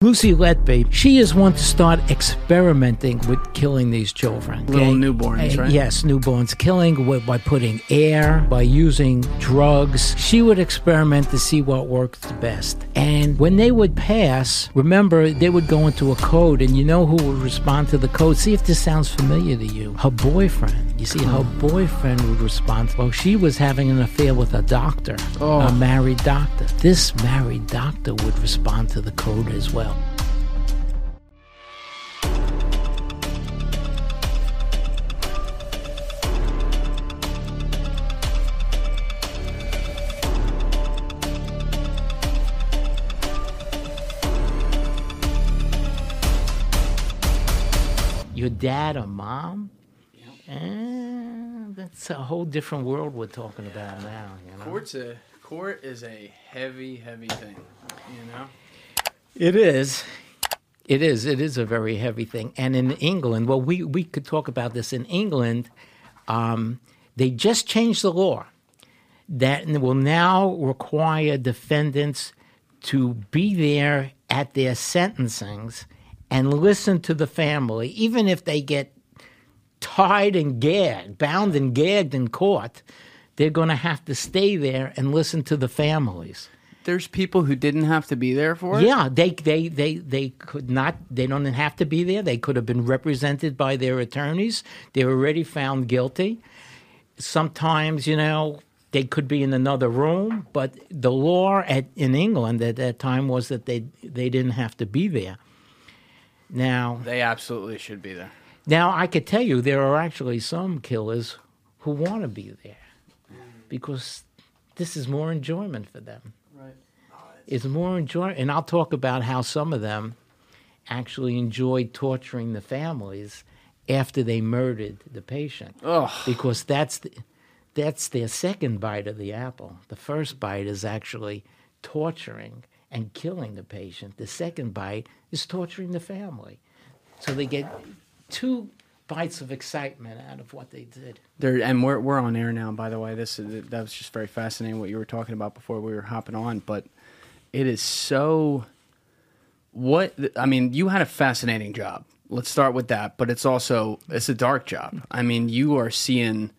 Lucy Letby, she is one to start experimenting with killing these children. Little newborns, Uh, right? Yes, newborns. Killing with, by putting air, by using drugs. She would experiment to see what worked best. And when they would pass, remember, they would go into a code, and you know who would respond to the code? See if this sounds familiar to you. Her boyfriend. You see, her boyfriend would respond. Well, she was having an affair with a doctor, a married doctor. This married doctor would respond to the code as well. Dad or mom. Eh, that's a whole different world we're talking about now. You know? Court's a court is a heavy, heavy thing. You know. It is. It is. It is a very heavy thing. And in England, well, we, we could talk about this. In England, um, they just changed the law that will now require defendants to be there at their sentencings and listen to the family, even if they get tied and gagged, bound and gagged in court. They're going to have to stay there and listen to the families. There's people who didn't have to be there for it. Yeah, they they they they could not. They don't have to be there. They could have been represented by their attorneys. They were already found guilty. Sometimes, you know, they could be in another room, but the law at, in England at that time was that they they didn't have to be there. Now, They absolutely should be there. now I could tell you there are actually some killers who want to be there because this is more enjoyment for them. Right. It's more enjoyment, and I'll talk about how some of them actually enjoyed torturing the families after they murdered the patient, Oh, because that's the, that's their second bite of the apple. The first bite is actually torturing and killing the patient. The second bite is torturing the family. So they get two bites of excitement out of what they did. there and we're we're on air now. By the way, this is, that was just very fascinating what you were talking about before we were hopping on. But it is so. What I mean, you had a fascinating job. Let's start with that. But it's also it's a dark job. I mean, you are seeing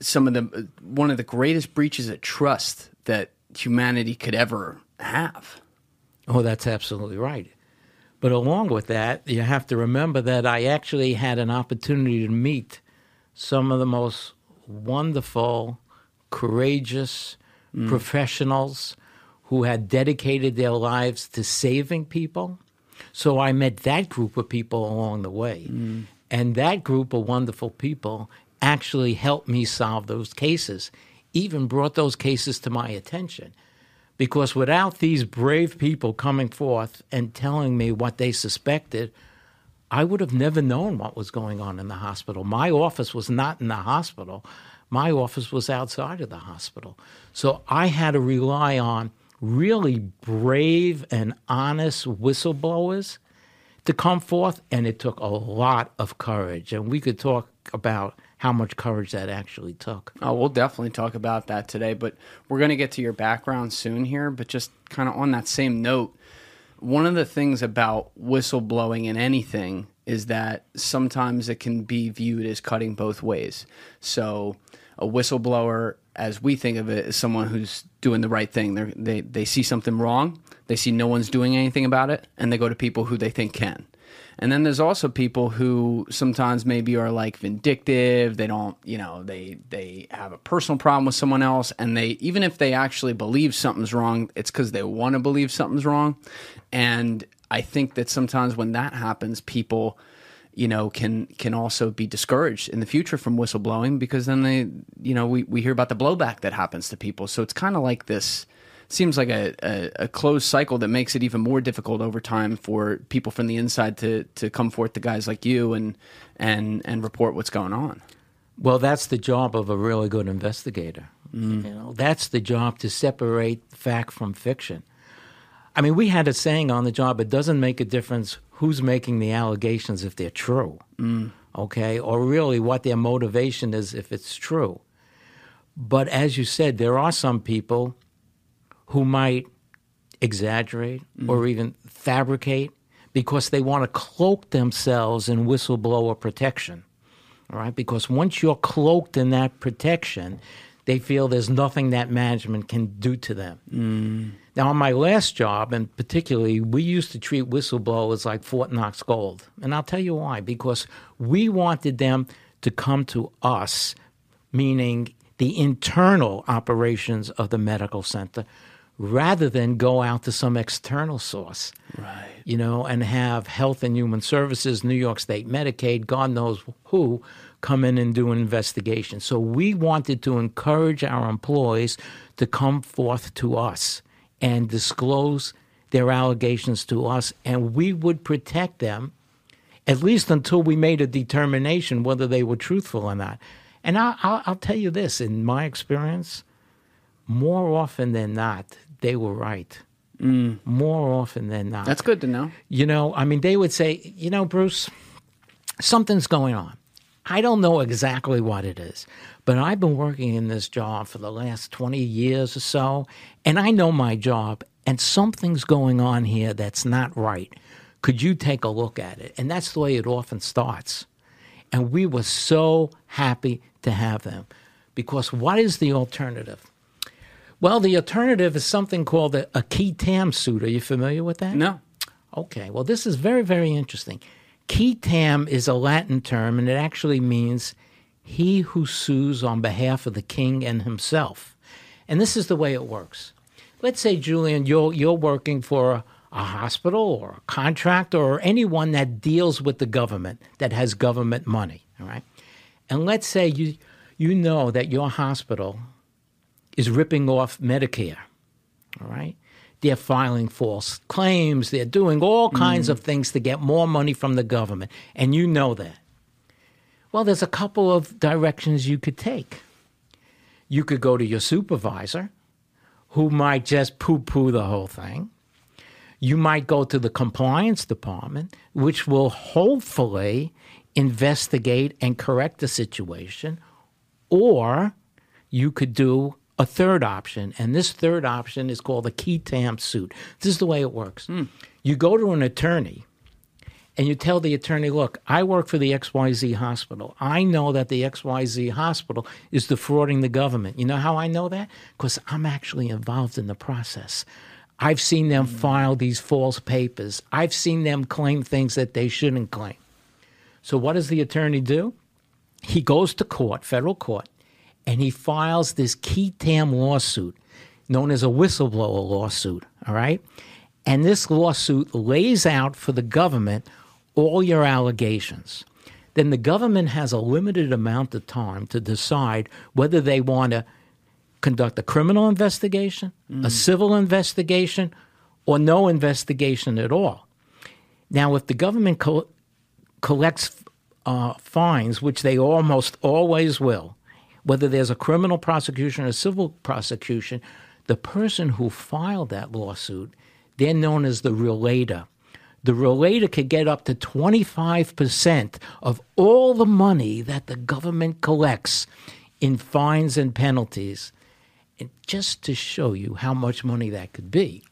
some of the one of the greatest breaches of trust that humanity could ever have. Oh, that's absolutely right. But along with that, you have to remember that I actually had an opportunity to meet some of the most wonderful, courageous mm. professionals who had dedicated their lives to saving people. So I met that group of people along the way. Mm. And that group of wonderful people actually helped me solve those cases, even brought those cases to my attention. Because without these brave people coming forth and telling me what they suspected, I would have never known what was going on in the hospital. My office was not in the hospital. My office was outside of the hospital. So I had to rely on really brave and honest whistleblowers to come forth, and it took a lot of courage. And we could talk about how much courage that actually took. Oh, we'll definitely talk about that today, but we're going to get to your background soon here. But just kind of on that same note, one of the things about whistleblowing in anything is that sometimes it can be viewed as cutting both ways. So, a whistleblower, as we think of it, is someone who's doing the right thing. They're, they they see something wrong, they see no one's doing anything about it, and they go to people who they think can. And then there's also people who sometimes maybe are like vindictive. They don't, you know, they they have a personal problem with someone else, and they even if they actually believe something's wrong, it's because they want to believe something's wrong. And I think that sometimes when that happens, people, you know, can can also be discouraged in the future from whistleblowing because then they, you know, we we hear about the blowback that happens to people. So it's kind of like this seems like a, a, a closed cycle that makes it even more difficult over time for people from the inside to to come forth to guys like you and and and report what's going on. Well, that's the job of a really good investigator. Mm. You know, that's the job to separate fact from fiction. I mean, we had a saying on the job: it doesn't make a difference who's making the allegations if they're true, mm. okay, or really what their motivation is if it's true. But as you said, there are some people who might exaggerate or mm-hmm. even fabricate because they want to cloak themselves in whistleblower protection. All right? Because once you're cloaked in that protection, they feel there's nothing that management can do to them. Mm. Now, on my last job, and particularly, we used to treat whistleblowers like Fort Knox gold. And I'll tell you why. Because we wanted them to come to us, meaning the internal operations of the medical center, rather than go out to some external source. Right. You know, and have Health and Human Services, New York State Medicaid, God knows who, come in and do an investigation. So we wanted to encourage our employees to come forth to us and disclose their allegations to us, and we would protect them at least until we made a determination whether they were truthful or not. And I, I'll, I'll tell you this in my experience, more often than not, they were right. Mm. More often than not. That's good to know. You know, I mean, they would say, you know, Bruce, something's going on. I don't know exactly what it is, but I've been working in this job for the last 20 years or so, and I know my job, and something's going on here that's not right. Could you take a look at it? And that's the way it often starts. And we were so happy to have them because what is the alternative? Well, the alternative is something called a, a qui tam suit. Are you familiar with that? No. Okay, well, this is very, very interesting. Qui tam is a Latin term, and it actually means he who sues on behalf of the king and himself. And this is the way it works. Let's say, Julian, you're, you're working for a, a hospital or a contractor or anyone that deals with the government, that has government money, all right? And let's say you, you know that your hospital is ripping off Medicare, all right? They're filing false claims. They're doing all kinds of mm. things to get more money from the government. And you know that. Well, there's a couple of directions you could take. You could go to your supervisor, who might just poo poo the whole thing. You might go to the compliance department, which will hopefully investigate and correct the situation. Or you could do a third option, and this third option is called the qui tam suit. This is the way it works. Hmm. You go to an attorney and you tell the attorney, look, I work for the XYZ hospital. I know that the XYZ hospital is defrauding the government. You know how I know that? Because I'm actually involved in the process. I've seen them hmm. file these false papers, I've seen them claim things that they shouldn't claim. So, what does the attorney do? He goes to court, federal court, and he files this qui tam lawsuit known as a whistleblower lawsuit. All right. And this lawsuit lays out for the government all your allegations. Then the government has a limited amount of time to decide whether they want to conduct a criminal investigation, a civil investigation, or no investigation at all. Now, if the government co- collects uh, fines, which they almost always will, whether there's a criminal prosecution or a civil prosecution, the person who filed that lawsuit, they're known as the relator. The relator could get up to 25% of all the money that the government collects in fines and penalties. And just to show you how much money that could be.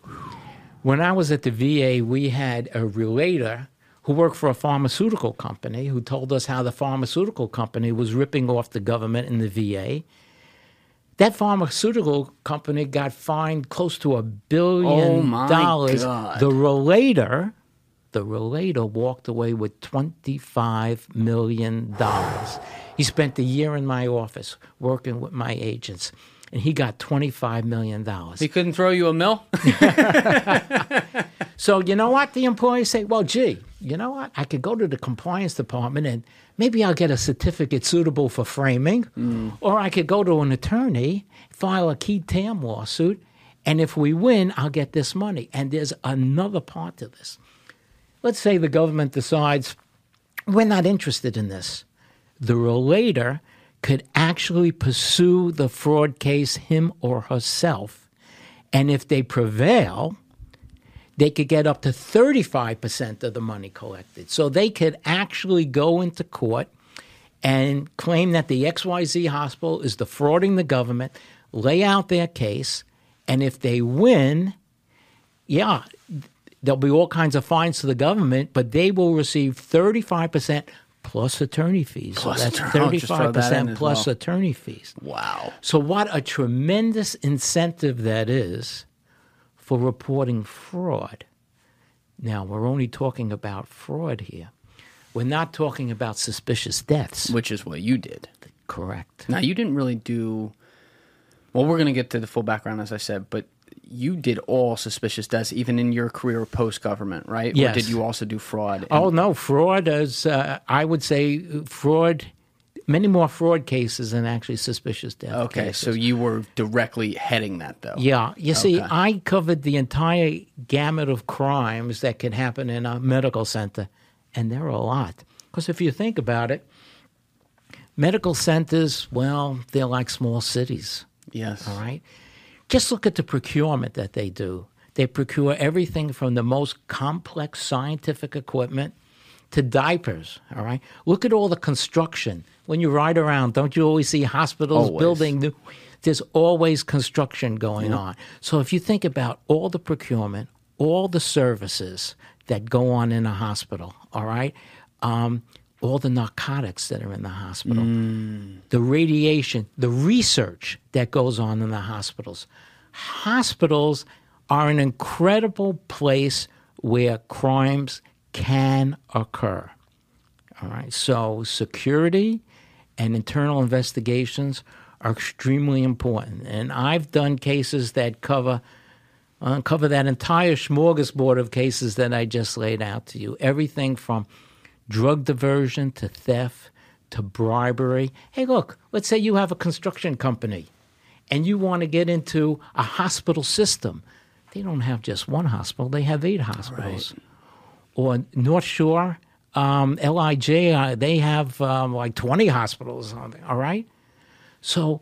When I was at the VA, we had a relator who worked for a pharmaceutical company who told us how the pharmaceutical company was ripping off the government in the VA. That pharmaceutical company got fined close to a Oh, billion my dollars. God. The relator, the relator walked away with twenty-five million dollars. He spent a year in my office working with my agents, and he got twenty-five million dollars. He couldn't throw you a mill? So you know what? The employees say, well, gee, you know what? I could go to the compliance department and maybe I'll get a certificate suitable for framing, mm. or I could go to an attorney, file a qui tam lawsuit, and if we win, I'll get this money. And there's another part to this. Let's say the government decides we're not interested in this. The relator could actually pursue the fraud case, him or herself, and if they prevail, they could get up to 35% of the money collected. So they could actually go into court and claim that the XYZ hospital is defrauding the government, lay out their case, and if they win, yeah, there'll be all kinds of fines to the government, but they will receive 35% plus attorney fees. Plus so that's attorney- just throw that in 35% as plus well. attorney fees. Wow. So, what a tremendous incentive that is for reporting fraud. Now, we're only talking about fraud here. We're not talking about suspicious deaths. Which is what you did. Correct. Now you didn't really do. Well, we're gonna get to the full background as I said, but you did all suspicious deaths, even in your career post government, right? Or Yes. did you also do fraud? And- Oh, no, fraud is, uh, I would say, fraud, many more fraud cases than actually suspicious death okay. cases. So you were directly heading that, though. Yeah, you see, I covered the entire gamut of crimes that can happen in a medical center, and there are a lot. Because if you think about it, medical centers, well, they're like small cities, Yes. all right? Just look at the procurement that they do. They procure everything from the most complex scientific equipment to diapers, all right? Look at all the construction. When you ride around, don't you always see hospitals Always. building new? There's always construction going on. So if you think about all the procurement, all the services that go on in a hospital, all right? Um, all the narcotics that are in the hospital, the radiation, the research that goes on in the hospitals. Hospitals are an incredible place where crimes can occur. All right. So security and internal investigations are extremely important. And I've done cases that cover uh, cover that entire smorgasbord of cases that I just laid out to you. Everything from drug diversion to theft to bribery. Hey, look, let's say you have a construction company and you want to get into a hospital system. They don't have just one hospital, they have eight hospitals. Or North Shore, um, LIJ, uh, they have um, like 20 hospitals or something, all right? So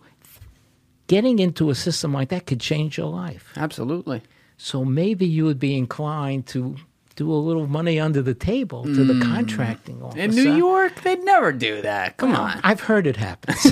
getting into a system like that could change your life. Absolutely. So maybe you would be inclined to do a little money under the table to the hmm. contracting officer. In New York, they'd never do that. Come on. I've heard it happens.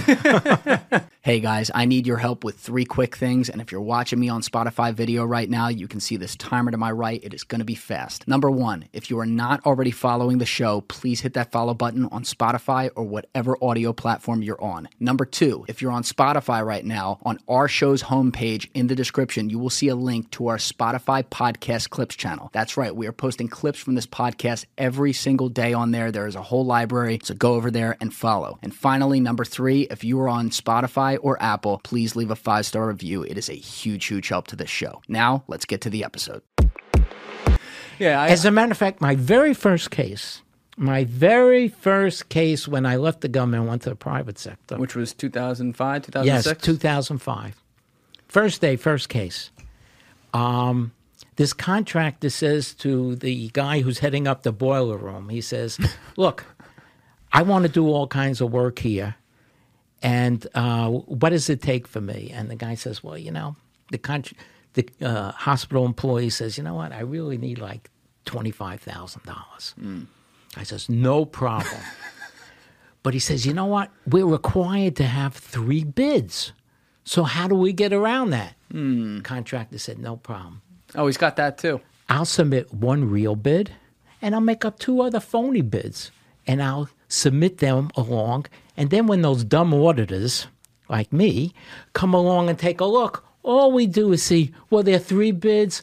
Hey guys, I need your help with three quick things. And if you're watching me on Spotify video right now, you can see this timer to my right. It is going to be fast. Number one, if you are not already following the show, please hit that follow button on Spotify or whatever audio platform you're on. Number two, if you're on Spotify right now, on our show's homepage in the description, you will see a link to our Spotify podcast clips channel. That's right, we are posting clips from this podcast every single day on there. There is a whole library, so go over there and follow. And finally, number three, if you are on Spotify or Apple, please leave a five star review. It is a huge, huge help to this show. Now, let's get to the episode. Yeah, I, As a matter of fact, my very first case, my very first case when I left the government and went to the private sector. which was 2005, yes, 2006? 2005. First day, first case. Um, this contractor says to the guy who's heading up the boiler room, he says, Look, I want to do all kinds of work here. And uh, what does it take for me? And the guy says, Well, you know, the, con- the uh, hospital employee says, You know what? I really need like $25,000. I says, No problem. but he says, You know what? We're required to have three bids. So how do we get around that? Contractor said, No problem. Oh, he's got that too. I'll submit one real bid and I'll make up two other phony bids and I'll submit them along. And then when those dumb auditors, like me, come along and take a look, all we do is see, well, there are three bids.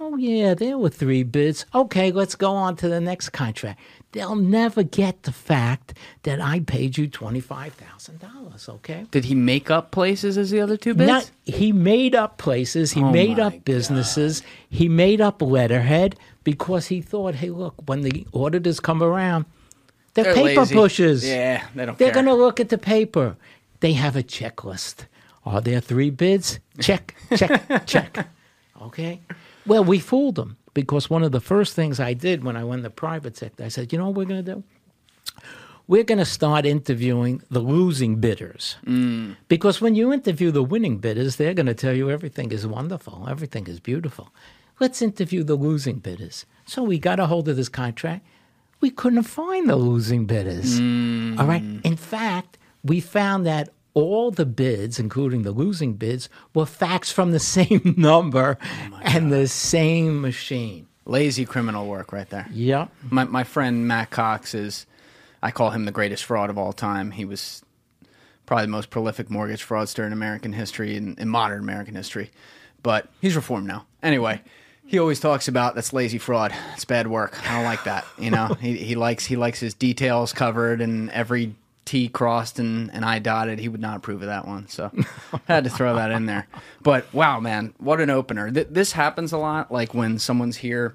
Oh, yeah, there were three bids. Okay, let's go on to the next contract. They'll never get the fact that I paid you $25,000, okay? Did he make up places as the other two bids? Not, he made up places. He Oh made up businesses. He made up letterhead because he thought, hey, look, when the auditors come around, they're, They're paper lazy. pushers. Yeah, they don't They're care. going to look at the paper. They have a checklist. Are there three bids? Check, check, check. Okay. Well, we fooled them because one of the first things I did when I went in the private sector, I said, you know what we're going to do? We're going to start interviewing the losing bidders. Mm. Because when you interview the winning bidders, they're going to tell you everything is wonderful, everything is beautiful. Let's interview the losing bidders. So we got a hold of this contract. We couldn't find the losing bidders. Mm. All right. In fact, we found that all the bids, including the losing bids, were faxed from the same number oh and the same machine. Lazy criminal work right there. Yep. My my friend Matt Cox is I call him the greatest fraud of all time. He was probably the most prolific mortgage fraudster in American history in, in modern American history. But he's reformed now. Anyway, he always talks about that's lazy fraud. It's bad work. I don't like that. You know, he, he likes he likes his details covered and every T crossed and, and I dotted. He would not approve of that one. So I had to throw that in there. But wow, man, what an opener. Th- this happens a lot. Like when someone's here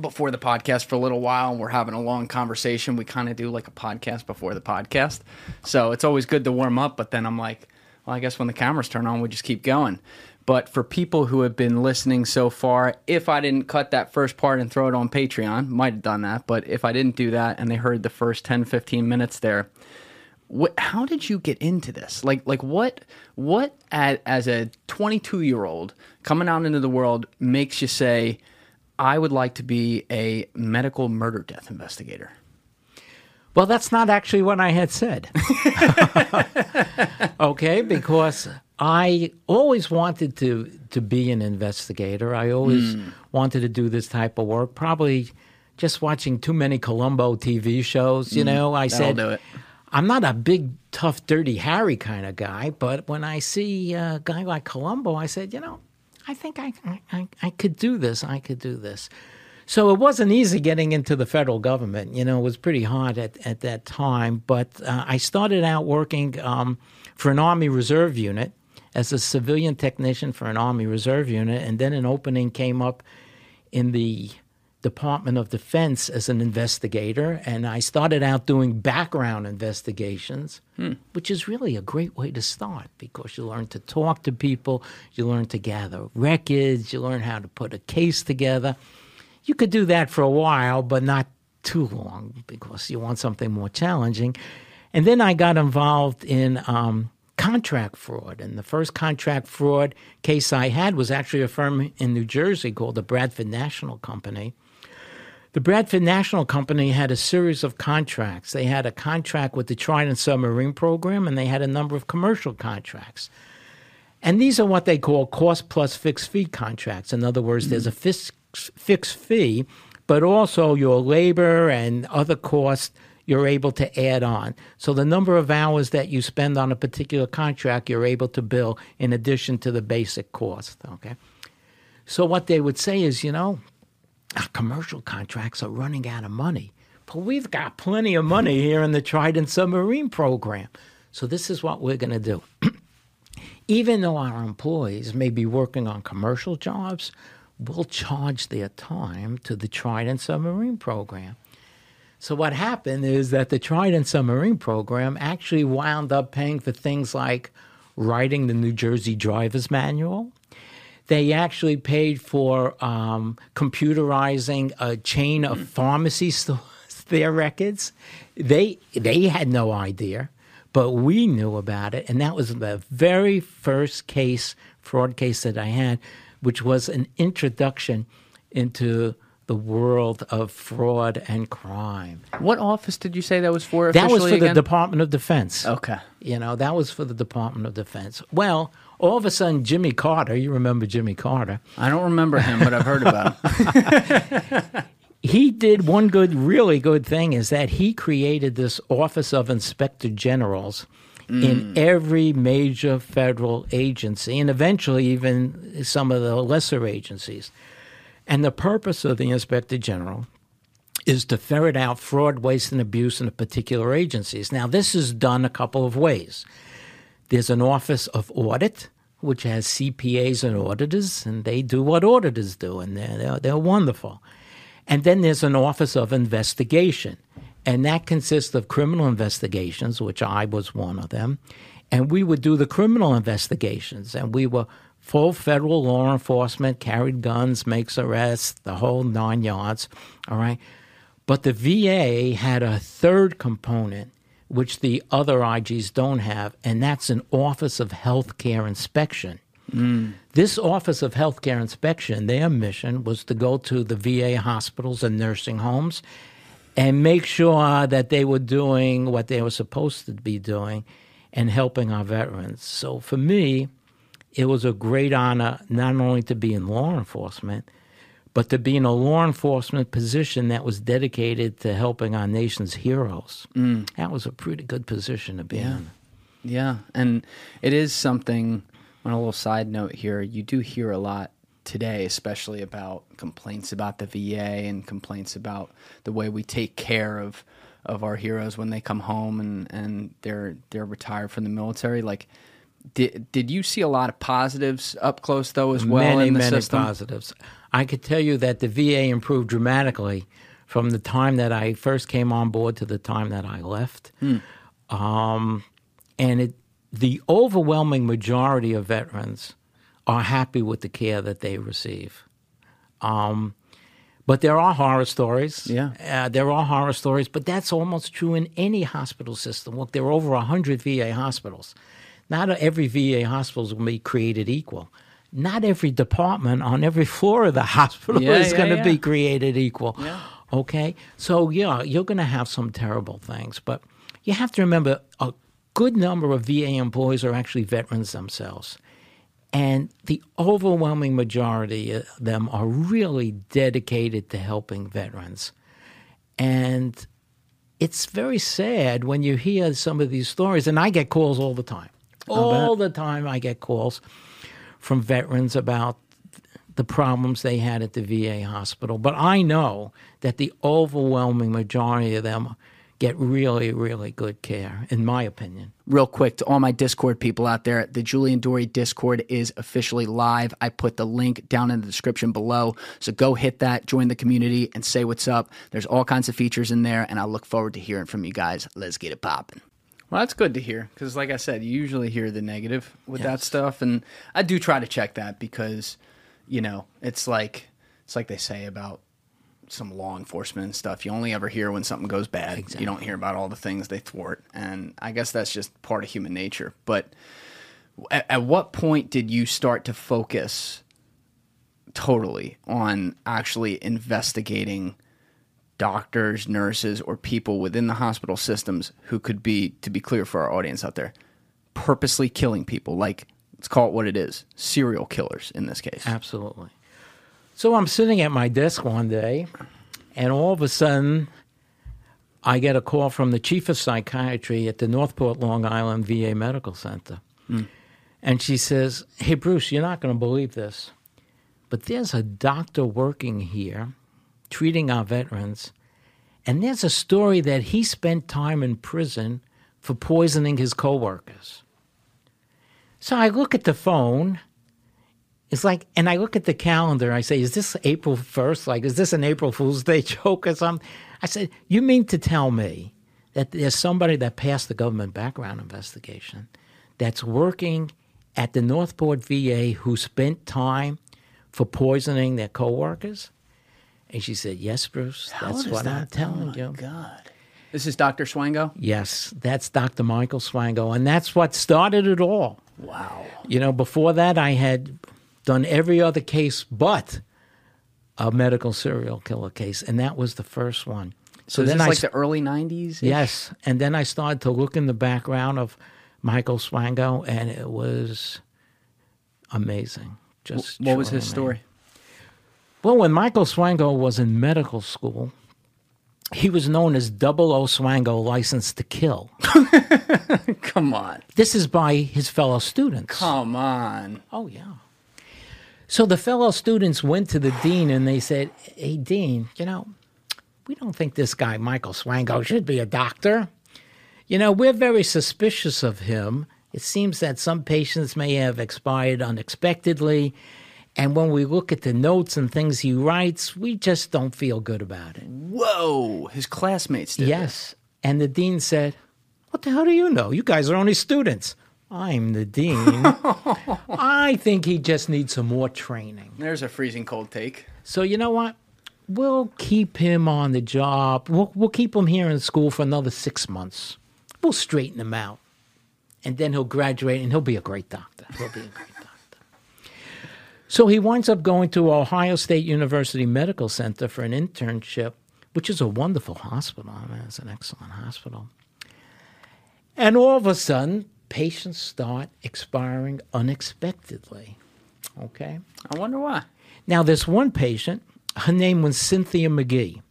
before the podcast for a little while and we're having a long conversation, we kind of do like a podcast before the podcast. So it's always good to warm up. But then I'm like, well, I guess when the cameras turn on, we just keep going. But for people who have been listening so far, if I didn't cut that first part and throw it on Patreon, might have done that. But if I didn't do that and they heard the first 10, 15 minutes there, what, how did you get into this? Like, like what, what at, as a 22 year old coming out into the world makes you say, I would like to be a medical murder death investigator? Well, that's not actually what I had said. okay, because I always wanted to to be an investigator. I always mm. wanted to do this type of work. Probably just watching too many Columbo TV shows. You mm. know, I said, I'm not a big, tough, dirty Harry kind of guy, but when I see a guy like Columbo, I said, you know, I think I, I, I could do this. I could do this. So it wasn't easy getting into the federal government. You know, it was pretty hard at, at that time. But uh, I started out working um, for an Army Reserve unit as a civilian technician for an Army Reserve unit. And then an opening came up in the Department of Defense as an investigator, and I started out doing background investigations, hmm. which is really a great way to start because you learn to talk to people, you learn to gather records, you learn how to put a case together. You could do that for a while, but not too long because you want something more challenging. And then I got involved in um, contract fraud. And the first contract fraud case I had was actually a firm in New Jersey called the Bradford National Company. The Bradford National Company had a series of contracts. They had a contract with the Trident submarine program, and they had a number of commercial contracts. And these are what they call cost plus fixed fee contracts. In other words, mm-hmm. there's a fixed, fixed fee, but also your labor and other costs you're able to add on. So the number of hours that you spend on a particular contract, you're able to bill in addition to the basic cost. Okay. So what they would say is, you know, our commercial contracts are running out of money. But we've got plenty of money here in the Trident submarine program. So this is what we're going to do. Even though our employees may be working on commercial jobs, we'll charge their time to the Trident submarine program. So what happened is that the Trident submarine program actually wound up paying for things like writing the New Jersey driver's manual, they actually paid for um, computerizing a chain of pharmacy stores, their records. They they had no idea, but we knew about it, and that was the very first case fraud case that I had, which was an introduction into the world of fraud and crime. What office did you say that was for? That was for again? the Department of Defense. Okay. You know, that was for the Department of Defense. Well, all of a sudden, Jimmy Carter, you remember Jimmy Carter? I don't remember him, but I've heard about him. he did one good, really good thing is that he created this Office of Inspector Generals mm. in every major federal agency and eventually even some of the lesser agencies. And the purpose of the inspector general is to ferret out fraud, waste, and abuse in the particular agencies. Now, this is done a couple of ways. There's an office of audit, which has CPAs and auditors, and they do what auditors do, and they're, they're, they're wonderful. And then there's an office of investigation, and that consists of criminal investigations, which I was one of them. And we would do the criminal investigations, and we were full federal law enforcement, carried guns, makes arrests, the whole nine yards. All right. But the VA had a third component, which the other IGs don't have, and that's an Office of Healthcare Inspection. Mm. This Office of Healthcare Inspection, their mission was to go to the VA hospitals and nursing homes and make sure that they were doing what they were supposed to be doing and helping our veterans. So for me, it was a great honor not only to be in law enforcement, but to be in a law enforcement position that was dedicated to helping our nation's heroes. Mm. That was a pretty good position to be yeah. in. Yeah, and it is something. On a little side note here, you do hear a lot today, especially about complaints about the VA and complaints about the way we take care of of our heroes when they come home and, and they're they're retired from the military. Like, did did you see a lot of positives up close though as well? Many in the many system? positives. I could tell you that the VA improved dramatically from the time that I first came on board to the time that I left. Hmm. Um, and it, the overwhelming majority of veterans are happy with the care that they receive. Um, but there are horror stories. Yeah. Uh, there are horror stories, but that's almost true in any hospital system. Look, there are over 100 VA hospitals. Not every VA hospital will be created equal. Not every department on every floor of the hospital Yeah, is yeah, going to yeah. be created equal. Okay? So, yeah, you're going to have some terrible things, but you have to remember a good number of VA employees are actually veterans themselves. And the overwhelming majority of them are really dedicated to helping veterans. And it's very sad when you hear some of these stories, and I get calls all the time. All the time, I get calls from veterans about the problems they had at the VA hospital. But I know that the overwhelming majority of them get really, really good care, in my opinion. real quick to all my Discord people out there, the Julian Dorey Discord is officially live. I put the link down in the description below. So go hit that, join the community, and say what's up. There's all kinds of features in there, and I look forward to hearing from you guys. Let's get it popping. Well, that's good to hear because, like I said, you usually hear the negative with that stuff, and I do try to check that because, you know, it's like it's like they say about some law enforcement and stuff. You only ever hear when something goes bad. You don't hear about all the things they thwart, and I guess that's just part of human nature. But at, at what point did you start to focus totally on actually investigating doctors, nurses, or people within the hospital systems who could be, to be clear for our audience out there, purposely killing people? Like, let's call it what it is serial killers in this case. Absolutely. So I'm sitting at my desk one day, and all of a sudden, I get a call from the chief of psychiatry at the Northport Long Island VA Medical Center. Hmm. And she says, Hey, Bruce, you're not going to believe this, but there's a doctor working here treating our veterans, and there's a story that he spent time in prison for poisoning his coworkers. So I look at the phone. It's like, and I look at the calendar. I say, "Is this April first? Like, is this an April Fool's Day joke or something?" I said, "You mean to tell me that there's somebody that passed the government background investigation that's working at the Northport VA who spent time for poisoning their coworkers?" And she said, "Yes, Bruce. That's what that- I'm telling oh my you." God. This is Dr. Swango? Yes, that's Dr. Michael Swango, and that's what started it all. Wow. You know, before that, I had done every other case but a medical serial killer case, and that was the first one. So, this then is I like the early 90s? yes, and then I started to look in the background of Michael Swango, and it was amazing. Just What was his amazing. story? Well, when Michael Swango was in medical school, he was known as Double O Swango, licensed to kill. Come on. This is by his fellow students. Come on. Oh, yeah. So the fellow students went to the dean and they said, Hey, Dean, you know, we don't think this guy, Michael Swango, should be a doctor. You know, we're very suspicious of him. It seems that some patients may have expired unexpectedly. And when we look at the notes and things he writes, we just don't feel good about it. Whoa. His classmates did Yes. And the dean said, What the hell do you know? You guys are only students. I'm the dean. I think he just needs some more training. There's a freezing cold take. So you know what? We'll keep him on the job. We'll, we'll keep him here in school for another six months. We'll straighten him out. And then he'll graduate and he'll be a great doctor. He'll be a great doctor. So he winds up going to Ohio State University Medical Center for an internship, which is a wonderful hospital. I mean, it's an excellent hospital. And all of a sudden, patients start expiring unexpectedly. Okay? I wonder why. Now, this one patient, her name was Cynthia McGee.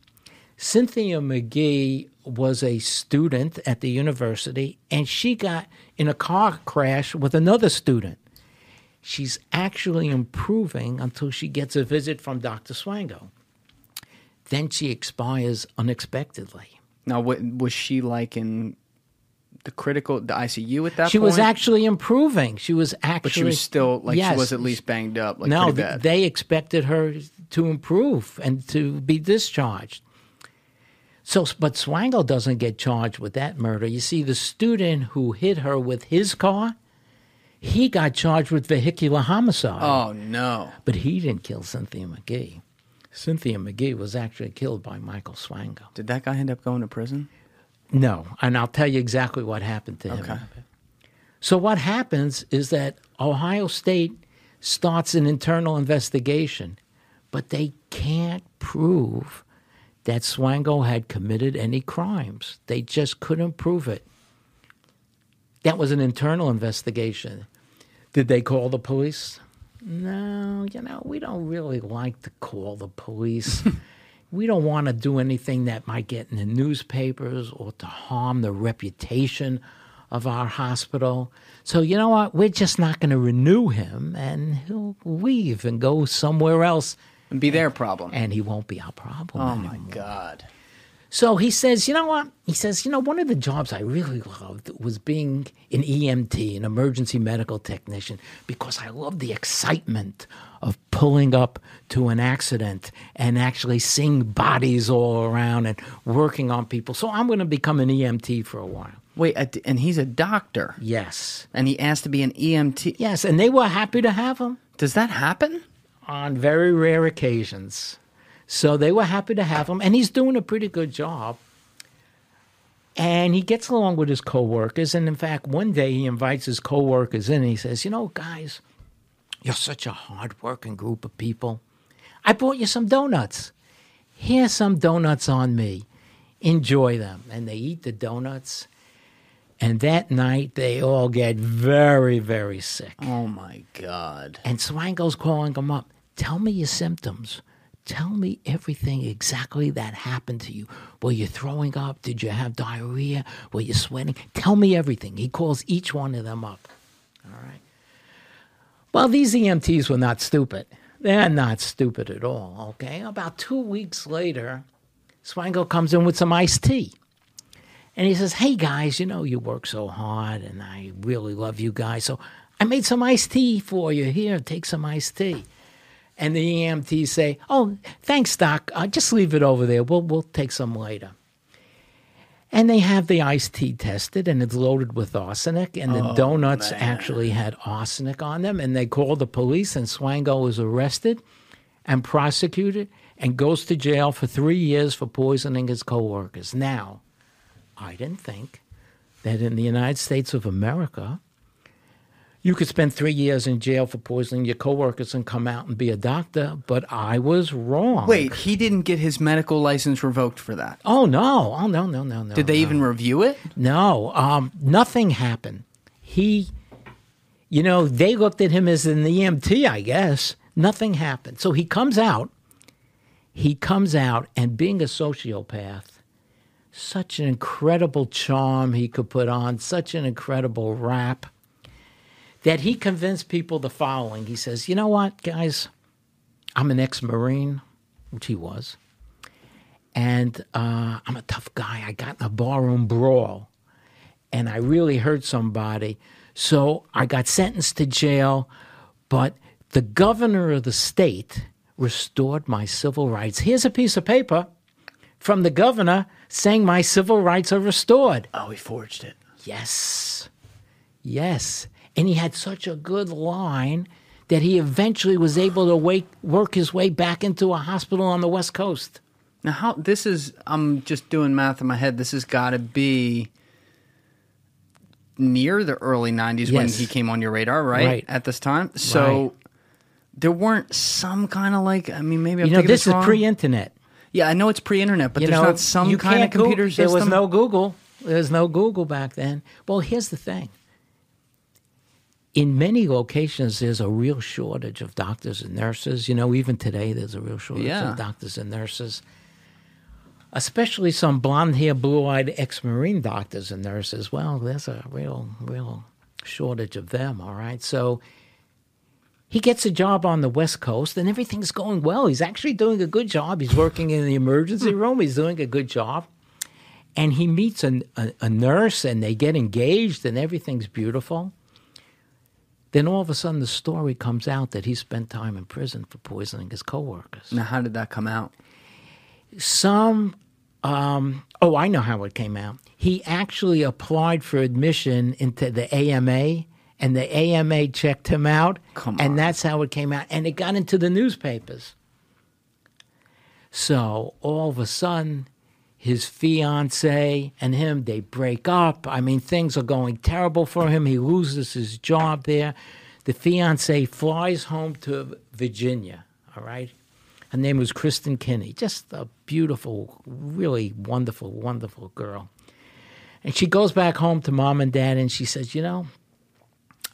Cynthia McGee was a student at the university, and she got in a car crash with another student. She's actually improving until she gets a visit from Dr. Swango. Then she expires unexpectedly. Now, what was she like in the critical, the ICU at that point? She point? was actually improving. She was actually. but she was still like she was at least banged up, like no, th- they expected her to improve and to be discharged. So, but Swango doesn't get charged with that murder. You see, the student who hit her with his car, he got charged with vehicular homicide. oh no! But he didn't kill Cynthia McGee. Cynthia McGee was actually killed by Michael Swango. Did that guy end up going to prison? No, and I'll tell you exactly what happened to him. Okay. So what happens is that Ohio State starts an internal investigation, but they can't prove that Swango had committed any crimes. They just couldn't prove it. That was an internal investigation. Did they call the police? No, you know, we don't really like to call the police. we don't want to do anything that might get in the newspapers or to harm the reputation of our hospital. So, you know what? We're just not going to renew him and he'll leave and go somewhere else And be their problem. and he won't be our problem. oh anymore. my god! So he says, you know what? He says, you know, one of the jobs I really loved was being an EMT, an emergency medical technician, because I love the excitement of pulling up to an accident and actually seeing bodies all around and working on people. So I'm going to become an EMT for a while. Wait, uh, and he's a doctor, Yes. and he asked to be an EMT. Yes. And they were happy to have him. Does that happen? on very rare occasions. So they were happy to have him, and he's doing a pretty good job. And he gets along with his coworkers, and in fact, one day he invites his coworkers in. And he says, "You know, guys, you're such a hardworking group of people. I brought you some donuts. Here's some donuts on me. Enjoy them." And they eat the donuts. And that night, they all get very, very sick. Oh my god! And Swango's calling them up. Tell me your symptoms. Tell me everything exactly that happened to you. Were you throwing up? Did you have diarrhea? Were you sweating? Tell me everything. He calls each one of them up. All right. Well, these EMTs were not stupid. They're not stupid at all. Okay. About two weeks later, Swango comes in with some iced tea. And he says, Hey guys, you know, you work so hard and I really love you guys. So I made some iced tea for you. Here, take some iced tea. And the EMTs say, Oh, thanks, Doc. Uh, just leave it over there. We'll, we'll take some later. And they have the iced tea tested, and it's loaded with arsenic. And the donuts actually had arsenic on them. And they called the police, and Swango was arrested and prosecuted and goes to jail for three years for poisoning his coworkers. Now, I didn't think that in the United States of America, you could spend three years in jail for poisoning your coworkers and come out and be a doctor, but I was wrong. Wait, he didn't get his medical license revoked for that. Oh no! Oh no! No! No! No! Did they no. even review it? No, um, nothing happened. He, you know, they looked at him as an EMT, I guess. Nothing happened. So he comes out. He comes out, and being a sociopath, such an incredible charm he could put on, such an incredible rap, that he convinced people the following. He says, You know what, guys? I'm an ex Marine, which he was and uh, I'm a tough guy. I got in a barroom brawl, and I really hurt somebody, so I got sentenced to jail. But the governor of the state restored my civil rights. Here's a piece of paper from the governor saying my civil rights are restored. Oh, he forged it. Yes, yes, and he had such a good line. That he eventually was able to wake, work his way back into a hospital on the West Coast. Now, how this is? I'm just doing math in my head. This has got to be near the early '90s when he came on your radar, right? Right. At this time, so Right. there weren't some kind of like. I mean, maybe I'm You know, thinking this is wrong. pre-internet. Yeah, I know it's pre-internet, but you there's know, not some kind of computer system. There was no Google. There was no Google back then. Well, here's the thing: in many locations, there's a real shortage of doctors and nurses. You know, even today, there's a real shortage Yeah. of doctors and nurses, especially some blonde hair, blue eyed ex Marine doctors and nurses. Well, there's a real, real shortage of them, all right? So he gets a job on the West Coast and everything's going well. He's actually doing a good job. He's working in the emergency hmm. room, he's doing a good job. And he meets a, a, a nurse and they get engaged and everything's beautiful. Then all of a sudden, the story comes out that he spent time in prison for poisoning his coworkers. Now, how did that come out? Some, um, oh, I know how it came out. He actually applied for admission into the AMA, and the AMA checked him out, Come and that's how it came out, and it got into the newspapers. So all of a sudden, his fiance and him they break up. I mean, things are going terrible for him. He loses his job there. The fiance flies home to Virginia. All right. Her name was Kristin Kinney. Just a beautiful, really wonderful, wonderful girl. And she goes back home to mom and dad and she says, You know,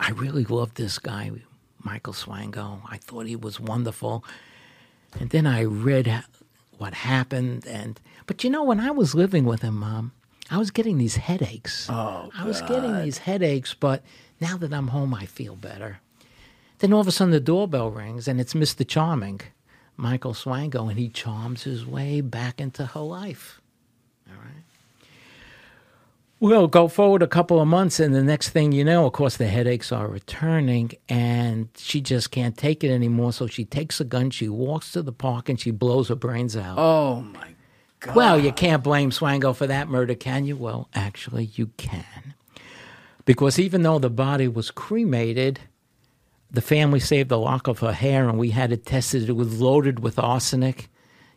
I really love this guy, Michael Swango. I thought he was wonderful. And then I read what happened. And but you know, when I was living with him, mom, I was getting these headaches. Oh, I was getting these headaches, but now that I'm home, I feel better. Then all of a sudden, the doorbell rings, and it's Mr. Charming, Michael Swango, and he charms his way back into her life. All right. We'll go forward a couple of months, and the next thing you know, of course, the headaches are returning, and she just can't take it anymore. So she takes a gun, she walks to the park, and she blows her brains out. Oh my god. Well, you can't blame Swango for that murder, can you? Well, actually, you can. Because even though the body was cremated, the family saved a lock of her hair and we had it tested. It was loaded with arsenic.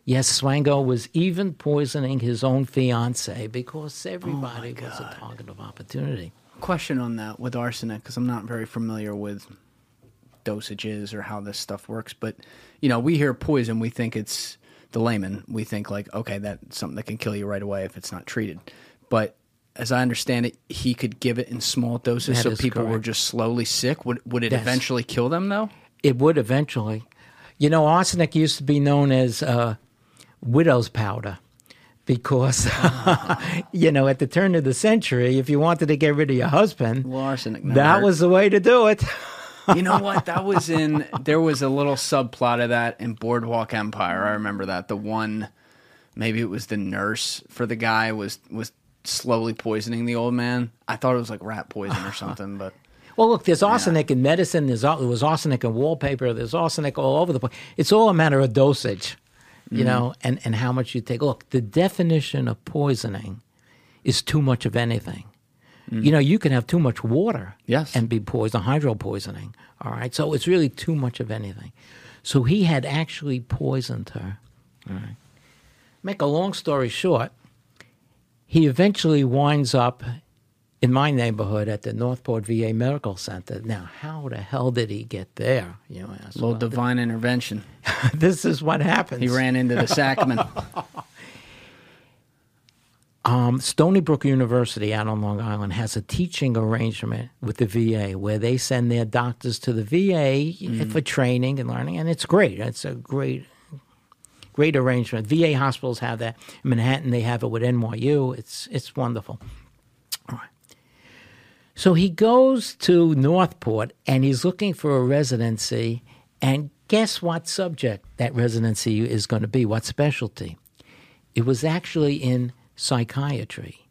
Yes, Swango was even poisoning his own fiance because oh, everybody was a target of opportunity. Question on that with arsenic because I'm not very familiar with dosages or how this stuff works. But you know, we hear poison, we think it's the layman. We think like, okay, that's something that can kill you right away if it's not treated. But as I understand it, he could give it in small doses, That so is people were correct. just slowly sick. Would would it Yes. eventually kill them though? It would eventually. You know, arsenic used to be known as uh, widow's powder because, you know, at the turn of the century, if you wanted to get rid of your husband, Well, arsenic. never that hurt. was the way to do it. you know what? That was in. There was a little subplot of that in Boardwalk Empire. I remember that. The one, maybe it was the nurse for the guy was was slowly poisoning the old man. I thought it was like rat poison or something, but Well, look, there's arsenic in medicine. There's there was arsenic in wallpaper. There's arsenic all over the place. It's all a matter of dosage, you mm-hmm. know, and, and how much you take. Look, the definition of poisoning is too much of anything. You know, you can have too much water Yes. and be poisoned, hydro poisoning. All right. So it's really too much of anything. So he had actually poisoned her. All right. Make a long story short, he eventually winds up in my neighborhood at the Northport VA Medical Center. Now, how the hell did he get there? You know, Well, divine intervention. this is what happens. He ran into the Sackman. Um, Stony Brook University out on Long Island has a teaching arrangement with the VA where they send their doctors to the VA for training and learning, and it's great. It's a great, great arrangement. VA hospitals have that. In Manhattan, they have it with NYU. It's it's wonderful. All right. So he goes to Northport and he's looking for a residency, and guess what subject that residency is going to be? What specialty? It was actually in psychiatry.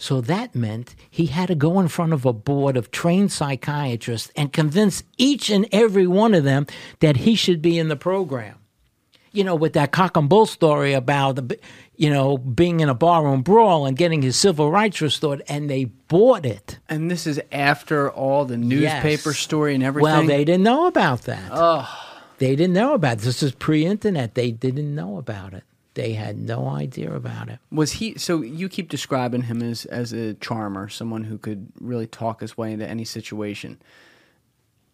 So that meant he had to go in front of a board of trained psychiatrists and convince each and every one of them that he should be in the program. You know, with that cock and bull story about the, you know, being in a barroom brawl and getting his civil rights restored, and they bought it. and this is after all the newspaper Yes. story and everything. Well, they didn't know about that. Oh. They didn't know about it. This is pre-internet. They didn't know about it. They had no idea about it. Was he? So you keep describing him as as a charmer, someone who could really talk his way into any situation.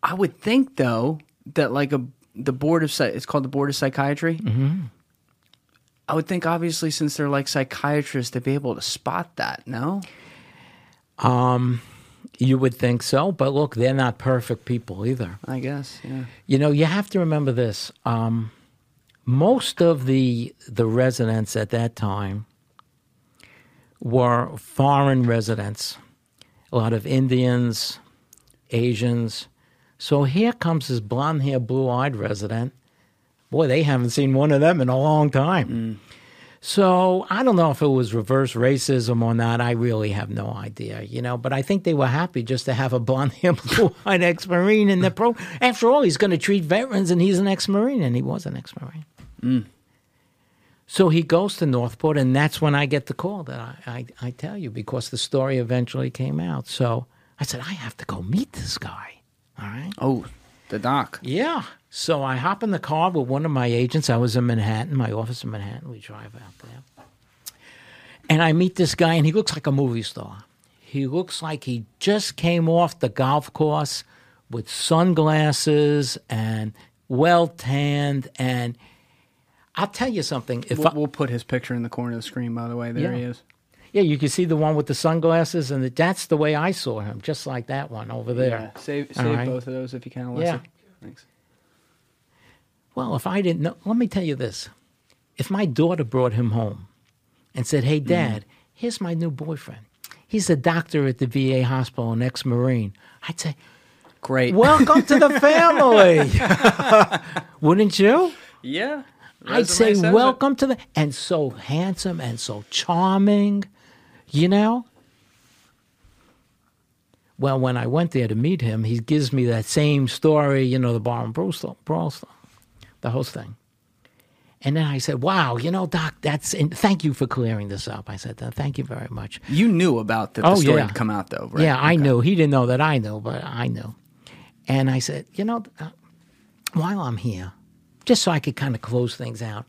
I would think though that like a the board of it's called the board of psychiatry. Mm-hmm. I would think obviously since they're like psychiatrists, they'd be able to spot that. No, Um. You would think so, but look, they're not perfect people either. I guess. Yeah. You know, you have to remember this. Um, most of the the residents at that time were foreign residents, a lot of Indians, Asians. So here comes this blonde hair, blue eyed resident. Boy, they haven't seen one of them in a long time. Mm. So I don't know if it was reverse racism or not. I really have no idea, you know. But I think they were happy just to have a blonde hair, blue eyed ex Marine in the pro. After all, he's going to treat veterans, and he's an ex Marine, and he was an ex Marine. Mm. So he goes to Northport, and that's when I get the call that I, I, I tell you because the story eventually came out. So I said, I have to go meet this guy. All right. Oh, the doc. Yeah. So I hop in the car with one of my agents. I was in Manhattan, my office in Manhattan. We drive out there. And I meet this guy, and he looks like a movie star. He looks like he just came off the golf course with sunglasses and well tanned. And I'll tell you something. If We'll, I, we'll put his picture in the corner of the screen. By the way, there Yeah. he is. yeah, you can see the one with the sunglasses, and that's the way I saw him, just like that one over there. Yeah. Save save right. both of those if you can, Alyssa. Yeah. Thanks. Well, if I didn't know, let me tell you this. If my daughter brought him home and said, Hey, mm-hmm. dad, here's my new boyfriend. He's a doctor at the VA hospital, an ex Marine. I'd say, Great. Welcome to the family. Wouldn't you? Yeah. I'd say, says it. Welcome to the. And so handsome and so charming, you know? Well, when I went there to meet him, he gives me that same story, you know, the bar and Brewster, Brewster, the whole thing. And then I said, "Wow, you know, Doc, that's thank you for clearing this up." I said, "Thank you very much." You knew about that the Oh, story yeah. had come out though, right? Yeah, I knew. He didn't know that I knew, but I knew. And I said, "You know, uh, while I'm here, just so I could kind of close things out,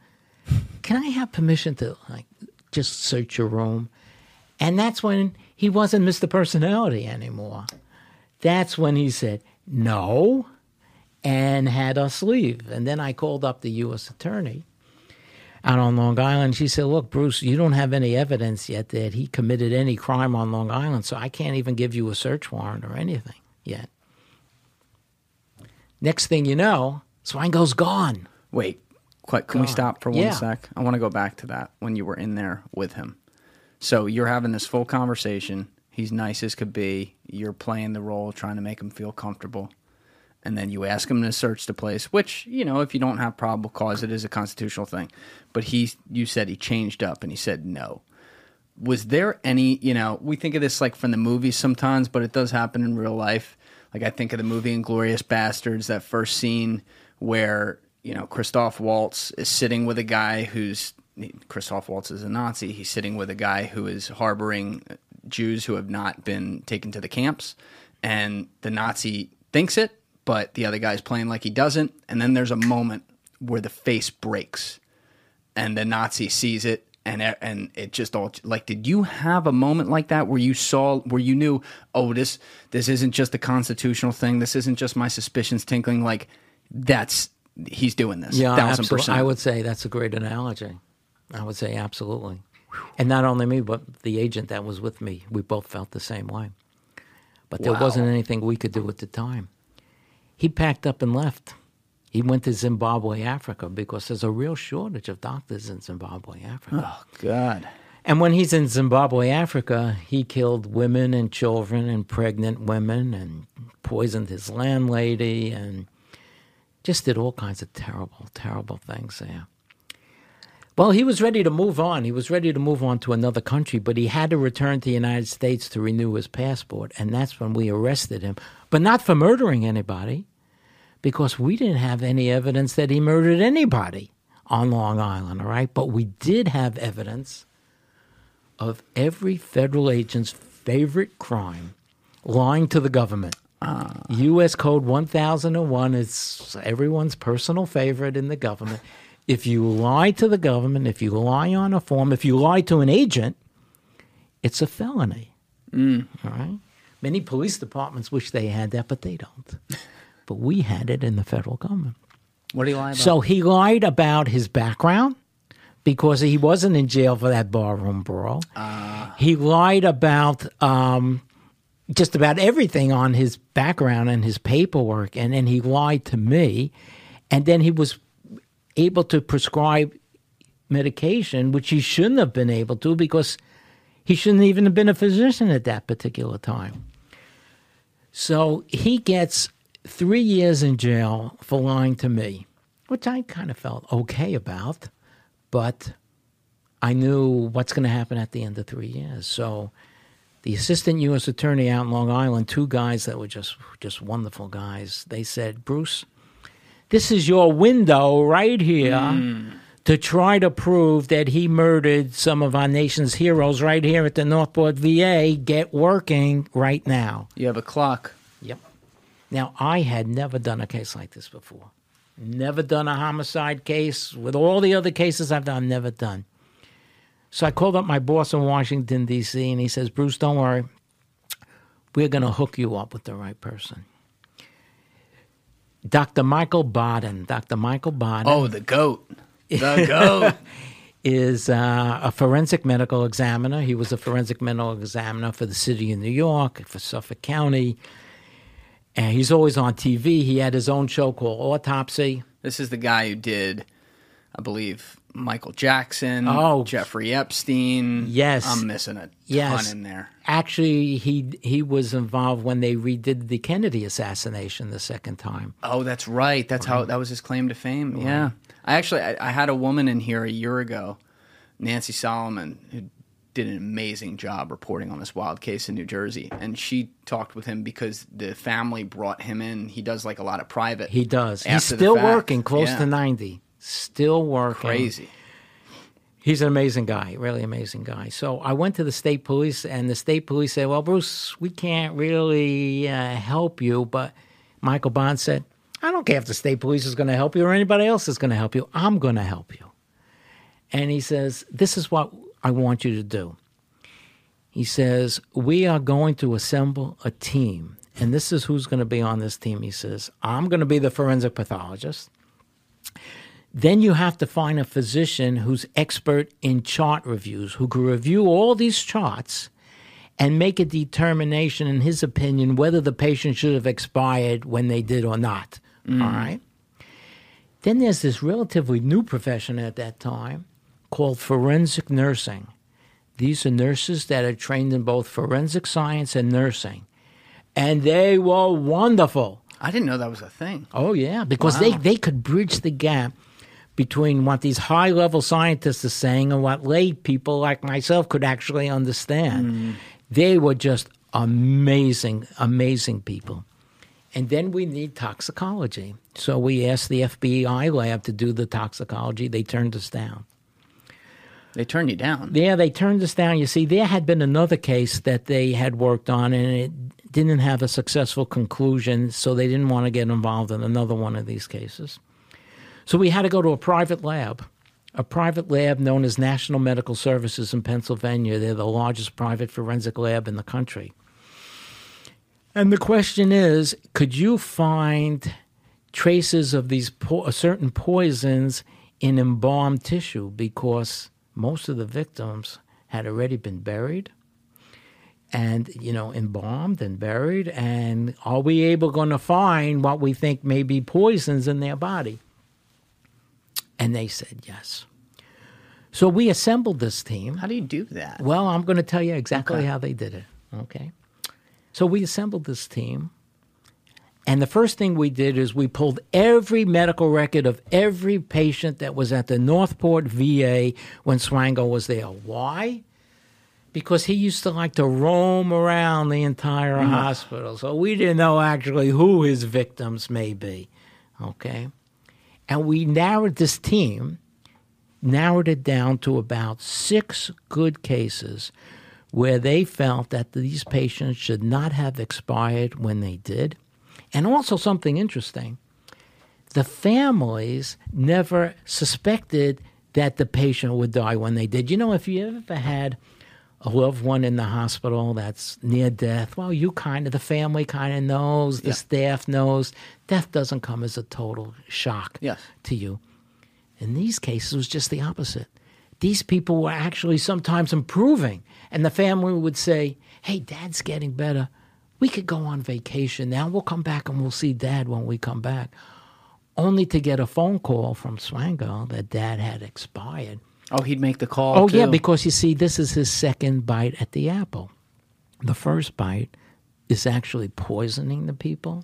can I have permission to like just search your room?" And that's when he wasn't Mr. Personality anymore. That's when he said no and had us leave. And then I called up the U.S. attorney out on Long Island. She said, Look, Bruce, you don't have any evidence yet that he committed any crime on Long Island, so I can't even give you a search warrant or anything yet. Next thing you know, Swango's gone. Wait, quick, can we stop for one Yeah. sec? I want to go back to that when you were in there with him. So you're having this full conversation. He's nice as could be. You're playing the role, trying to make him feel comfortable. And then you ask him to search the place, which, you know, if you don't have probable cause, it is a constitutional thing. But he, you said he changed up and he said no. Was there any, you know, we think of this like from the movies sometimes, but it does happen in real life. Like I think of the movie Inglourious Basterds, that first scene where, you know, Christoph Waltz is sitting with a guy who's, Christoph Waltz is a Nazi. He's sitting with a guy who is harboring Jews who have not been taken to the camps. And the Nazi thinks it, but the other guy's playing like he doesn't. And then there's a moment where the face breaks and the Nazi sees it and and it just all like did you have a moment like that where you saw where you knew oh this this isn't just a constitutional thing this isn't just my suspicions tinkling like that's he's doing this Yeah, thousand absolutely. percent I would say that's a great analogy. I would say absolutely. And not only me, but the agent that was with me, we both felt the same way. But there Wow. wasn't anything we could do at the time. He packed up and left. He went to Zimbabwe, Africa, because there's a real shortage of doctors in Zimbabwe, Africa. oh god And when he's in Zimbabwe, Africa, he killed women and children and pregnant women and poisoned his landlady and just did all kinds of terrible, terrible things there. Well, he was ready to move on. He was ready to move on to another country, but he had to return to the United States to renew his passport. And that's when we arrested him, but not for murdering anybody, because we didn't have any evidence that he murdered anybody on Long Island, all right? But we did have evidence of every federal agent's favorite crime lying to the government. U.S. Code 1001 is everyone's personal favorite in the government. If you lie to the government, if you lie on a form, if you lie to an agent, it's a felony. All right? Many police departments wish they had that, but they don't. but we had it in the federal government. what do you lie about So he lied about his background because he wasn't in jail for that barroom brawl. he lied about um, just about everything on his background and his paperwork, and then he lied to me, and then he was able to prescribe medication, which he shouldn't have been able to because he shouldn't even have been a physician at that particular time. So he gets three years in jail for lying to me, which I kind of felt okay about, but I knew what's going to happen at the end of three years. So the assistant U.S. attorney out in Long Island, two guys that were just just wonderful guys, they said, Bruce, this is your window right here. To try to prove that he murdered some of our nation's heroes right here at the Northport VA, get working right now. You have a clock. Yep. Now, I had never done a case like this before. Never done a homicide case. With all the other cases I've done, never done. So I called up my boss in Washington, D.C., and he says, Bruce, don't worry. We're going to hook you up with the right person. Dr. Michael Baden. Dr. Michael Baden Oh, the goat. The goat. is uh, a forensic medical examiner. He was a forensic medical examiner for the city of New York, for Suffolk County. And he's always on TV. He had his own show called Autopsy. this is the guy who did, I believe, Michael Jackson, Oh. Jeffrey Epstein. Yes. I'm missing a Yes. ton in there. Actually, he he was involved when they redid the Kennedy assassination the second time. Oh, that's right. That's how that was his claim to fame. Yeah. I actually I, I had a woman in here a year ago, Nancy Solomon, who did an amazing job reporting on this wild case in New Jersey, and she talked with him because the family brought him in. He does like a lot of private. He does. He's still working, close Yeah. to 90. Still working. crazy. He's an amazing guy, really amazing guy. So I went to the state police, and the state police said, "Well, Bruce, we can't really uh, help you." But Michael Baden said, "I don't care if the state police is going to help you or anybody else is going to help you. I'm going to help you." And he says, "This is what I want you to do." He says, "We are going to assemble a team, and this is who's going to be on this team." He says, "I'm going to be the forensic pathologist." Then you have to find a physician who's expert in chart reviews, who can review all these charts and make a determination, in his opinion, whether the patient should have expired when they did or not. Mm. All right. Then there's this relatively new profession at that time called forensic nursing. These are nurses that are trained in both forensic science and nursing. And they were wonderful. I didn't know that was a thing. Oh yeah, because they they could bridge the gap between what these high level scientists are saying and what lay people like myself could actually understand. Hmm. They were just amazing, amazing people. And then we need toxicology. So we asked the FBI lab to do the toxicology. They turned us down. They turned you down. Yeah, they turned us down. You see, there had been another case that they had worked on, and it didn't have a successful conclusion, so they didn't want to get involved in another one of these cases. So we had to go to a private lab, a private lab known as National Medical Services in Pennsylvania. They're the largest private forensic lab in the country. And the question is could you find traces of these po- uh, certain poisons in embalmed tissue? Because most of the victims had already been buried and you know embalmed and buried and are we able going to find what we think may be poisons in their body and they said yes so we assembled this team How do you do that? well, I'm going to tell you exactly Okay. how they did it. Okay. So we assembled this team. And the first thing we did is we pulled every medical record of every patient that was at the Northport VA when Swango was there. Why? Because he used to like to roam around the entire mm. hospital. So we didn't know actually who his victims may be. Okay. And we narrowed this team narrowed it down to about six good cases where they felt that these patients should not have expired when they did. And also, something interesting the families never suspected that the patient would die when they did. You know, if you ever had a loved one in the hospital that's near death, well, you kind of, the family kind of knows, the Yeah. staff knows. Death doesn't come as a total shock Yes. to you. In these cases, it was just the opposite. These people were actually sometimes improving, and the family would say, Hey, dad's getting better. We could go on vacation. Now we'll come back and we'll see dad when we come back. Only to get a phone call from Swango that dad had expired. Oh, he'd make the call. Oh, yeah, because you see, this is his second bite at the apple. The first bite is actually poisoning the people.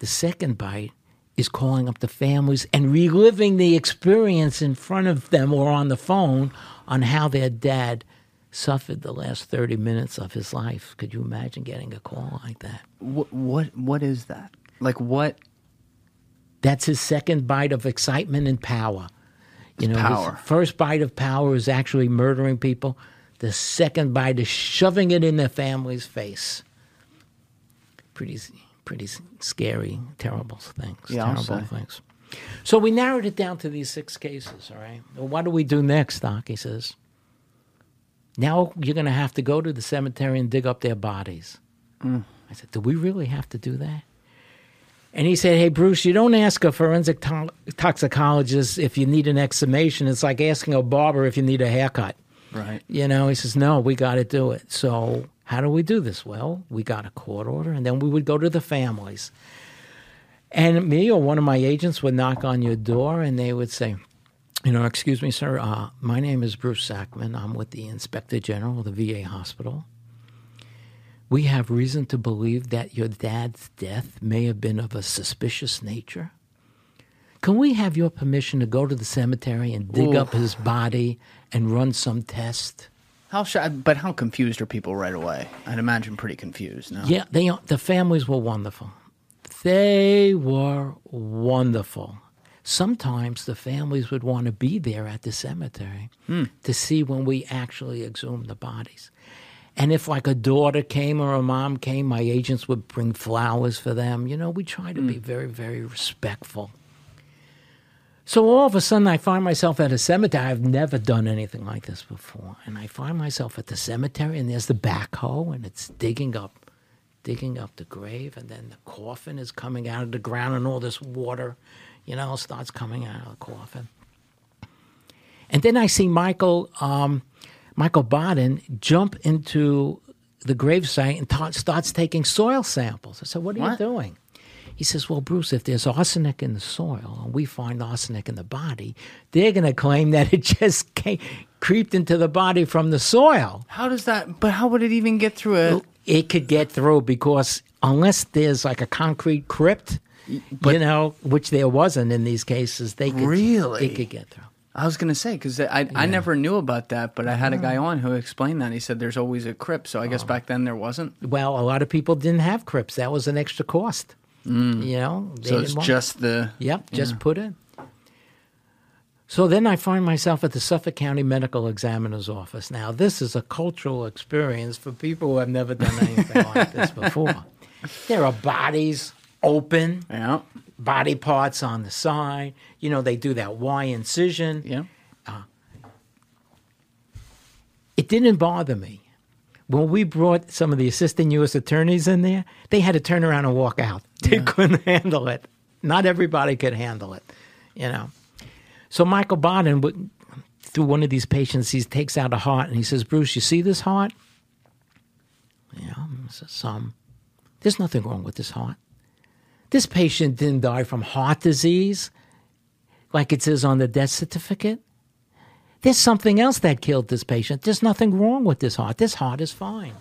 The second bite is calling up the families and reliving the experience in front of them or on the phone on how their dad suffered the last 30 minutes of his life. Could you imagine getting a call like that? what what what is that? Like what? That's his second bite of excitement and power. You know, his power. first bite of power is actually murdering people. The second bite is shoving it in their family's face. Pretty, pretty scary, terrible things. Yeah, terrible things. So we narrowed it down to these six cases. All right. Well, what do we do next, Doc? He says. Now you're going to have to go to the cemetery and dig up their bodies. Mm. I said, do we really have to do that? And he said, Hey, Bruce, you don't ask a forensic to- toxicologist if you need an exhumation. It's like asking a barber if you need a haircut. Right. You know, he says, No, we got to do it. So, how do we do this? Well, we got a court order, and then we would go to the families. And me or one of my agents would knock on your door, and they would say, You know, excuse me, sir, uh, my name is Bruce Sackman. I'm with the Inspector General of the VA Hospital. We have reason to believe that your dad's death may have been of a suspicious nature. Can we have your permission to go to the cemetery and dig Ooh. up his body and run some test? How shy, but how confused are people right away? I'd imagine pretty confused. No. Yeah, they the families were wonderful. They were wonderful. Sometimes the families would want to be there at the cemetery hmm. to see when we actually exhumed the bodies. And if like a daughter came or a mom came, my agents would bring flowers for them. You know, we try to be very, very respectful. So all of a sudden, I find myself at a cemetery. I've never done anything like this before, and I find myself at the cemetery, and there's the backhoe, and it's digging up, digging up the grave, and then the coffin is coming out of the ground, and all this water, you know, starts coming out of the coffin. And then I see Michael, um, Michael Baden jump into the gravesite and ta- starts taking soil samples. I said, "What are What? you doing?" He says, Well, Bruce, if there's arsenic in the soil and we find arsenic in the body, they're going to claim that it just came, creeped into the body from the soil. How does that? But how would it even get through a? It could get through because unless there's like a concrete crypt, you know, which there wasn't in these cases, they could, Really? it could get through. I was gonna say because I I never knew about that, but I had a guy on who explained that. He said there's always a crypt, so I guess oh. back then there wasn't. Well, a lot of people didn't have crypts. That was an extra cost. Mm. You know, So it's just the. Yep, just put in. So then I find myself at the Suffolk County Medical Examiner's office. Now, this is a cultural experience for people who have never done anything like this before. There are bodies open, Yeah. Body parts on the side. You know, they do that Y incision. Yeah. It didn't bother me. When we brought some of the assistant U.S. attorneys in there, they had to turn around and walk out. They couldn't handle it. Not everybody could handle it, you know. So Michael Baden, would, through one of these patients, he takes out a heart and he says, "Bruce, you see this heart?" Yeah, um, there's nothing wrong with this heart. This patient didn't die from heart disease, like it says on the death certificate. There's something else that killed this patient. There's nothing wrong with this heart. This heart is fine.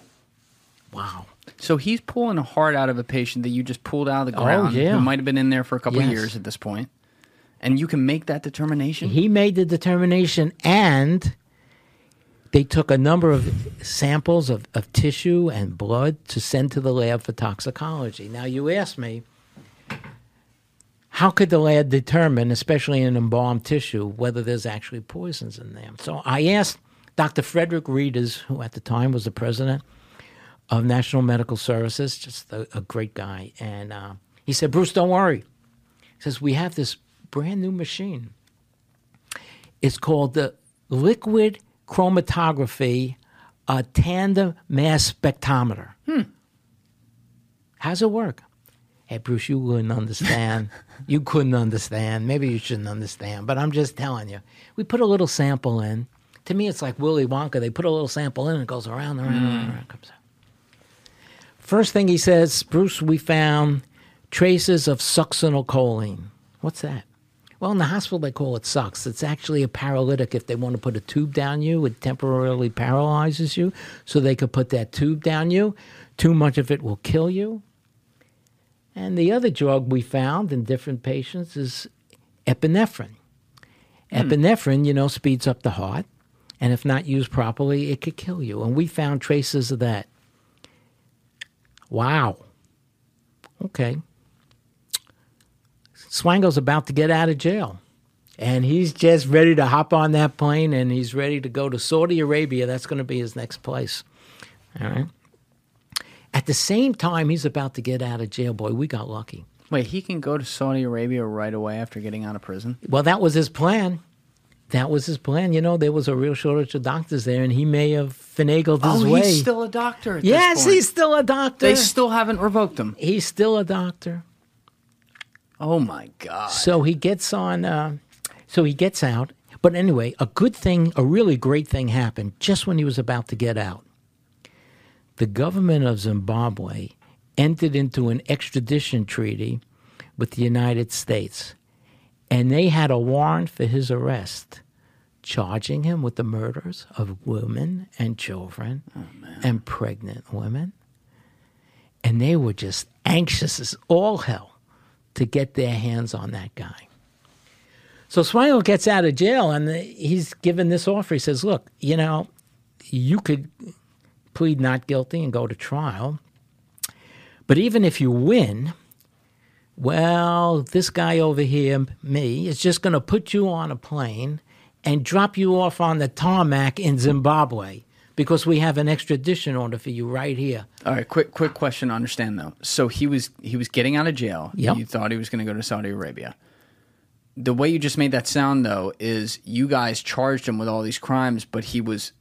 Wow. So he's pulling a heart out of a patient that you just pulled out of the oh, ground, Oh, yeah. who might have been in there for a couple of years at this point. point, and you can make that determination. He made the determination, and they took a number of samples of, of tissue and blood to send to the lab for toxicology. Now, you ask me, how could the lab determine, especially in embalmed tissue, whether there's actually poisons in them? So I asked Dr. Fredric Rieders, who at the time was the president of National Medical Services, just a, a great guy. And uh, he said, Bruce, don't worry. He says, we have this brand new machine. It's called the liquid chromatography uh, tandem mass spectrometer. How's it work? Hey, Bruce, you wouldn't understand. you couldn't understand. Maybe you shouldn't understand, but I'm just telling you. We put a little sample in. To me, it's like Willy Wonka. They put a little sample in, and it goes around, and around, around, around, comes out. First thing he says, Bruce, we found traces of succinylcholine. What's that? Well, in the hospital, they call it sucks. It's actually a paralytic. If they want to put a tube down you, it temporarily paralyzes you. So they could put that tube down you. Too much of it will kill you. And the other drug we found in different patients is epinephrine. Hmm. Epinephrine, you know, speeds up the heart. And if not used properly, it could kill you. And we found traces of that. Wow. Okay. Swango's about to get out of jail. And he's just ready to hop on that plane and he's ready to go to Saudi Arabia. That's going to be his next place. All right. At the same time, he's about to get out of jail. Boy, we got lucky. Wait, he can go to Saudi Arabia right away after getting out of prison? Well, that was his plan. That was his plan. You know, there was a real shortage of doctors there, and he may have finagled his oh, way. he's still a doctor. At yes, this point. he's still a doctor. They still haven't revoked him. he's still a doctor. Oh my god! So he gets on. Uh, so he gets out. But anyway, a good thing, a really great thing happened just when he was about to get out. The government of Zimbabwe entered into an extradition treaty with the United States, and they had a warrant for his arrest, charging him with the murders of women and children and pregnant women. And they were just anxious as all hell to get their hands on that guy. So Swango gets out of jail and he's given this offer. He says, Look, you know, you could plead not guilty and go to trial. But even if you win, well, this guy over here, me, is just going to put you on a plane and drop you off on the tarmac in Zimbabwe because we have an extradition order for you right here. All right, quick quick question to understand though. So he was he was getting out of jail. Yep. You thought he was going to go to Saudi Arabia. The way you just made that sound though is you guys charged him with all these crimes, but he was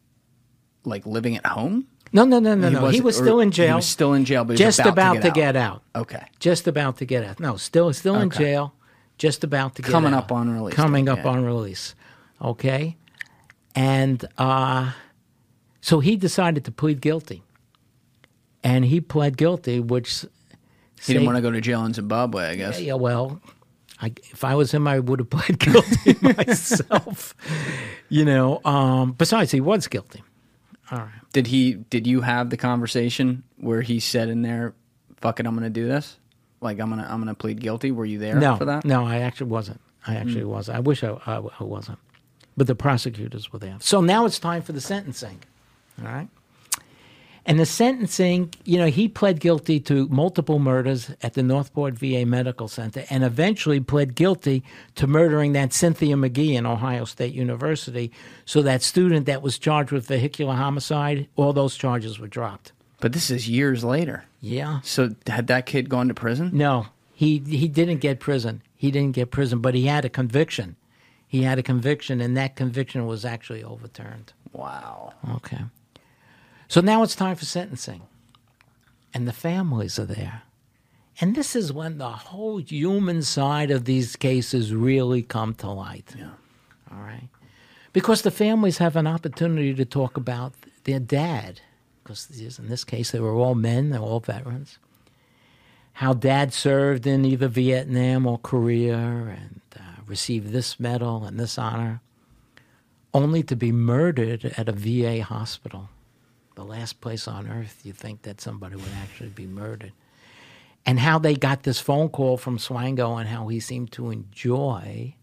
like living at home. No, no, no, no, no. He was still in jail. He was still in jail, but he was just about, to, get, out. Okay. Just about to get out. No, still still in Okay. jail. Just about to get out. Coming out. up on release Coming up yeah. on release. Okay. And uh, so he decided to plead guilty. And he pled guilty, which He didn't want to go to jail in Zimbabwe, I guess. Yeah, well, I, if I was him, I would have pled guilty myself. You know. Um, besides, he was guilty. All right. Did he? Did you have the conversation where he said in there, "Fuck it, I'm going to do this"? Like I'm gonna I'm gonna plead guilty. Were you there No, for that? no, I actually wasn't. I hmm. actually wasn't. I wish I, I, I wasn't. But the prosecutors were there. So now it's time for the sentencing. All right. And the sentencing, you know, he pled guilty to multiple murders at the Northport VA Medical Center and eventually pled guilty to murdering that Cynthia McGee in Ohio State University. So that student that was charged with vehicular homicide, all those charges were dropped. But this is years later. Yeah. So had that kid gone to prison? No, he he didn't get prison. He didn't get prison, but he had a conviction. He had a conviction, and that conviction was actually overturned. Wow. Okay. So now it's time for sentencing. And the families are there. And this is when the whole human side of these cases really come to light. Yeah. All right. Because the families have an opportunity to talk about their dad. Because in this case, they were all men, they're all veterans. How dad served in either Vietnam or Korea and uh, received this medal and this honor, only to be murdered at a VA hospital. The last place on earth you think that somebody would actually be murdered. And how they got this phone call from Swango and how he seemed to enjoy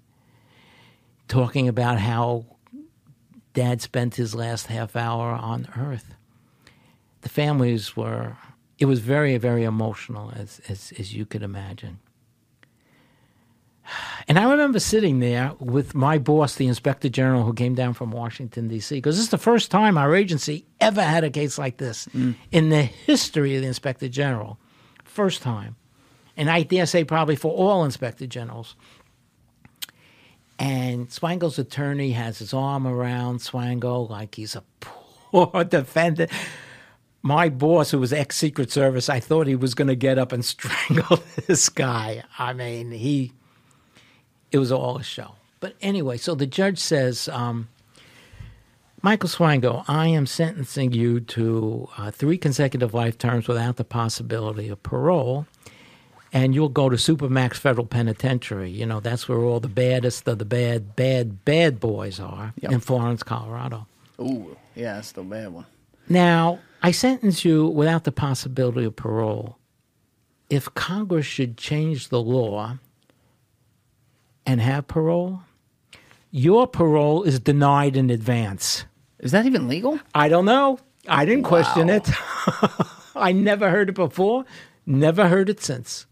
talking about how dad spent his last half hour on earth. The families were, it was very, very emotional, as, as, as you could imagine. And I remember sitting there with my boss, the inspector general, who came down from Washington, D.C., because this is the first time our agency ever had a case like this mm. in the history of the inspector general. First time. And I dare say, probably for all inspector generals. And Swango's attorney has his arm around Swango like he's a poor defendant. My boss, who was ex Secret Service, I thought he was going to get up and strangle this guy. I mean, he, it was all a show. But anyway, so the judge says, um, Michael Swango, I am sentencing you to uh, three consecutive life terms without the possibility of parole, and you'll go to Supermax Federal Penitentiary. You know, that's where all the baddest of the bad, bad, bad boys are Yep. in Florence, Colorado. Ooh, yeah, that's the bad one. Now, I sentence you without the possibility of parole. If Congress should change the law and have parole, your parole is denied in advance. Is that even legal? I don't know. I didn't question it. I never heard it before, never heard it since.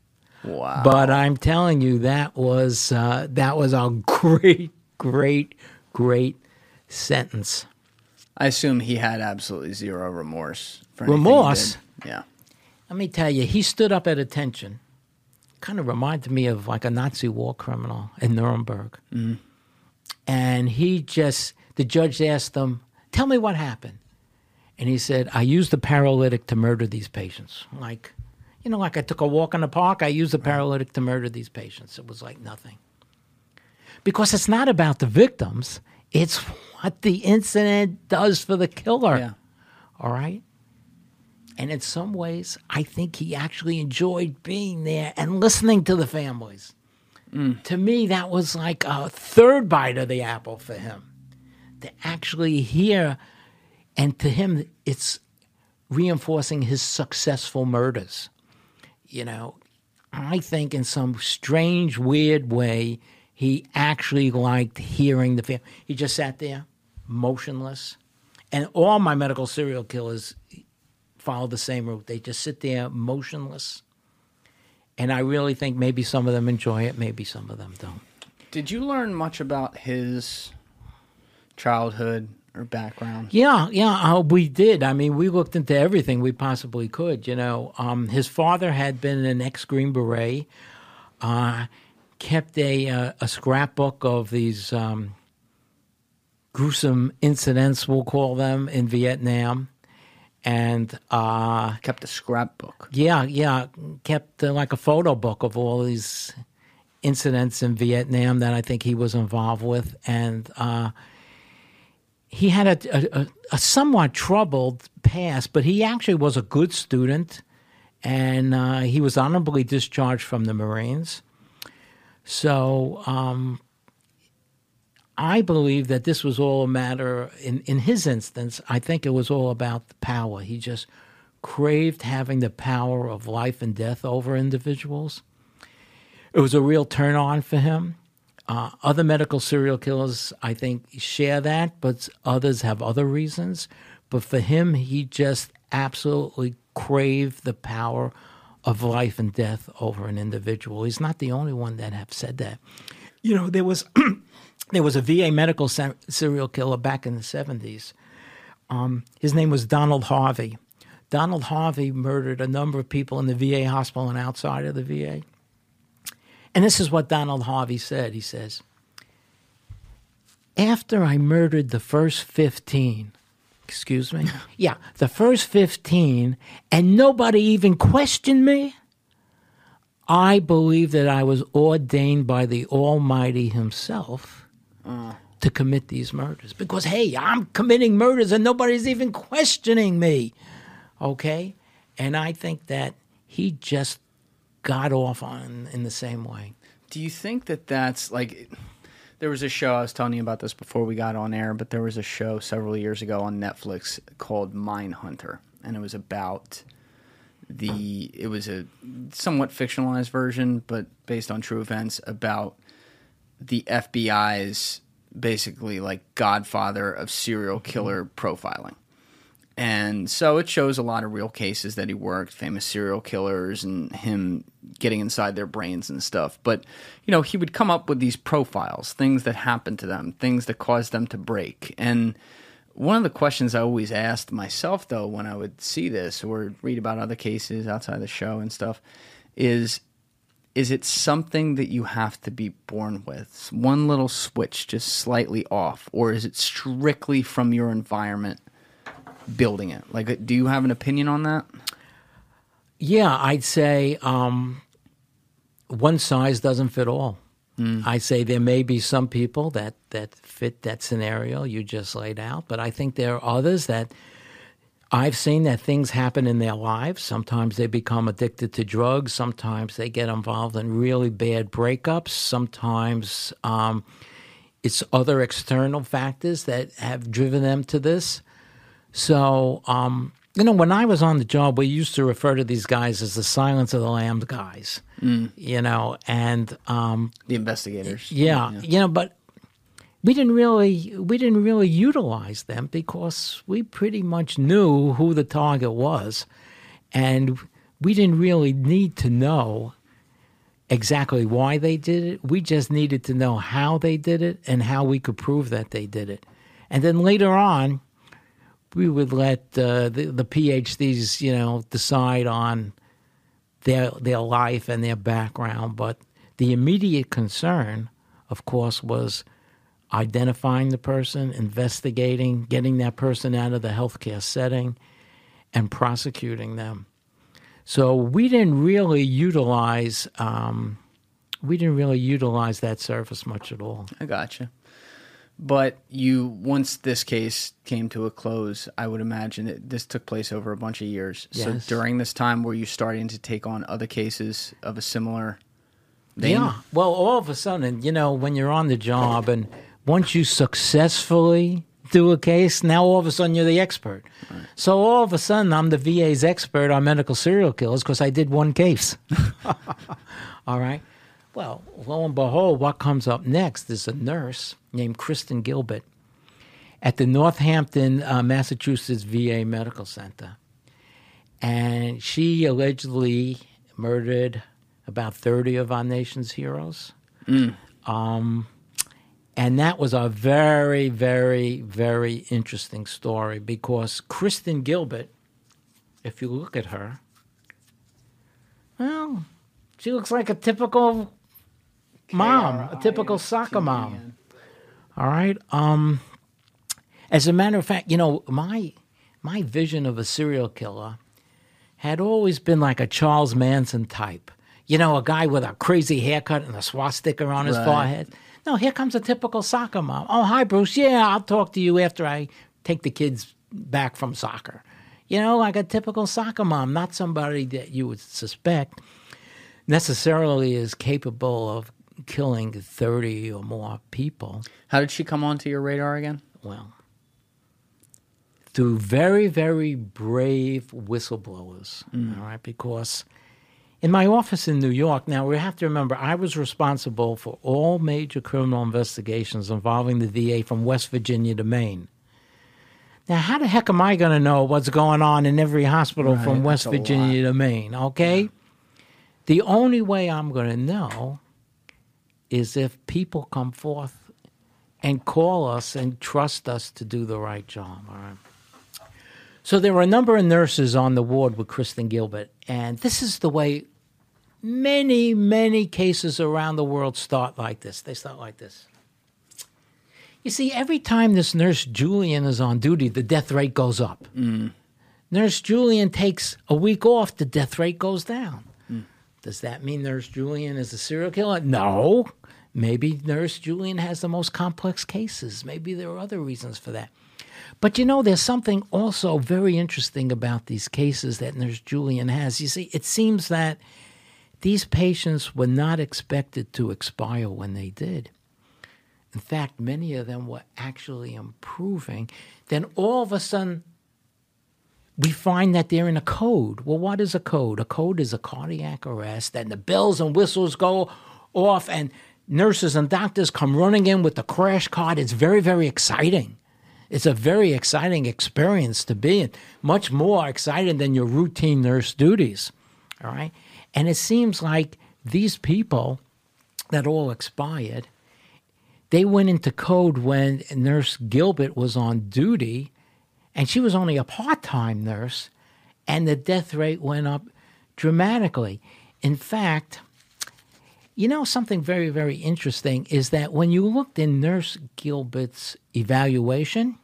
Wow. But I'm telling you, that was uh, that was a great, great, great sentence. I assume he had absolutely zero remorse for Remorse? Yeah. Let me tell you, he stood up at attention. Kind of reminded me of like a Nazi war criminal in Nuremberg. Mm-hmm. And he just, the judge asked him, Tell me what happened. And he said, I used the paralytic to murder these patients. Like, you know, like I took a walk in the park, I used the paralytic to murder these patients. It was like nothing. Because it's not about the victims, it's what the incident does for the killer. Yeah. All right. And in some ways, I think he actually enjoyed being there and listening to the families. Mm. To me, that was like a third bite of the apple for him to actually hear. And to him, it's reinforcing his successful murders. You know, I think in some strange, weird way, he actually liked hearing the family. He just sat there, motionless. And all my medical serial killers follow the same route. They just sit there motionless. And I really think maybe some of them enjoy it, maybe some of them don't. Did you learn much about his childhood or background? Yeah, yeah, uh, we did. I mean, we looked into everything we possibly could. You know, um, his father had been an ex Green Beret, uh, kept a uh, a scrapbook of these um, gruesome incidents, we'll call them, in Vietnam, and uh, Kept a scrapbook. yeah, yeah, kept uh, like a photo book of all these incidents in Vietnam that I think he was involved with, and uh, he had a, a, a, somewhat troubled past, but he actually was a good student, and uh, he was honorably discharged from the Marines. So um, I believe that this was all a matter, in, in his instance, I think it was all about the power. He just craved having the power of life and death over individuals. It was a real turn on for him. Uh, other medical serial killers, I think, share that, but others have other reasons. But for him, he just absolutely craved the power of life and death over an individual. He's not the only one that have said that. You know, there was there was a VA medical se- serial killer back in the seventies. Um, his name was Donald Harvey. Donald Harvey murdered a number of people in the VA hospital and outside of the VA. And this is what Donald Harvey said. He says, After I murdered the first 15, excuse me? Yeah, the first 15, and nobody even questioned me, I believe that I was ordained by the Almighty Himself to commit these murders. Because, hey, I'm committing murders and nobody's even questioning me. Okay? And I think that he just got off on in the same way. Do you think that that's like there was a show I was telling you about this before we got on air, but there was a show several years ago on Netflix called Mindhunter, and it was about the it was a somewhat fictionalized version, but based on true events about the FBI's basically like godfather of serial mm-hmm. killer profiling. And so it shows a lot of real cases that he worked, famous serial killers, and him getting inside their brains and stuff. But, you know, he would come up with these profiles, things that happened to them, things that caused them to break. And one of the questions I always asked myself, though, when I would see this or read about other cases outside the show and stuff, is is it something that you have to be born with? One little switch just slightly off, or is it strictly from your environment building it? Like, do you have an opinion on that? Yeah, I'd say um, one size doesn't fit all. I say there may be some people that, that fit that scenario you just laid out, but I think there are others that I've seen that things happen in their lives. Sometimes they become addicted to drugs. Sometimes they get involved in really bad breakups. Sometimes um, it's other external factors that have driven them to this. So, um, you know, when I was on the job, we used to refer to these guys as the Silence of the Lambs guys. You know, and um, The investigators. yeah, you know, but we didn't really we didn't really utilize them because we pretty much knew who the target was, and we didn't really need to know exactly why they did it. We just needed to know how they did it and how we could prove that they did it, and then later on, we would let uh, the the PhDs you know decide on their their life and their background, but the immediate concern, of course, was identifying the person, investigating, getting that person out of the healthcare setting, and prosecuting them. So we didn't really utilize um, we didn't really utilize that service much at all. I gotcha. But you, once this case came to a close, I would imagine that this took place over a bunch of years. So during this time, were you starting to take on other cases of a similar vein? Yeah. Well, all of a sudden, you know, when you're on the job and once you successfully do a case, now all of a sudden you're the expert. So all of a sudden I'm the VA's expert on medical serial killers because I did one case. all right. Well, lo and behold, what comes up next is a nurse named Kristen Gilbert at the Northampton, uh, Massachusetts VA Medical Center. And she allegedly murdered about 30 of our nation's heroes. Um, and that was a very, very, very interesting story because Kristen Gilbert, if you look at her, well, she looks like a typical mom, a typical soccer mom. All right. Um, as a matter of fact, you know my my vision of a serial killer had always been like a Charles Manson type. You know, a guy with a crazy haircut and a swastika on his Right. forehead. No, here comes a typical soccer mom. Oh, hi, Bruce. Yeah, I'll talk to you after I take the kids back from soccer. You know, like a typical soccer mom, not somebody that you would suspect necessarily is capable of killing 30 or more people. How did she come onto your radar again? Well, through very, very brave whistleblowers, mm. all right, because in my office in New York, now we have to remember I was responsible for all major criminal investigations involving the VA from West Virginia to Maine. Now, how the heck am I going to know what's going on in every hospital Right, from West Virginia to Maine? Okay? The only way I'm going to know is if people come forth and call us and trust us to do the right job. All right. So there were a number of nurses on the ward with Kristen Gilbert, and this is the way many, many cases around the world start like this. They start like this. You see, every time this nurse Julian is on duty, the death rate goes up. Mm. Nurse Julian takes a week off, the death rate goes down. Mm. Does that mean Nurse Julian is a serial killer? No. Maybe Nurse Julian has the most complex cases. Maybe there are other reasons for that. But you know, there's something also very interesting about these cases that Nurse Julian has. You see, it seems that these patients were not expected to expire when they did. In fact, many of them were actually improving. Then all of a sudden, we find that they're in a code. Well, what is a code? A code is a cardiac arrest, and the bells and whistles go off, and nurses and doctors come running in with the crash cart. It's very, very exciting. It's a very exciting experience to be in, much more exciting than your routine nurse duties. All right. And it seems like these people that all expired, they went into code when Nurse Gilbert was on duty, and she was only a part time nurse, and the death rate went up dramatically. In fact, you know, something very, very interesting is that when you looked in Nurse Gilbert's evaluation,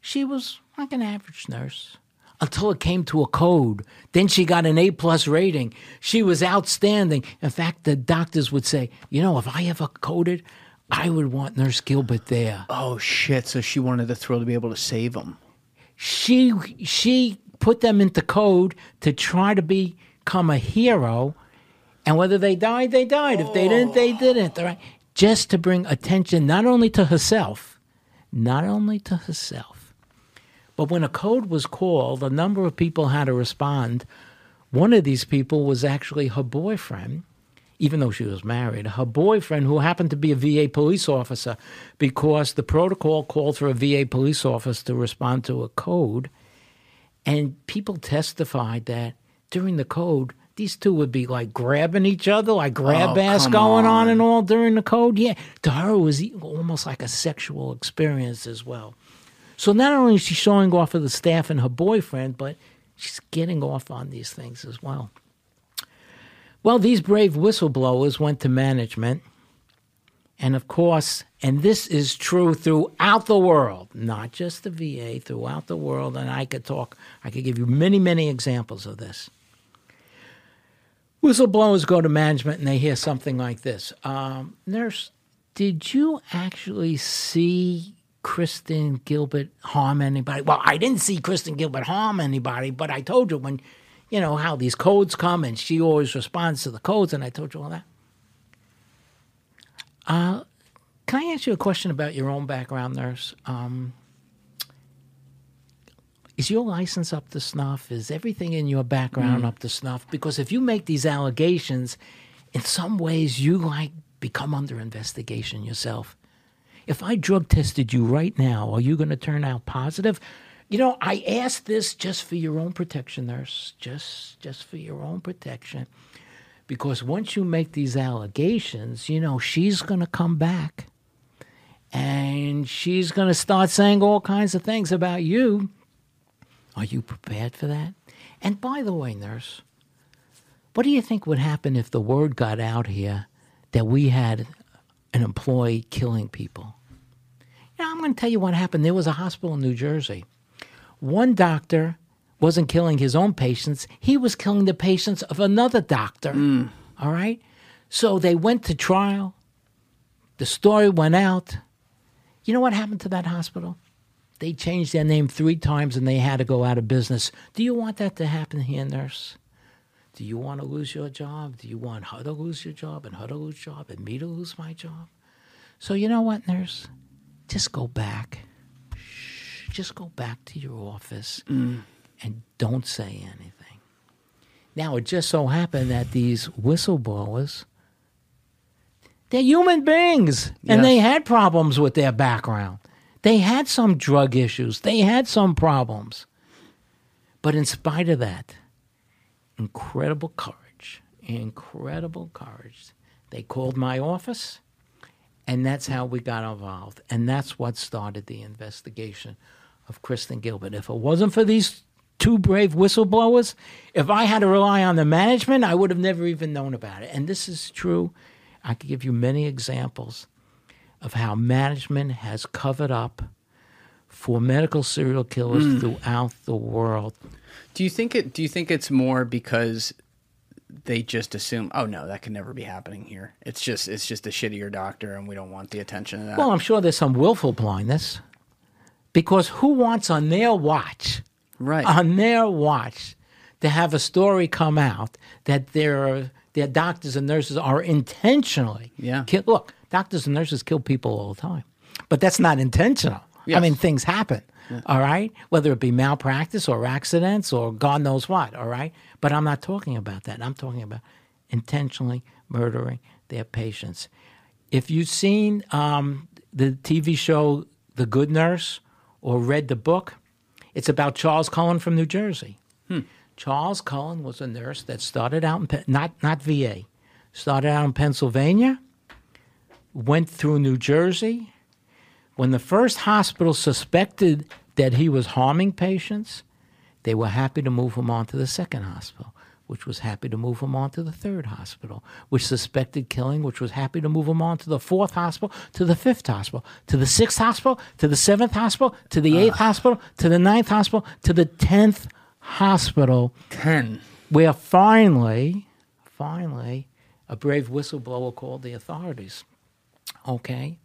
she was like an average nurse. Until it came to a code. Then she got an A plus rating. She was outstanding. In fact, the doctors would say, you know, if I ever coded, I would want Nurse Gilbert there. Oh shit! So she wanted the thrill to be able to save them. She she put them into code to try to become a hero, and whether they died, they died. If they didn't, they oh. didn't. All right, just to bring attention not only to herself, not only to herself, but when a code was called, a number of people had to respond. One of these people was actually her boyfriend even though she was married, her boyfriend, who happened to be a VA police officer, because the protocol called for a VA police officer to respond to a code. And people testified that during the code, these two would be like grabbing each other, like oh, grab Oh, ass going on. on. and all during the code. Yeah, to her, it was almost like a sexual experience as well. So not only is she showing off of the staff and her boyfriend, but she's getting off on these things as well. Well, these brave whistleblowers went to management. And of course, and this is true throughout the world, not just the VA, throughout the world. And I could talk, I could give you many, many examples of this. Whistleblowers go to management and they hear something like this um, Nurse, did you actually see Kristen Gilbert harm anybody? Well, I didn't see Kristen Gilbert harm anybody, but I told you when, you know, how these codes come and she always responds to the codes, and I told you all that. Uh, can I ask you a question about your own background, nurse? Um, is your license up to snuff? Is everything in your background up to snuff? Because if you make these allegations, in some ways you like become under investigation yourself. If I drug tested you right now, are you going to turn out positive? You know, I ask this just for your own protection, nurse. Just just for your own protection. Because once you make these allegations, you know, she's going to come back and she's going to start saying all kinds of things about you. Are you prepared for that? And by the way, nurse, what do you think would happen if the word got out here that we had an employee killing people? Know, I'm going to tell you what happened. There was a hospital in New Jersey. One doctor wasn't killing his own patients, he was killing the patients of another doctor. Mm. All right? So they went to trial. The story went out. You know what happened to that hospital? They changed their name three times and they had to go out of business. Do you want that to happen here, nurse? Do you want to lose your job? Do you want her to lose your job and her to lose job and me to lose my job? So you know what, nurse? Just go back. Shh, just go back to your office mm. and don't say anything. Now it just so happened that these whistleblowers they're human beings and Yes. they had problems with their background. They had some drug issues. They had some problems. But in spite of that, incredible courage, incredible courage. They called my office, and that's how we got involved. And that's what started the investigation of Kristen Gilbert. If it wasn't for these two brave whistleblowers, if I had to rely on the management, I would have never even known about it. And this is true. I could give you many examples of how management has covered up for medical serial killers mm. throughout the world. Do you think it? Do you think it's more because they just assume, oh no, that could never be happening here. It's just it's just a shittier doctor, and we don't want the attention of that. Well, I'm sure there's some willful blindness because who wants on their watch, right. on their watch, to have a story come out that their their doctors and nurses are intentionally Yeah. kill. Look, doctors and nurses kill people all the time, but that's not intentional. I mean, things happen. All right, whether it be malpractice or accidents or God knows what. All right, but I'm not talking about that. I'm talking about intentionally murdering their patients. If you've seen um, the TV show The Good Nurse or read the book, it's about Charles Cullen from New Jersey. Charles Cullen was a nurse that started out in Pe- not not VA, started out in Pennsylvania, went through New Jersey. When the first hospital suspected that he was harming patients, they were happy to move him on to the second hospital, which was happy to move him on to the third hospital, which suspected killing, which was happy to move him on to the fourth hospital, to the fifth hospital, to the sixth hospital, to the seventh hospital, to the eighth hospital, to the ninth hospital, to the tenth hospital 10. where finally, finally, a brave whistleblower called the authorities. Okay?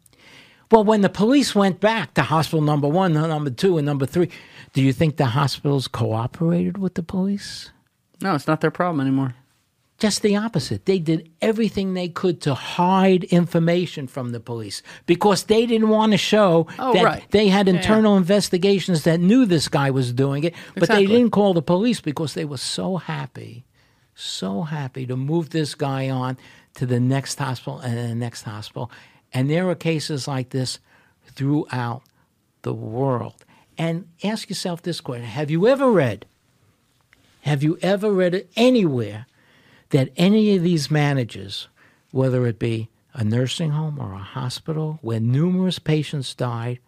Well, when the police went back to hospital number one, number two, and number three, do you think the hospitals cooperated with the police? No, it's not their problem anymore. Just the opposite. They did everything they could to hide information from the police because they didn't want to show Oh, that right. they had Yeah, yeah. internal investigations that knew this guy was doing it, but Exactly. they didn't call the police because they were so happy, so happy to move this guy on to the next hospital and the next hospital. And there are cases like this throughout the world. And ask yourself this question Have you ever read? Have you ever read it anywhere that any of these managers, whether it be a nursing home or a hospital where numerous patients died,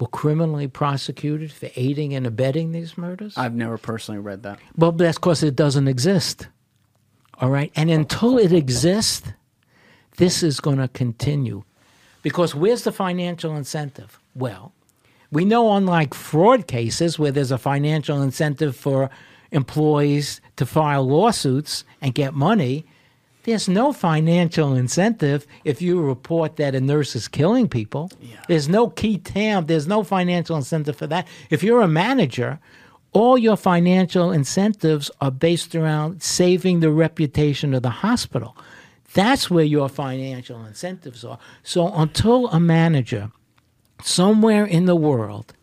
were criminally prosecuted for aiding and abetting these murders? I've never personally read that. Well, that's because it doesn't exist. All right. And until it exists, this is going to continue. Because where's the financial incentive? Well, we know, unlike fraud cases where there's a financial incentive for employees to file lawsuits and get money, there's no financial incentive if you report that a nurse is killing people. There's no qui tam, there's no financial incentive for that. If you're a manager, all your financial incentives are based around saving the reputation of the hospital. That's where your financial incentives are. So until a manager somewhere in the world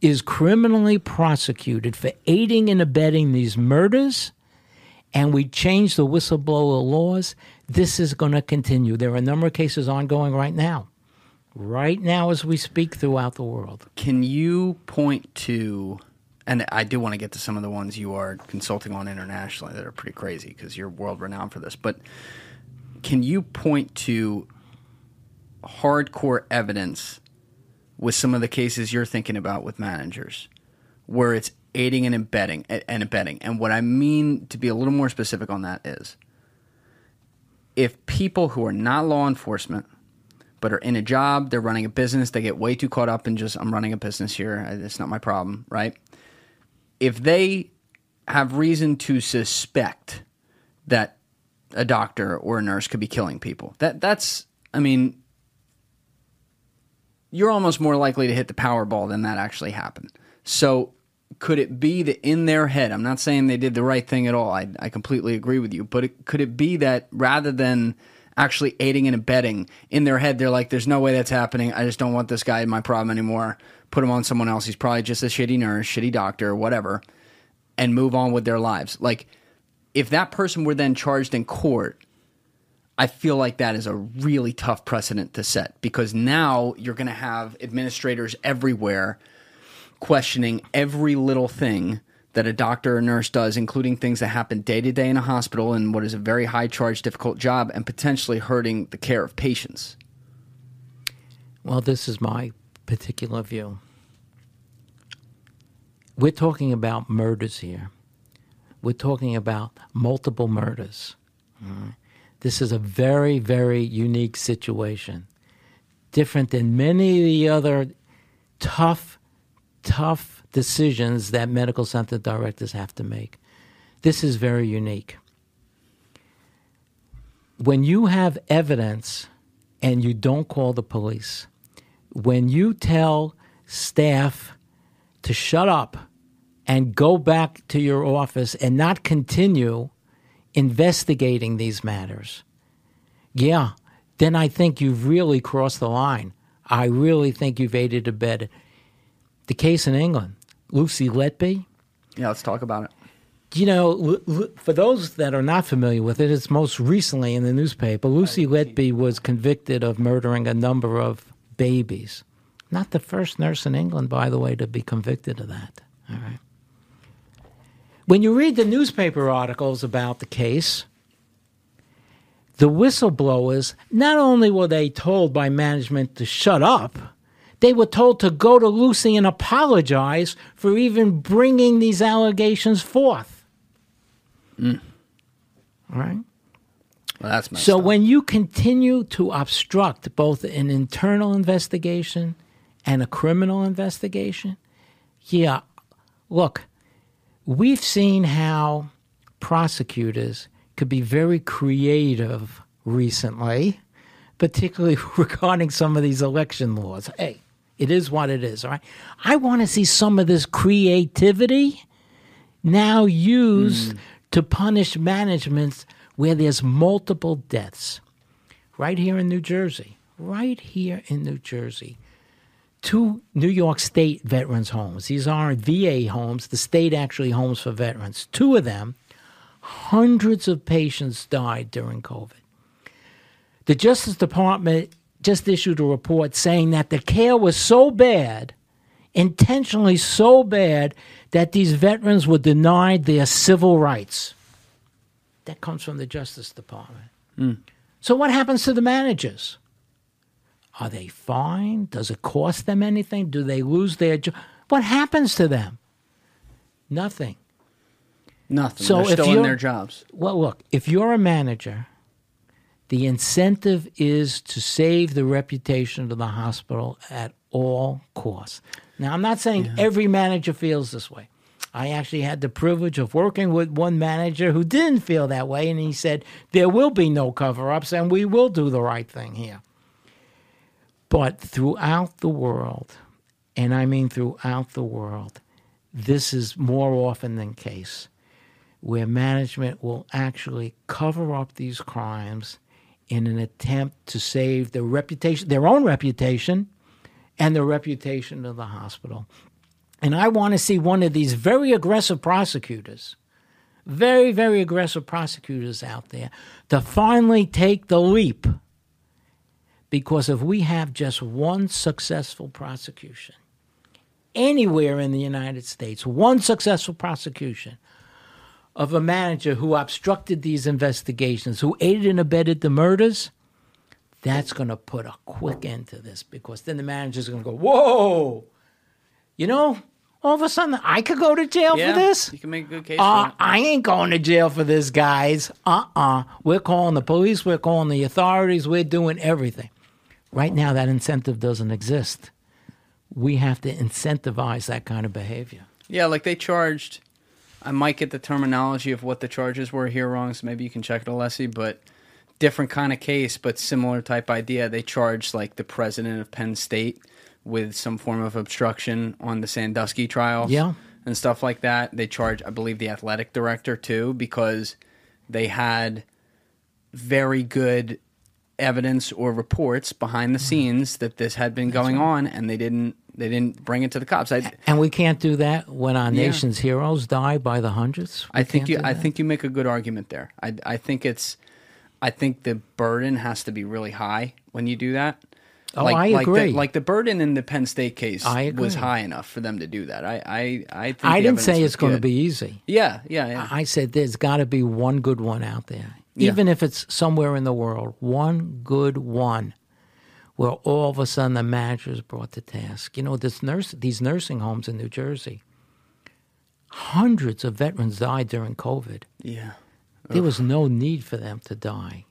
is criminally prosecuted for aiding and abetting these murders, and we change the whistleblower laws, this is going to continue. There are a number of cases ongoing right now, right now as we speak throughout the world. Can you point to, and I do want to get to some of the ones you are consulting on internationally that are pretty crazy because you're world renowned for this, but can you point to hardcore evidence with some of the cases you're thinking about with managers where it's aiding and abetting and abetting and what i mean to be a little more specific on that is if people who are not law enforcement but are in a job, they're running a business, they get way too caught up in just, I'm running a business here, it's not my problem, right? If they have reason to suspect that a doctor or a nurse could be killing people, that that's, I mean, you're almost more likely to hit the Powerball than that actually happened. So, could it be that in their head, I'm not saying they did the right thing at all, I, I completely agree with you, but it, could it be that rather than actually aiding and abetting in their head, they're like, there's no way that's happening. I just don't want this guy in my problem anymore. Put him on someone else. He's probably just a shitty nurse, shitty doctor, whatever, and move on with their lives. Like, if that person were then charged in court, I feel like that is a really tough precedent to set because now you're going to have administrators everywhere questioning every little thing that a doctor or nurse does, including things that happen day to day in a hospital in what is a very high charge, difficult job, and potentially hurting the care of patients. Well, this is my particular view. We're talking about murders here. We're talking about multiple murders. This is a very, very unique situation. Different than many of the other tough, tough decisions that medical center directors have to make. This is very unique. When you have evidence and you don't call the police, when you tell staff to shut up and go back to your office and not continue investigating these matters, yeah, then I think you've really crossed the line. I really think you've aided and abetted. The case in England, Lucy Letby, Yeah, let's talk about it. you know, for those that are not familiar with it, it's most recently in the newspaper. Lucy Letby was convicted of murdering a number of babies. Not the first nurse in England, by the way, to be convicted of that. All right. When you read the newspaper articles about the case, the whistleblowers not only were they told by management to shut up, they were told to go to Lucy and apologize for even bringing these allegations forth. Mm. All right. Well, So up. when you continue to obstruct both an internal investigation and a criminal investigation, yeah, look, we've seen how prosecutors could be very creative recently, particularly regarding some of these election laws. Hey, it is what it is, all right? I want to see some of this creativity now used hmm. to punish managements where there's multiple deaths. Right here in New Jersey, right here in New Jersey, two New York State veterans' homes. These aren't VA homes, the state actually homes for veterans. Two of them, hundreds of patients died during COVID. The Justice Department just issued a report saying that the care was so bad, intentionally so bad, that these veterans were denied their civil rights. That comes from the Justice Department. Hmm. So, what happens to the managers? Are they fined? Does it cost them anything? Do they lose their job? What happens to them? Nothing. Nothing. So They're if still in you're- their jobs. Well, look, if you're a manager, the incentive is to save the reputation of the hospital at all costs. Now, I'm not saying every manager feels this way. I actually had the privilege of working with one manager who didn't feel that way, and he said, There will be no cover ups, and we will do the right thing here. But throughout the world, and I mean throughout the world, this is more often than case where management will actually cover up these crimes in an attempt to save their reputation, their own reputation, and the reputation of the hospital. And I want to see one of these very aggressive prosecutors, very, very aggressive prosecutors out there, to finally take the leap. Because if we have just one successful prosecution anywhere in the United States, one successful prosecution, of a manager who obstructed these investigations, who aided and abetted the murders, that's going to put a quick end to this because then the manager's going to go, whoa, you know, all of a sudden I could go to jail Yeah, for this. you can make a good case Uh. I ain't going to jail for this, guys. Uh uh we are calling the police, we're calling the authorities, we're doing everything. Right now, that incentive doesn't exist. We have to incentivize that kind of behavior. Yeah, like they charged. I might get the terminology of what the charges were here wrong, so maybe you can check it, Alessi. But different kind of case, but similar type idea. They charged like the president of Penn State with some form of obstruction on the Sandusky trials, Yeah. and stuff like that. They charged, I believe, the athletic director too because they had very good evidence or reports behind the mm. scenes that this had been going on, and they didn't. They didn't bring it to the cops. I, And we can't do that when our nation's heroes die by the hundreds. We I think you. I think you make a good argument there. I. I think it's. I think the burden has to be really high when you do that. Oh, like, I like agree. The, like the burden in the Penn State case was high enough for them to do that. I. I. I think. I didn't say it's going to be easy. Yeah. Yeah. Yeah. I said there's got to be one good one out there, Yeah. even if it's somewhere in the world. One good one, where all of a sudden the manager is brought to task. You know, this nurse, these nursing homes in New Jersey. Hundreds of veterans died during COVID. yeah. There was no need for them to die.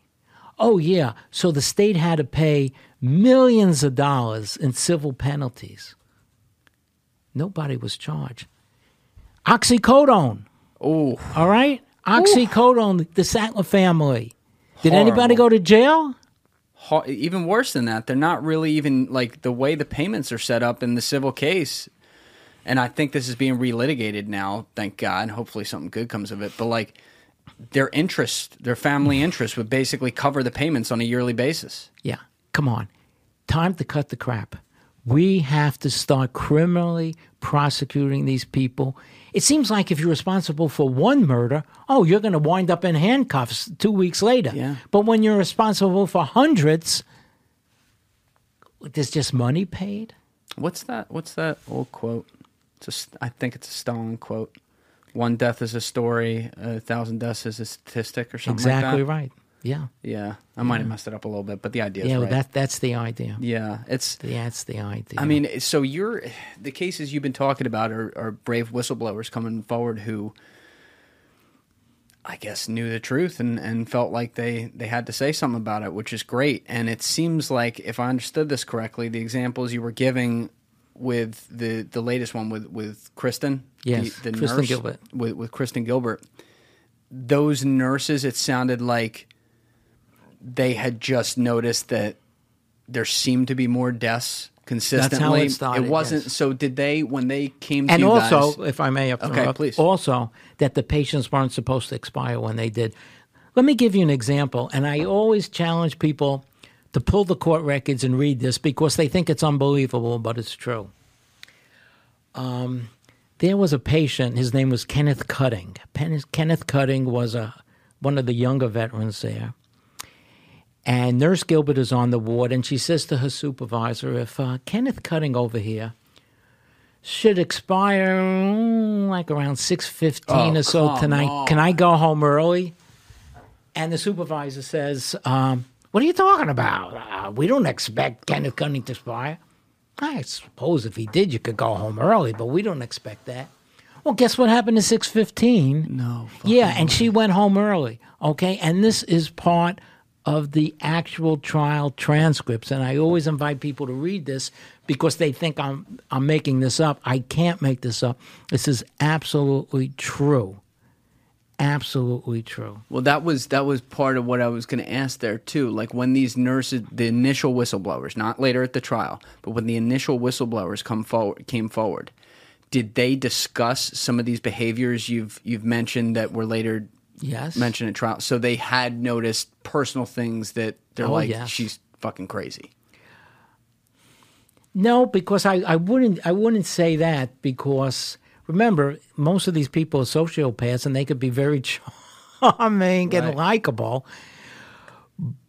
Oh, yeah. So the state had to pay millions of dollars in civil penalties. Nobody was charged. Oxycodone, Oh. all right? Oxycodone, the Sackler family. Did Horrible. anybody go to jail? even worse than that, they're not really even like the way the payments are set up in the civil case. And I think this is being relitigated now, thank God. Hopefully something good comes of it. But like their interest, their family interest would basically cover the payments on a yearly basis. Yeah, come on. Time to cut the crap. We have to start criminally prosecuting these people. It seems like if you're responsible for one murder, oh, you're going to wind up in handcuffs two weeks later. Yeah. But when you're responsible for hundreds, there's just money paid. What's that? What's that old quote? It's a, I think it's a Stalin quote. One death is a story, a thousand deaths is a statistic, or something exactly like that. right. Yeah. Yeah, I might have messed it up a little bit, but the idea is Yeah, right. that, that's the idea. yeah, it's That's the idea. I mean, so you're the cases you've been talking about are, are brave whistleblowers coming forward who, I guess, knew the truth and, and felt like they, they had to say something about it, which is great. And it seems like, if I understood this correctly, the examples you were giving with the the latest one with with Kristen. Yes, the, the Kristen nurse Gilbert. with with Kristen Gilbert. Those nurses, it sounded like they had just noticed that there seemed to be more deaths consistently. it started, wasn't yes. so. Did they when they came to and you also, guys? if I may Okay, please. also that the patients weren't supposed to expire when they did. Let me give you an example, and I always challenge people to pull the court records and read this because they think it's unbelievable, but it's true. Um, there was a patient. His name was Kenneth Cutting. Pen- Kenneth Cutting was a one of the younger veterans there. And Nurse Gilbert is on the ward, and she says to her supervisor, "If uh, Kenneth Cutting over here should expire mm, like around six fifteen Oh, or so tonight, on. can I go home early?" And the supervisor says, um, "What are you talking about? Uh, we don't expect Kenneth Cutting to expire. I suppose if he did, you could go home early, but we don't expect that." Well, guess what happened at six fifteen? no. Yeah, and she went home early. Okay, and this is part of the actual trial transcripts, and I always invite people to read this because they think I'm I'm making this up. I can't make this up. This is absolutely true. Absolutely true. Well, that was that was part of what I was going to ask there too. Like when these nurses, the initial whistleblowers, not later at the trial, but when the initial whistleblowers come forward, came forward, did they discuss some of these behaviors you've you've mentioned that were later Yes. mentioned at trial? So they had noticed personal things that they're Oh, like, yes. she's fucking crazy. No, because I, I wouldn't I wouldn't say that because remember most of these people are sociopaths and they could be very charming Right. and likable.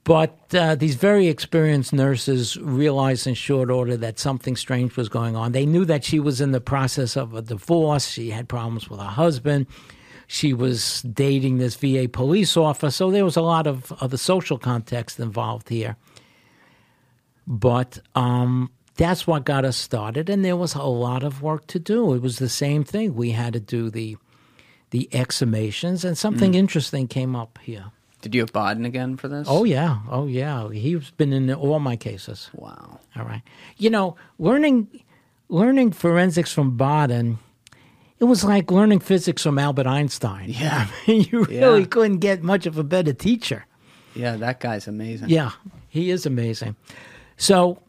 But uh, these very experienced nurses realized in short order that something strange was going on. They knew that she was in the process of a divorce. She had problems with her husband. She was dating this VA police officer. So there was a lot of, of the social context involved here. But um, that's what got us started, and there was a lot of work to do. It was the same thing. We had to do the the exhumations, and something interesting came up here. Did you have Baden again for this? Oh yeah, oh yeah. He's been in all my cases. wow. All right, you know, learning learning forensics from Baden. It was like learning physics from Albert Einstein. Yeah. I mean, you really Yeah. couldn't get much of a better teacher. Yeah, that guy's amazing. Yeah, he is amazing. So,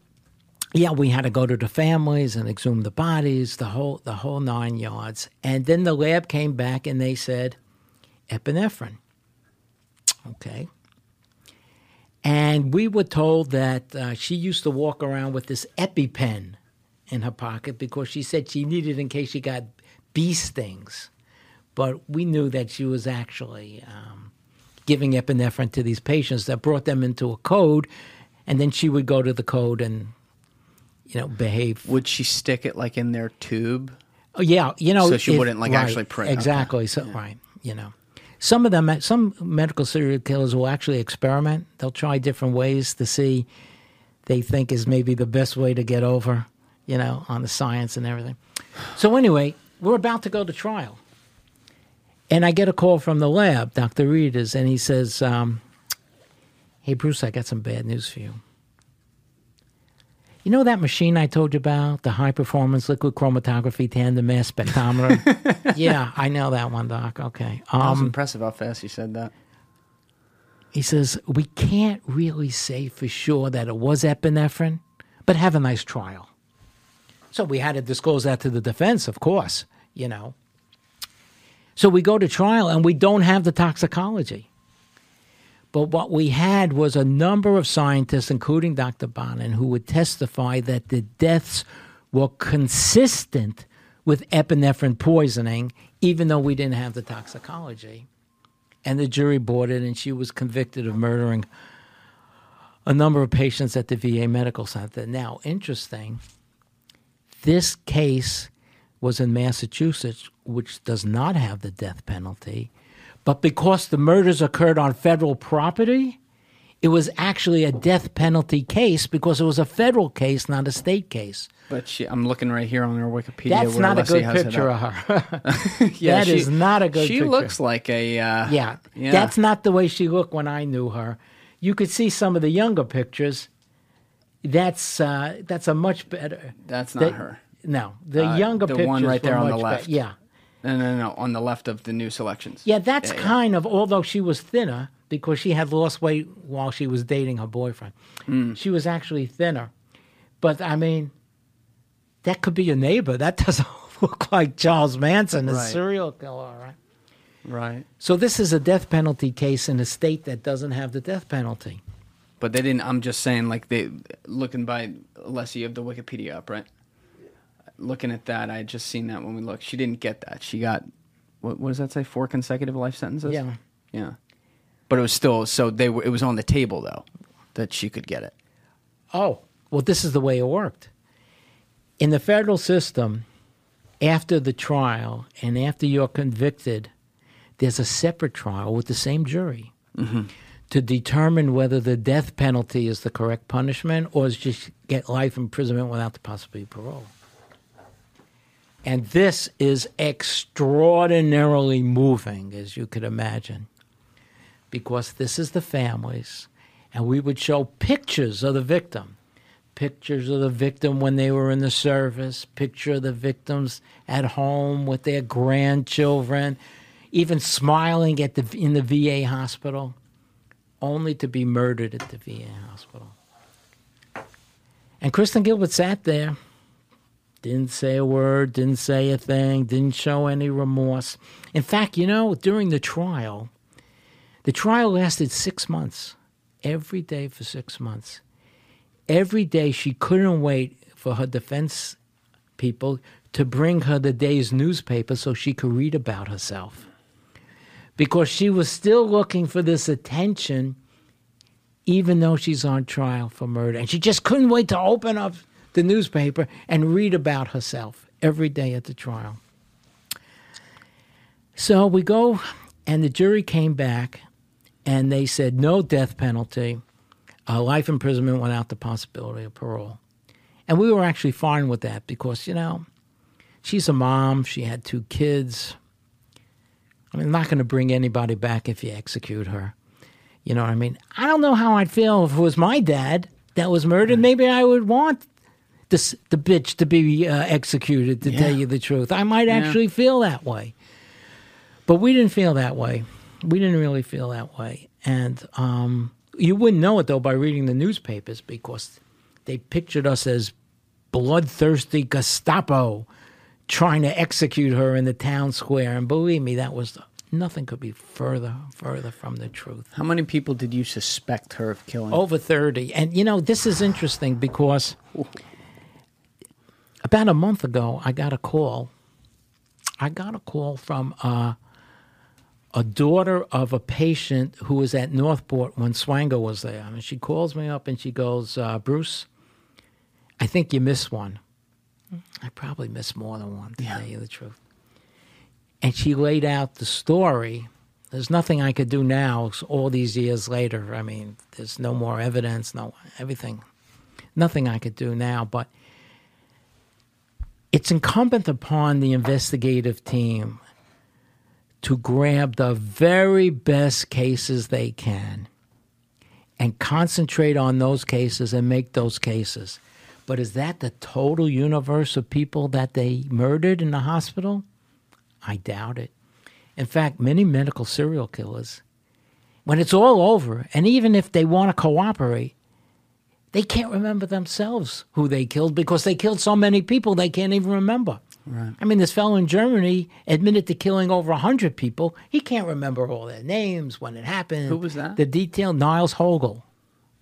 yeah, we had to go to the families and exhume the bodies, the whole the whole nine yards. And then the lab came back and they said epinephrine. Okay. And we were told that uh, she used to walk around with this EpiPen in her pocket because she said she needed it in case she got bee stings. But we knew that she was actually um, giving epinephrine to these patients that brought them into a code, and then she would go to the code and, you know, behave. Would she stick it like in their tube? Oh, yeah, you know, So she wouldn't, like, right, actually print, okay. Exactly. So right, you know, some of them, some medical serial killers will actually experiment. They'll try different ways to see. They think is maybe the best way to get over, you know, on the science and everything. So anyway, we're about to go to trial, and I get a call from the lab, Doctor Rieders, and he says, um, "Hey Bruce, I got some bad news for you." You know that machine I told you about, the high performance liquid chromatography tandem mass spectrometer? yeah, I know that one, Doc. Okay. That was Um, impressive how fast you said that. he says, We can't really say for sure that it was epinephrine, but have a nice trial. So we had to disclose that to the defense, of course, you know. So we go to trial and we don't have the toxicology. But what we had was a number of scientists, including Dr. Bonin, who would testify that the deaths were consistent with epinephrine poisoning, even though we didn't have the toxicology. And the jury bought it, and she was convicted of murdering a number of patients at the VA Medical Center. Now, interesting, this case was in Massachusetts, which does not have the death penalty. But because the murders occurred on federal property, it was actually a death penalty case because it was a federal case, not a state case. But she, I'm looking right here on her Wikipedia. That's not a good picture of her. Yeah, That she- is not a good She picture. looks like a. Uh, yeah, yeah. that's not the way she looked when I knew her. You could see some of the younger pictures. That's uh, that's a much better. That's not that- her. No, the Uh, younger the one right there on the left. bet- yeah, No, no, no, on the left of the new selections. yeah, that's Yeah, yeah. kind of. Although she was thinner because she had lost weight while she was dating her boyfriend, Mm. she was actually thinner. But I mean, that could be your neighbor. That doesn't look like Charles Manson, a Right. serial killer, right? Right. So this is a death penalty case in a state that doesn't have the death penalty. But they didn't. I'm just saying, like they looking by Leslie of the Wikipedia up, right? Looking at that, I had just seen that when we looked. She didn't get that. She got what, what does that say? Four consecutive life sentences. Yeah. yeah. But it was still so they were. It was on the table though that she could get it. Oh, well, this is the way it worked. In the federal system, after the trial and after you're convicted, there's a separate trial with the same jury mm-hmm. To determine whether the death penalty is the correct punishment or is just get life imprisonment without the possibility of parole. And this is extraordinarily moving, as you could imagine, because this is the families, and we would show pictures of the victim pictures of the victim when they were in the service, picture of the victims at home with their grandchildren, even smiling at the in the VA hospital, only to be murdered at the VA hospital. And Kristen Gilbert sat there, didn't say a word, didn't say a thing, didn't show any remorse. In fact, you know, during the trial, the trial lasted six months, every day for six months every day she couldn't wait for her defense people to bring her the day's newspaper so she could read about herself. Because she was still looking for this attention, even though she's on trial for murder. And she just couldn't wait to open up the newspaper and read about herself every day at the trial. So we go, and the jury came back, and they said no death penalty uh, life imprisonment without the possibility of parole. And we were actually fine with that because, you know, she's a mom, she had two kids. I mean, not going to bring anybody back if you execute her. You know what I mean? I don't know how I'd feel if it was my dad that was murdered. Maybe I would want this, the bitch to be uh, executed, to tell you the truth. I might Yeah. actually feel that way. But we didn't feel that way. We didn't really feel that way. And um, you wouldn't know it, though, by reading the newspapers because they pictured us as bloodthirsty Gestapo trying to execute her in the town square. And believe me, that was nothing could be further, further from the truth. How many people did you suspect her of killing? Over 30. And, you know, this is interesting because about a month ago, I got a call. I got a call from uh, a daughter of a patient who was at Northport when Swango was there. And she calls me up and she goes, uh, Bruce, I think you missed one. I probably missed more than one, to Yeah. tell you the truth. And she laid out the story. There's nothing I could do now, all these years later. I mean, there's no more evidence, no everything. Nothing I could do now, but it's incumbent upon the investigative team to grab the very best cases they can and concentrate on those cases and make those cases. But is that the total universe of people that they murdered in the hospital? I doubt it. In fact, many medical serial killers, when it's all over, and even if they want to cooperate, they can't remember themselves who they killed because they killed so many people they can't even remember. Right. I mean, this fellow in Germany admitted to killing over 100 people. He can't remember all their names, when it happened. Who was that? The detail, Niels Hogel.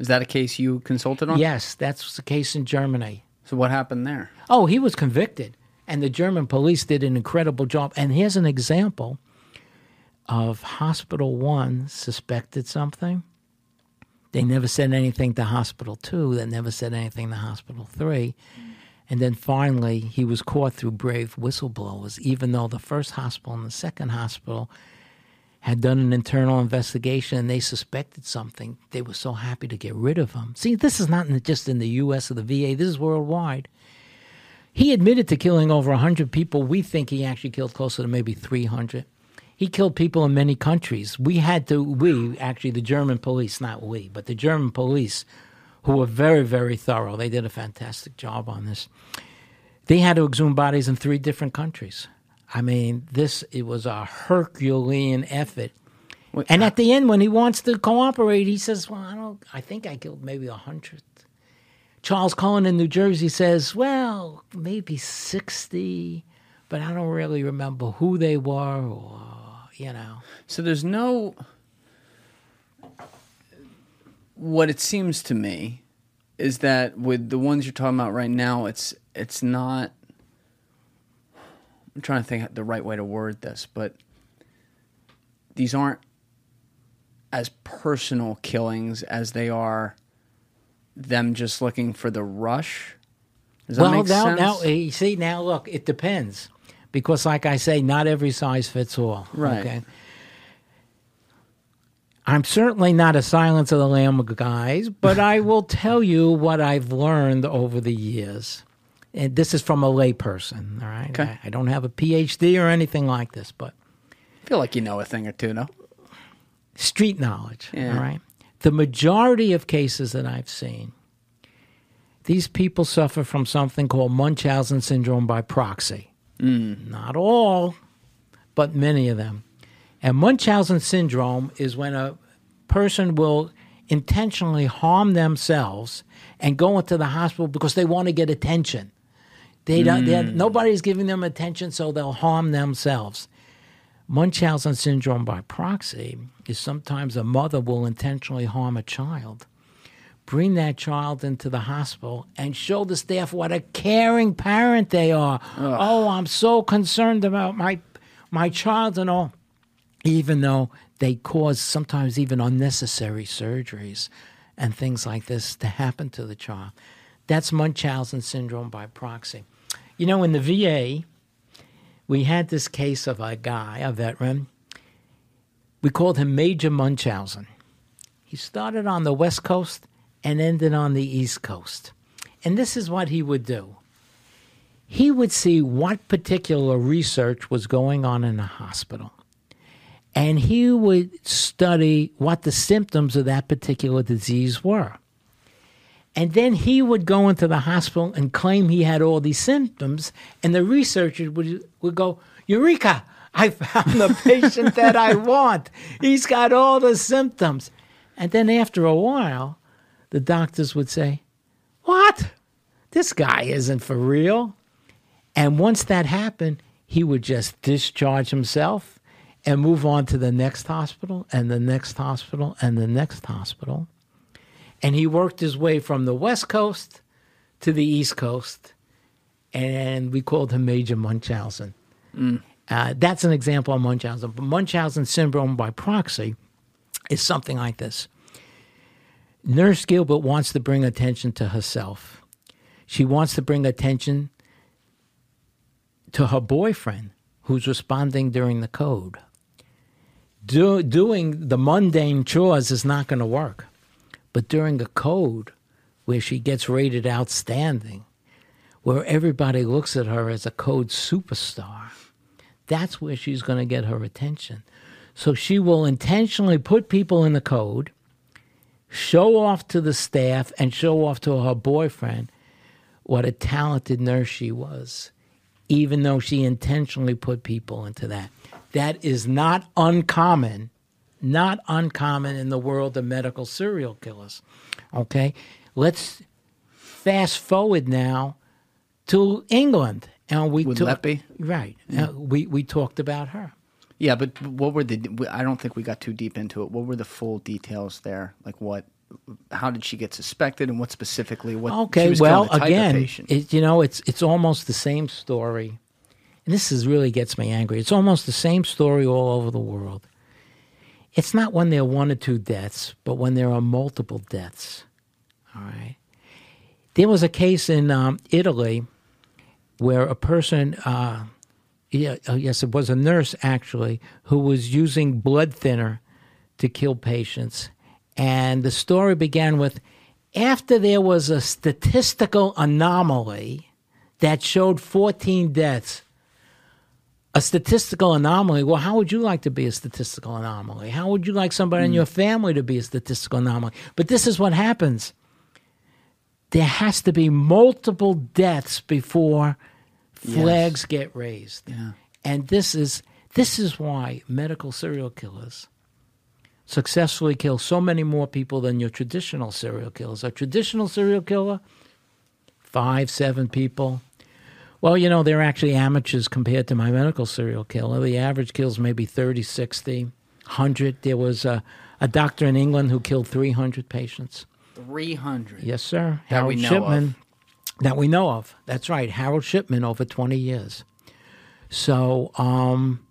Is that a case you consulted on? Yes, that's the case in Germany. So what happened there? Oh, he was convicted, and the German police did an incredible job. And here's an example of Hospital One suspected something. They never said anything to Hospital Two. They never said anything to Hospital Three. And then finally, he was caught through brave whistleblowers, even though the first hospital and the second hospital had done an internal investigation and they suspected something. They were so happy to get rid of him. See, this is not just in the U.S. or the VA, this is worldwide. He admitted to killing over 100 people. We think he actually killed closer to maybe 300. He killed people in many countries. We had to, we, actually, the German police, not we, but the German police, who were very, very thorough, they did a fantastic job on this. They had to exhume bodies in three different countries. I mean, this it was a Herculean effort. And at the end, when he wants to cooperate, he says, "Well, I don't. I think I killed maybe a hundred. Charles Cullen in New Jersey says, "Well, maybe sixty, but I don't really remember who they were, or you know." So there's no. What it seems to me is that with the ones you're talking about right now, it's it's not. I'm trying to think the right way to word this, but these aren't as personal killings as they are them just looking for the rush. Does that well, make now, sense? now, you see, now look, it depends, because like I say, not every size fits all. Right. Okay. I'm certainly not a Silence of the Lamb guys, but I will tell you what I've learned over the years. And this is from a layperson, all right? Okay. I, I don't have a PhD or anything like this, but I feel like you know a thing or two, no? street knowledge, Yeah. all right? The majority of cases that I've seen, these people suffer from something called Munchausen syndrome by proxy. Mm. Not all, but many of them. And Munchausen syndrome is when a person will intentionally harm themselves and go into the hospital because they want to get attention. They don't. they're- hmm. Nobody's giving them attention, so they'll harm themselves. Munchausen syndrome by proxy is sometimes a mother will intentionally harm a child, bring that child into the hospital, and show the staff what a caring parent they are. Oh, I'm so concerned about my my child and all, even though they cause sometimes even unnecessary surgeries and things like this to happen to the child. That's Munchausen syndrome by proxy. You know, in the VA, we had this case of a guy, a veteran. We called him Major Munchausen. He started on the West Coast and ended on the East Coast. And this is what he would do he would see what particular research was going on in the hospital. And he would study what the symptoms of that particular disease were. And then he would go into the hospital and claim he had all these symptoms, and the researchers would, would go, Eureka! I found the patient that I want. He's got all the symptoms. And then after a while, the doctors would say, What? This guy isn't for real. And once that happened, he would just discharge himself and move on to the next hospital and the next hospital and the next hospital. And he worked his way from the West Coast to the East Coast. And we called him Major Munchausen. Uh, that's an example of Munchausen. But Munchausen syndrome by proxy is something like this Nurse Gilbert wants to bring attention to herself. She wants to bring attention to her boyfriend who's responding during the code. Do, doing the mundane chores is not going to work. But during a code where she gets rated outstanding, where everybody looks at her as a code superstar, that's where she's going to get her attention. So she will intentionally put people in the code, show off to the staff, and show off to her boyfriend what a talented nurse she was, even though she intentionally put people into that. That is not uncommon, not uncommon in the world of medical serial killers. Okay? Let's fast forward now to England. And we With? Right. Uh, we, we talked about her. Yeah, but what were the? I don't think we got too deep into it. What were the full details there? Like what? How did she get suspected, and what specifically? What? she Okay, was well, the type of again, it, you know, it's it's almost the same story, and this is really gets me angry. It's almost the same story all over the world. It's not when there are one or two deaths, but when there are multiple deaths. All right. There was a case in um, Italy where a person, uh, yeah, uh, yes, it was a nurse actually, who was using blood thinner to kill patients. And the story began with after there was a statistical anomaly that showed 14 deaths. A statistical anomaly. Well, how would you like to be a statistical anomaly? How would you like somebody in hmm. your family to be a statistical anomaly? But this is what happens there has to be multiple deaths before Flags get raised. Yeah. And this is this is why medical serial killers successfully kill so many more people than your traditional serial killers. A traditional serial killer, five, seven people. Well, you know, they're actually amateurs compared to my medical serial killer. The average kills maybe 30, 60, 100. There was a, a doctor in England who killed 300 patients. 300. Yes, sir. That Harold we know Shipman. of. That we know of. That's right. Harold Shipman over 20 years. So um,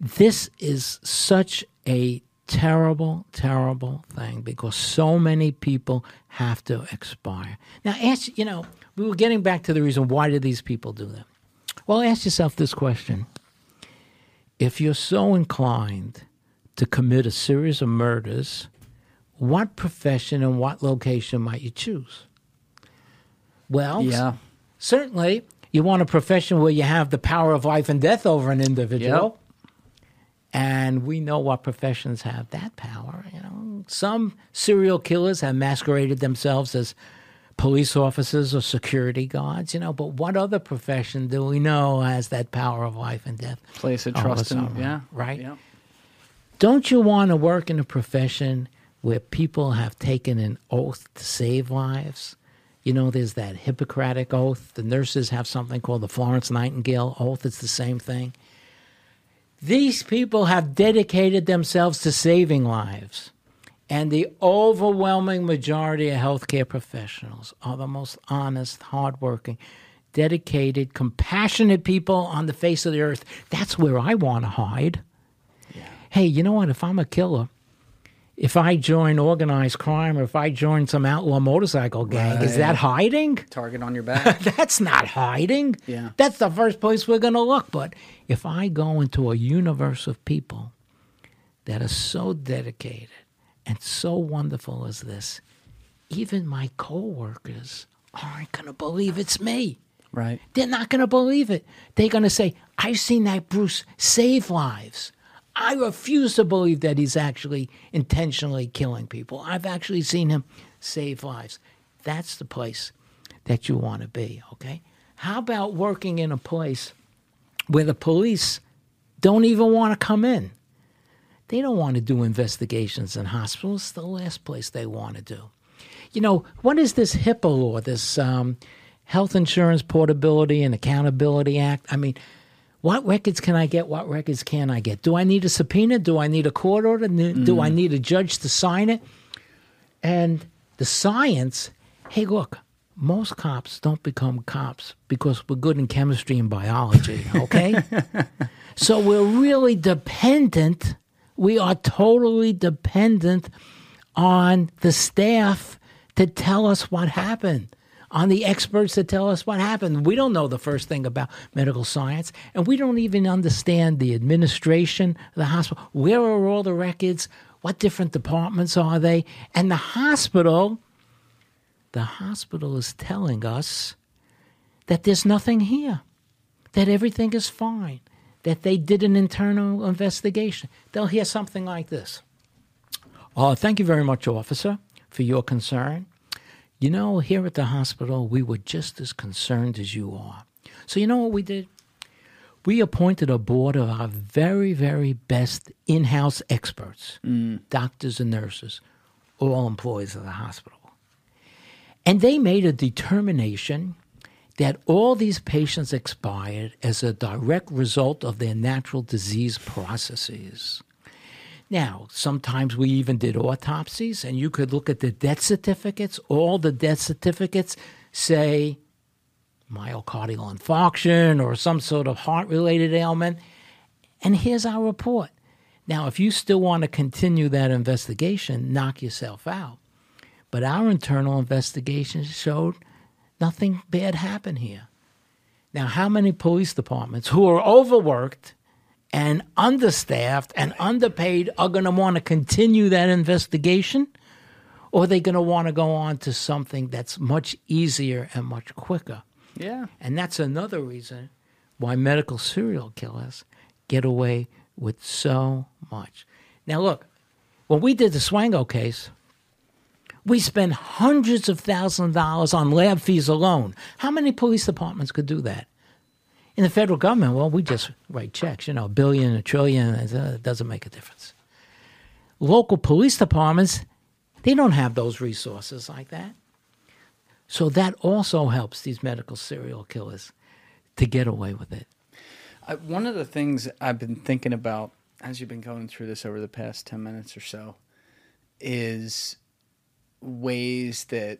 this is such a terrible, terrible thing because so many people have to expire. Now, ask, you know, we were getting back to the reason why did these people do that? Well, ask yourself this question. If you're so inclined to commit a series of murders, what profession and what location might you choose? Well, Yeah. certainly you want a profession where you have the power of life and death over an individual. And we know what professions have that power. You know, some serial killers have masqueraded themselves as police officers or security guards. You know, but what other profession do we know has that power of life and death? Place of trust in. Yeah. right. Yeah. Don't you want to work in a profession where people have taken an oath to save lives? You know, there's that Hippocratic oath. The nurses have something called the Florence Nightingale oath. It's the same thing. These people have dedicated themselves to saving lives. And the overwhelming majority of healthcare professionals are the most honest, hardworking, dedicated, compassionate people on the face of the earth. That's where I want to hide hey, you know what? If I'm a killer, if I join organized crime or if I join some outlaw motorcycle gang, is that hiding? Target on your back. That's not hiding. Yeah. That's the first place we're going to look. But if I go into a universe of people that are so dedicated and so wonderful is this, even my coworkers aren't going to believe it's me. right. They're not going to believe it. They're going to say, I've seen that Bruce save lives. I refuse to believe that he's actually intentionally killing people. I've actually seen him save lives. That's the place that you want to be, okay? How about working in a place where the police don't even want to come in? They don't want to do investigations in hospitals. It's the last place they want to do. You know, what is this HIPAA law, this um, Health Insurance Portability and Accountability Act? I mean, what records can I get? What records can I get? Do I need a subpoena? Do I need a court order? Do I need a judge to sign it? And the science hey, look, most cops don't become cops because we're good in chemistry and biology, okay? so we're really dependent. We are totally dependent on the staff to tell us what happened, on the experts to tell us what happened. We don't know the first thing about medical science, and we don't even understand the administration of the hospital. Where are all the records? What different departments are they? And the hospital, the hospital is telling us that there's nothing here, that everything is fine, that they did an internal investigation. They'll hear something like this. Oh, thank you very much, officer, for your concern. You know, here at the hospital, we were just as concerned as you are. So, you know what we did? We appointed a board of our very, very best in house experts, mm. doctors and nurses, all employees of the hospital. And they made a determination that all these patients expired as a direct result of their natural disease processes. Now, sometimes we even did autopsies, and you could look at the death certificates. All the death certificates say myocardial infarction or some sort of heart related ailment. And here's our report. Now, if you still want to continue that investigation, knock yourself out. But our internal investigation showed nothing bad happened here. Now, how many police departments who are overworked and understaffed and underpaid are going to want to continue that investigation? Or are they going to want to go on to something that's much easier and much quicker? Yeah. And that's another reason why medical serial killers get away with so much. Now, look, when we did the Swango case, we spend hundreds of thousands of dollars on lab fees alone. How many police departments could do that? In the federal government, well, we just write checks, you know, a billion, a trillion, it doesn't make a difference. Local police departments, they don't have those resources like that. So that also helps these medical serial killers to get away with it. One of the things I've been thinking about as you've been going through this over the past 10 minutes or so is ways that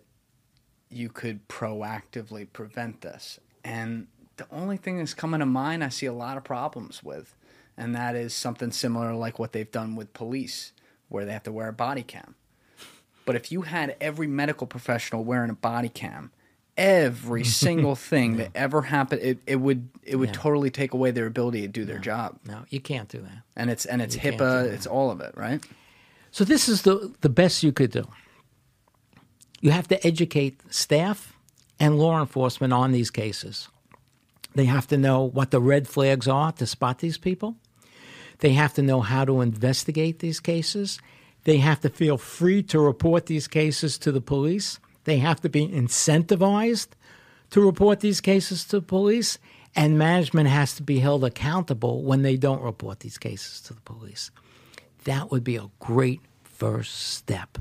you could proactively prevent this. And the only thing that's coming to mind I see a lot of problems with, and that is something similar like what they've done with police, where they have to wear a body cam. But if you had every medical professional wearing a body cam, every single thing that ever happened, it, it would it would Yeah. totally take away their ability to do their job. No, you can't do that. And it's and it's You HIPAA, it's all of it, right? So this is the the best you could do. You have to educate staff and law enforcement on these cases. They have to know what the red flags are to spot these people. They have to know how to investigate these cases. They have to feel free to report these cases to the police. They have to be incentivized to report these cases to the police. And management has to be held accountable when they don't report these cases to the police. That would be a great first step.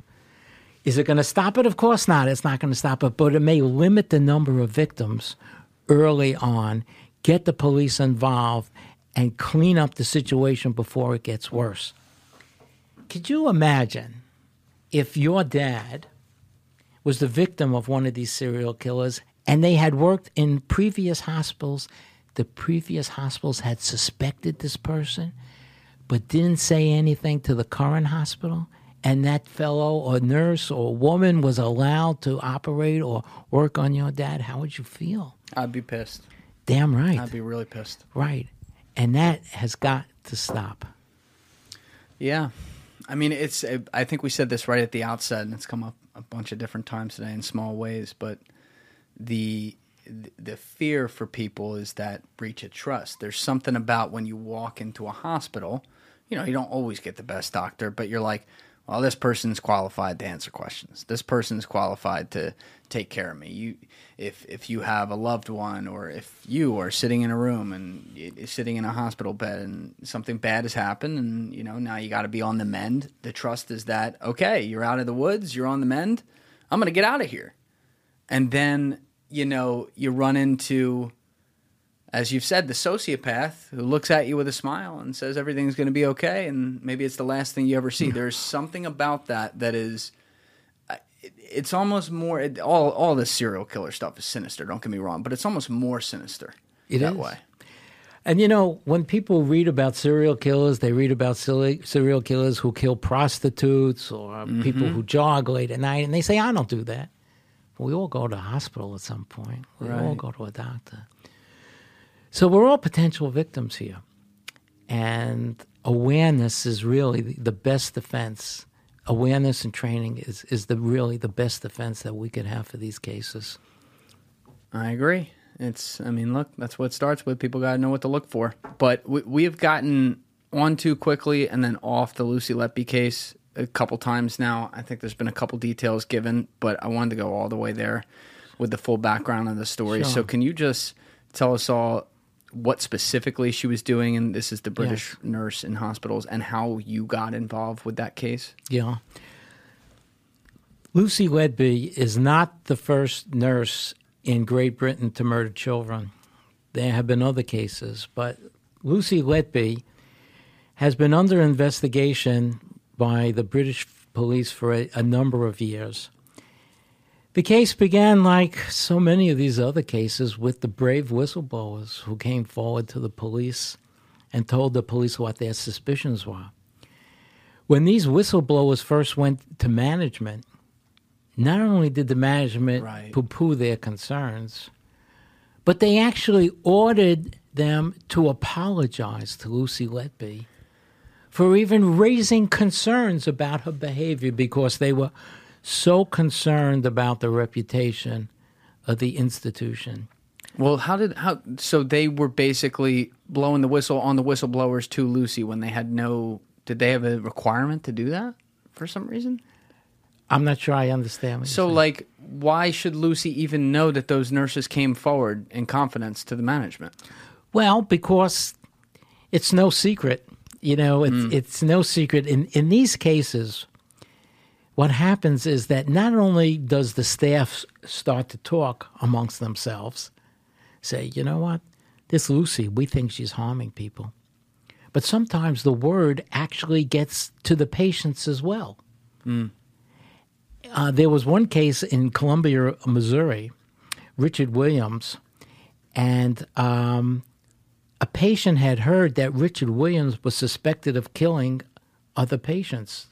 Is it going to stop it? Of course not. It's not going to stop it, but it may limit the number of victims early on, get the police involved, and clean up the situation before it gets worse. Could you imagine if your dad was the victim of one of these serial killers and they had worked in previous hospitals? The previous hospitals had suspected this person but didn't say anything to the current hospital, and that fellow or nurse or woman was allowed to operate or work on your dad, how would you feel? I'd be pissed. Damn right. I'd be really pissed. right. And that has got to stop. Yeah. I mean, it's. I think we said this right at the outset, and it's come up a bunch of different times today in small ways. But the the fear for people is that breach of trust. There's something about when you walk into a hospital, you know, you don't always get the best doctor, but you're like, well, this person's qualified to answer questions. This person's qualified to take care of me. You, if if you have a loved one, or if you are sitting in a room and sitting in a hospital bed, and something bad has happened, and you know now you got to be on the mend. The trust is that okay, you're out of the woods, you're on the mend. I'm gonna get out of here, and then you know you run into as you've said, the sociopath who looks at you with a smile and says everything's going to be okay, and maybe it's the last thing you ever see. Hmm. There's something about that that is. It's almost more. It, all all this serial killer stuff is sinister. Don't get me wrong, but it's almost more sinister It that is. way. And you know, when people read about serial killers, they read about silly- serial killers who kill prostitutes or mm-hmm. people who jog late at night, and they say, I don't do that. But We all go to hospital at some point, we all go to a doctor. So we're all potential victims here. And awareness is really the- best defense. Awareness and training is, is the really the best defense that we could have for these cases. I agree. It's. I mean, look, that's what it starts with. People got to know what to look for. But we, we have gotten on too quickly and then off the Lucy Letby case a couple times now. I think there's been a couple details given, but I wanted to go all the way there with the full background of the story. Sure. So, can you just tell us all what specifically she was doing? And this is the British Yes. nurse in hospitals, and how you got involved with that case. Yeah. Lucy Letby is not the first nurse in Great Britain to murder children. There have been other cases, but Lucy Letby has been under investigation by the British police for a, a number of years. The case began, like so many of these other cases, with the brave whistleblowers who came forward to the police and told the police what their suspicions were. When these whistleblowers first went to management, not only did the management Right. poo poo their concerns, but they actually ordered them to apologize to Lucy Letby for even raising concerns about her behavior because they were so concerned about the reputation of the institution. Well, how did how so they were basically blowing the whistle on the whistleblowers to Lucy when they had no did they have a requirement to do that for some reason? I'm not sure I understand. What you're So like why should Lucy even know that those nurses came forward in confidence to the management? Well, because it's no secret, you know, it's mm. it's no secret in in these cases. What happens is that not only does the staff start to talk amongst themselves, say, you know what, this Lucy, we think she's harming people, but sometimes the word actually gets to the patients as well. Uh, there was one case in Columbia, Missouri, Richard Williams, and um, a patient had heard that Richard Williams was suspected of killing other patients.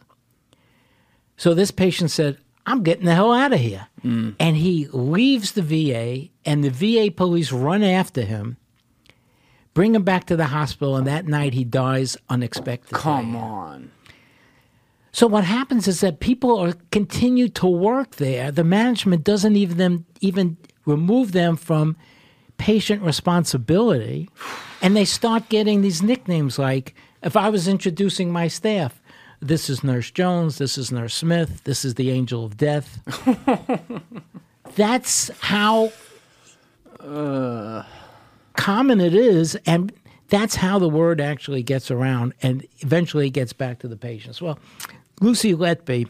So this patient said, I'm getting the hell out of here. Mm. And he leaves the VA, and the VA police run after him, bring him back to the hospital, and that night he dies unexpectedly. Come on. So what happens is that people are continue to work there. The management doesn't even them even remove them from patient responsibility, and they start getting these nicknames like if I was introducing my staff, this is Nurse Jones, this is Nurse Smith, this is the Angel of Death. That's how common it is, and that's how the word actually gets around and eventually gets back to the patients. Well, Lucy Letby,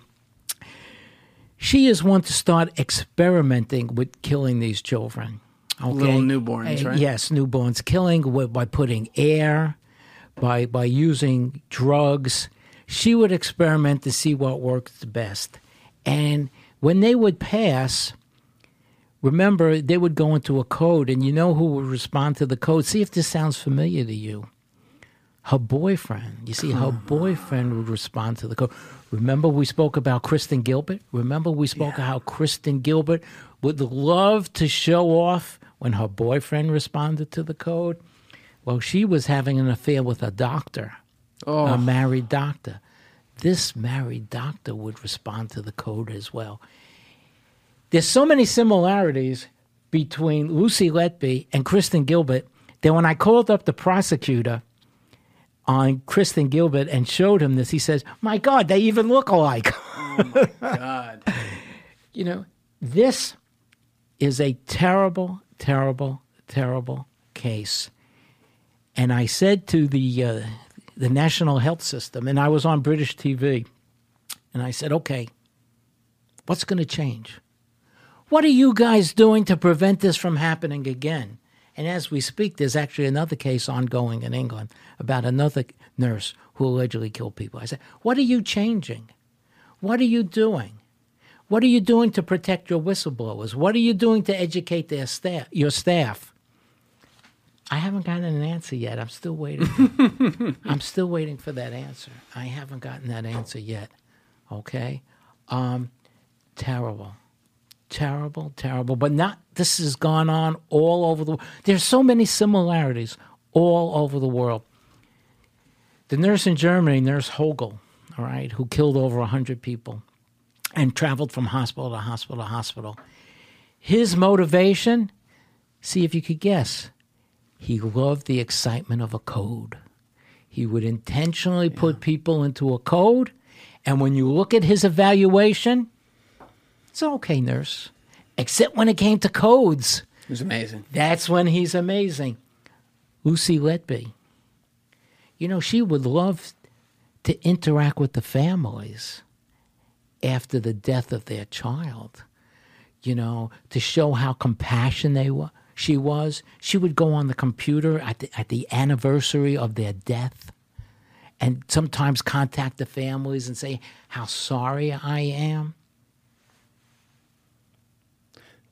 she is one to start experimenting with killing these children. Okay? Little newborns, Uh, right? Yes, newborns. Killing by putting air, by by using drugs. She would experiment to see what worked the best. And when they would pass, remember they would go into a code, and you know who would respond to the code. See if this sounds familiar to you. Her boyfriend. You see, her boyfriend would respond to the code. Remember, we spoke about Kristen Gilbert. Remember, we spoke how Kristen Gilbert would love to show off when her boyfriend responded to the code. Well, she was having an affair with a doctor, a married doctor. This married doctor would respond to the code as well. There's so many similarities between Lucy Letby and Kristen Gilbert that when I called up the prosecutor on Kristen Gilbert and showed him this, he says, My God, they even look alike. Oh my God. you know, this is a terrible, terrible, terrible case. And I said to the uh, the national health system, and I was on British TV, and I said, "Okay, what's going to change? What are you guys doing to prevent this from happening again?" And as we speak, there's actually another case ongoing in England about another nurse who allegedly killed people. I said, "What are you changing? What are you doing?" What are you doing to protect your whistleblowers? What are you doing to educate their staff, your staff? I haven't gotten an answer yet. I'm still waiting. I'm still waiting for that answer. I haven't gotten that answer yet. Okay? Um, terrible. Terrible, terrible. But not this has gone on all over the There's so many similarities all over the world. The nurse in Germany, Nurse Hogel, all right, who killed over 100 people and traveled from hospital to hospital to hospital. His motivation, see if you could guess, he loved the excitement of a code. He would intentionally put people into a code, and when you look at his evaluation, it's okay, nurse. Except when it came to codes. It was amazing. That's when he's amazing. Lucy Letby. You know, she would love to interact with the families after the death of their child. You know, to show how compassionate they were. She was. She would go on the computer at the, at the anniversary of their death and sometimes contact the families and say how sorry I am.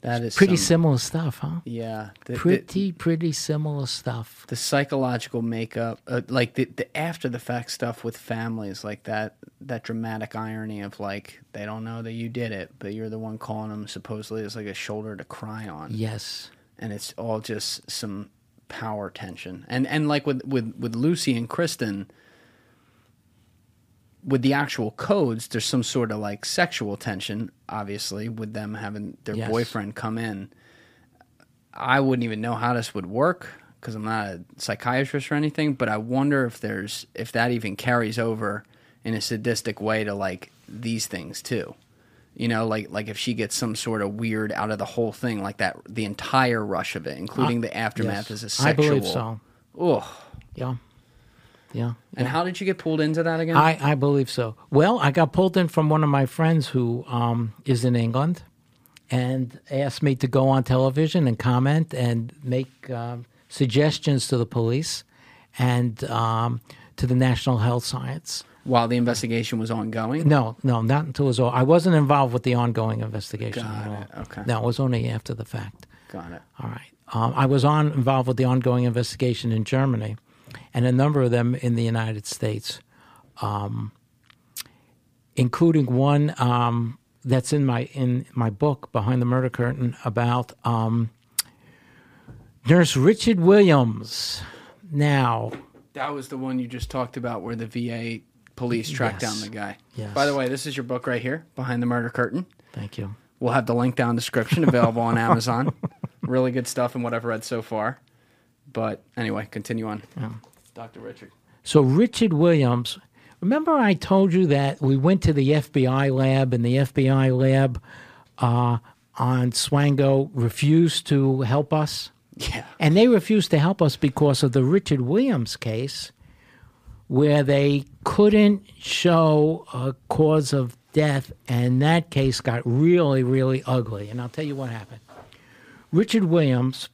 That is Pretty some- similar stuff, huh? Yeah. The, the, Pretty, pretty similar stuff. the psychological makeup, uh, like the, the after the fact stuff with families, like that that dramatic irony of like they don't know that you did it, but you're the one calling them supposedly as like a shoulder to cry on. Yes. And it's all just some power tension. And and like with with with Lucy and Kristen, with the actual codes, there's some sort of like sexual tension, obviously, with them having their Yes. boyfriend come in. I wouldn't even know how this would work because I'm not a psychiatrist or anything, but I wonder if there's if that even carries over in a sadistic way to like these things too. You know, like like if she gets some sort of weird out of the whole thing, like that, the entire rush of it, including the aftermath, Yes. is a sexual I believe so. Oh, Yeah. Yeah. and how did you get pulled into that again? I, I believe so. Well, I got pulled in from one of my friends who um, is in England and asked me to go on television and comment and make um, suggestions to the police and um, to the National Health Science. While the investigation was ongoing. No, no, not until it was all. I wasn't involved with the ongoing investigation Got at all. it. Okay. No, it was only after the fact. Got it. All right. Um, I was on involved with the ongoing investigation in Germany, and a number of them in the United States, um, including one um, that's in my in my book behind the murder curtain about um, Nurse Richard Williams. Now, That was the one you just talked about where the VA police track Yes. down the guy. Yes. By the way, this is your book right here, Behind the Murder Curtain. thank you. We'll have the link down in the description available on Amazon. really good stuff and what I've read so far. But anyway, continue on. Dr. Richard. So Richard Williams, remember I told you that we went to the FBI lab and the FBI lab uh, on Swango refused to help us? Yeah. And they refused to help us because of the Richard Williams case, where they couldn't show a cause of death, and that case got really, really ugly. And I'll tell you what happened. Richard Williams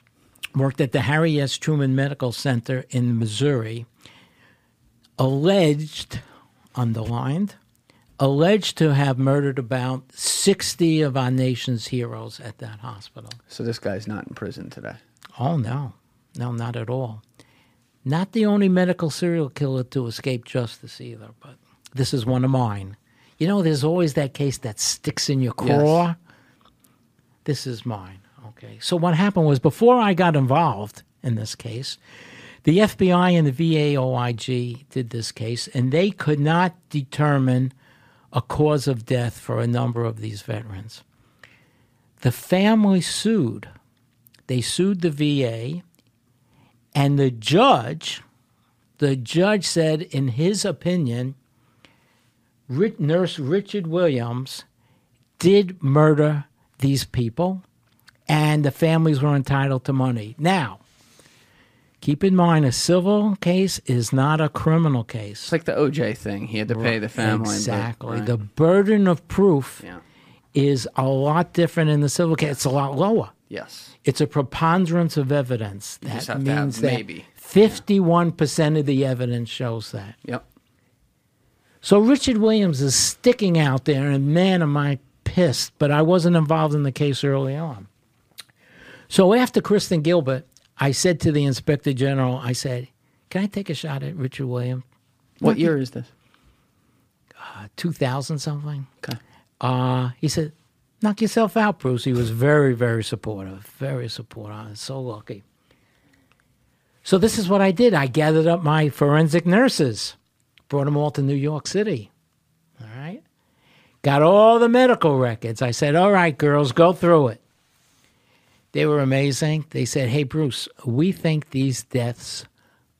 worked at the Harry S. Truman Medical Center in Missouri, alleged, underlined, alleged to have murdered about 60 of our nation's heroes at that hospital. So this guy's not in prison today. Oh, no. No, not at all. Not the only medical serial killer to escape justice either, but this is one of mine. You know, there's always that case that sticks in your craw. This is mine. Okay. So what happened was before I got involved in this case, the FBI and the VAOIG did this case, and they could not determine a cause of death for a number of these veterans. The family sued. They sued the VA, and the judge, the judge said, in his opinion, Nurse Richard Williams did murder these people, and the families were entitled to money. Now, keep in mind, a civil case is not a criminal case. It's like the OJ thing. He had to pay the family. but- Exactly. right. The burden of proof yeah. is a lot different in the civil case. It's a lot lower. Yes. It's a preponderance of evidence. That just have to have means that maybe. fifty-one percent of the evidence shows that. Yep. So Richard Williams is sticking out there, and man, am I pissed. But I wasn't involved in the case early on. So after Kristen Gilbert, I said to the inspector general, I said, "Can I take a shot at Richard Williams? What year is this? Two thousand something." Okay. Uh, he said, knock yourself out, Bruce. He was very, very supportive, very supportive. I was so lucky. So this is what I did. I gathered up my forensic nurses, brought them all to New York City. All right. Got all the medical records. I said, all right, girls, go through it. They were amazing. They said, hey, Bruce, we think these deaths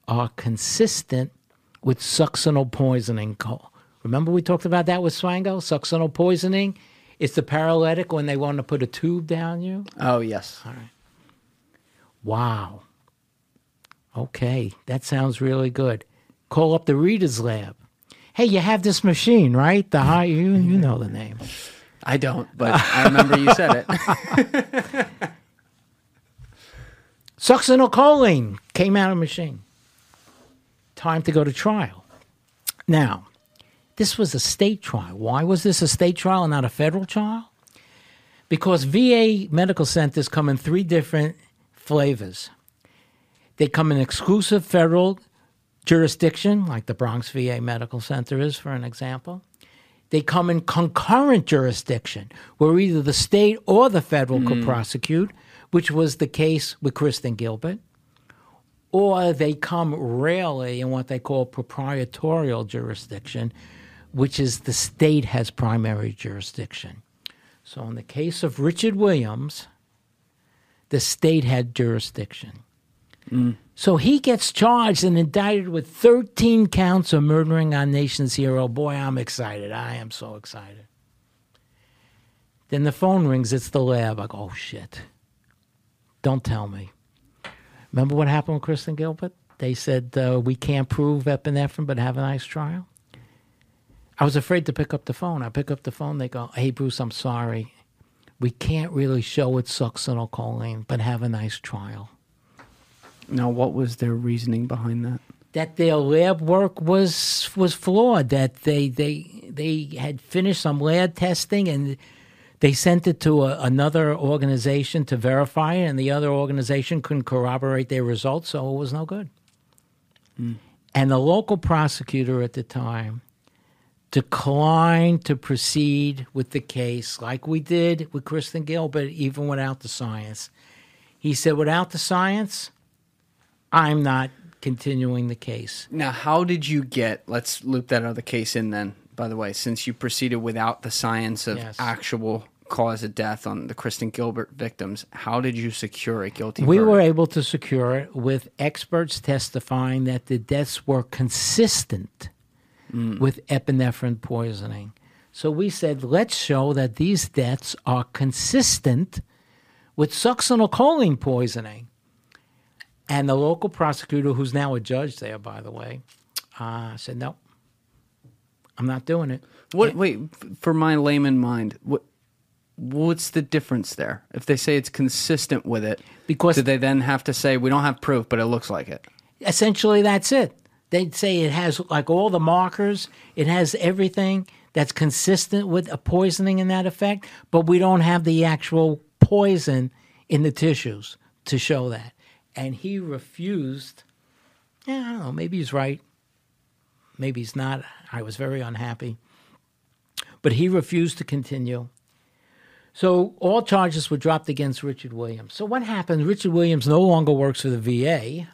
are consistent with succinyl poisoning. Remember we talked about that with Swango? Succinyl poisoning? It's the paralytic when they want to put a tube down you. Oh, yes. All right. Wow. Okay, that sounds really good. Call up the Rieders lab. Hey, you have this machine, right? The high you you know the name. I don't, but I remember you said it. Succinylcholine came out of machine. Time to go to trial. Now, this was a state trial. Why was this a state trial and not a federal trial? Because VA medical centers come in three different flavors. They come in exclusive federal jurisdiction, like the Bronx VA Medical Center is, for an example. They come in concurrent jurisdiction, where either the state or the federal could hmm. prosecute, which was the case with Kristen Gilbert. Or they come rarely in what they call proprietorial jurisdiction, which is the state has primary jurisdiction. So in the case of Richard Williams, the state had jurisdiction. So he gets charged and indicted with 13 counts of murdering our nation's hero. Boy, I'm excited. I am so excited. Then the phone rings. It's the lab. I go, oh, shit. Don't tell me. Remember what happened with Kristen Gilbert? They said, uh, we can't prove epinephrine, but have a nice trial. I was afraid to pick up the phone. I pick up the phone. They go, hey, Bruce, I'm sorry. We can't really show it's succinylcholine, but have a nice trial. Now, what was their reasoning behind that? That their lab work was was flawed. That they they they had finished some lab testing and they sent it to a, another organization to verify it, and the other organization couldn't corroborate their results, so it was no good. Hmm. And the local prosecutor at the time declined to proceed with the case like we did with Kristen Gilbert, even without the science. He said, without the science, I'm not continuing the case. Now, how did you get? Let's loop that other case in then. By the way, since you proceeded without the science of Yes. actual cause of death on the Kristen Gilbert victims, how did you secure a guilty We verdict? were able to secure it with experts testifying that the deaths were consistent with epinephrine poisoning. So we said, let's show that these deaths are consistent with succinylcholine poisoning. And the local prosecutor, who's now a judge there, by the way, uh, said, no, I'm not doing it. What? Wait, for my layman mind, what? What's the difference there? If they say it's consistent with it, Because- do they then have to say we don't have proof, but it looks like it? essentially that's it. They'd say it has like all the markers, it has everything that's consistent with a poisoning in that effect, but we don't have the actual poison in the tissues to show that. And he refused. Yeah, I don't know. Maybe he's right. Maybe he's not. I was very unhappy. But he refused to continue. So all charges were dropped against Richard Williams. So what happens? Richard Williams no longer works for the VA.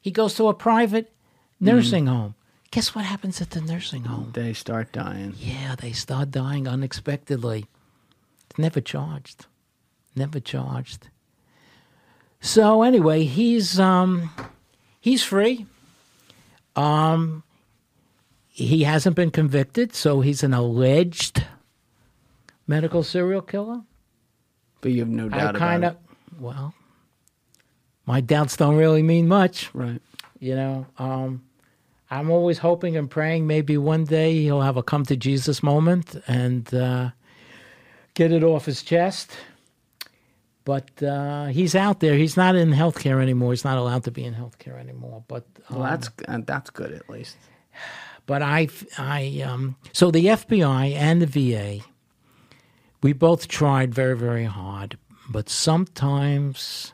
He goes to a private nursing home. Guess what happens at the nursing home? They start dying. Yeah, they start dying unexpectedly. Never charged. Never charged. So anyway, he's um he's free. Um he hasn't been convicted, so he's an alleged medical serial killer. But you have no I doubt kind about of well my doubts don't really mean much. Right. You know, um, I'm always hoping and praying maybe one day he'll have a come to Jesus moment and uh, get it off his chest. But uh, he's out there. He's not in healthcare anymore. He's not allowed to be in healthcare anymore. But um, Well, that's uh, that's good at least. but I, I, um, so the FBI and the VA, we both tried very, very hard, but sometimes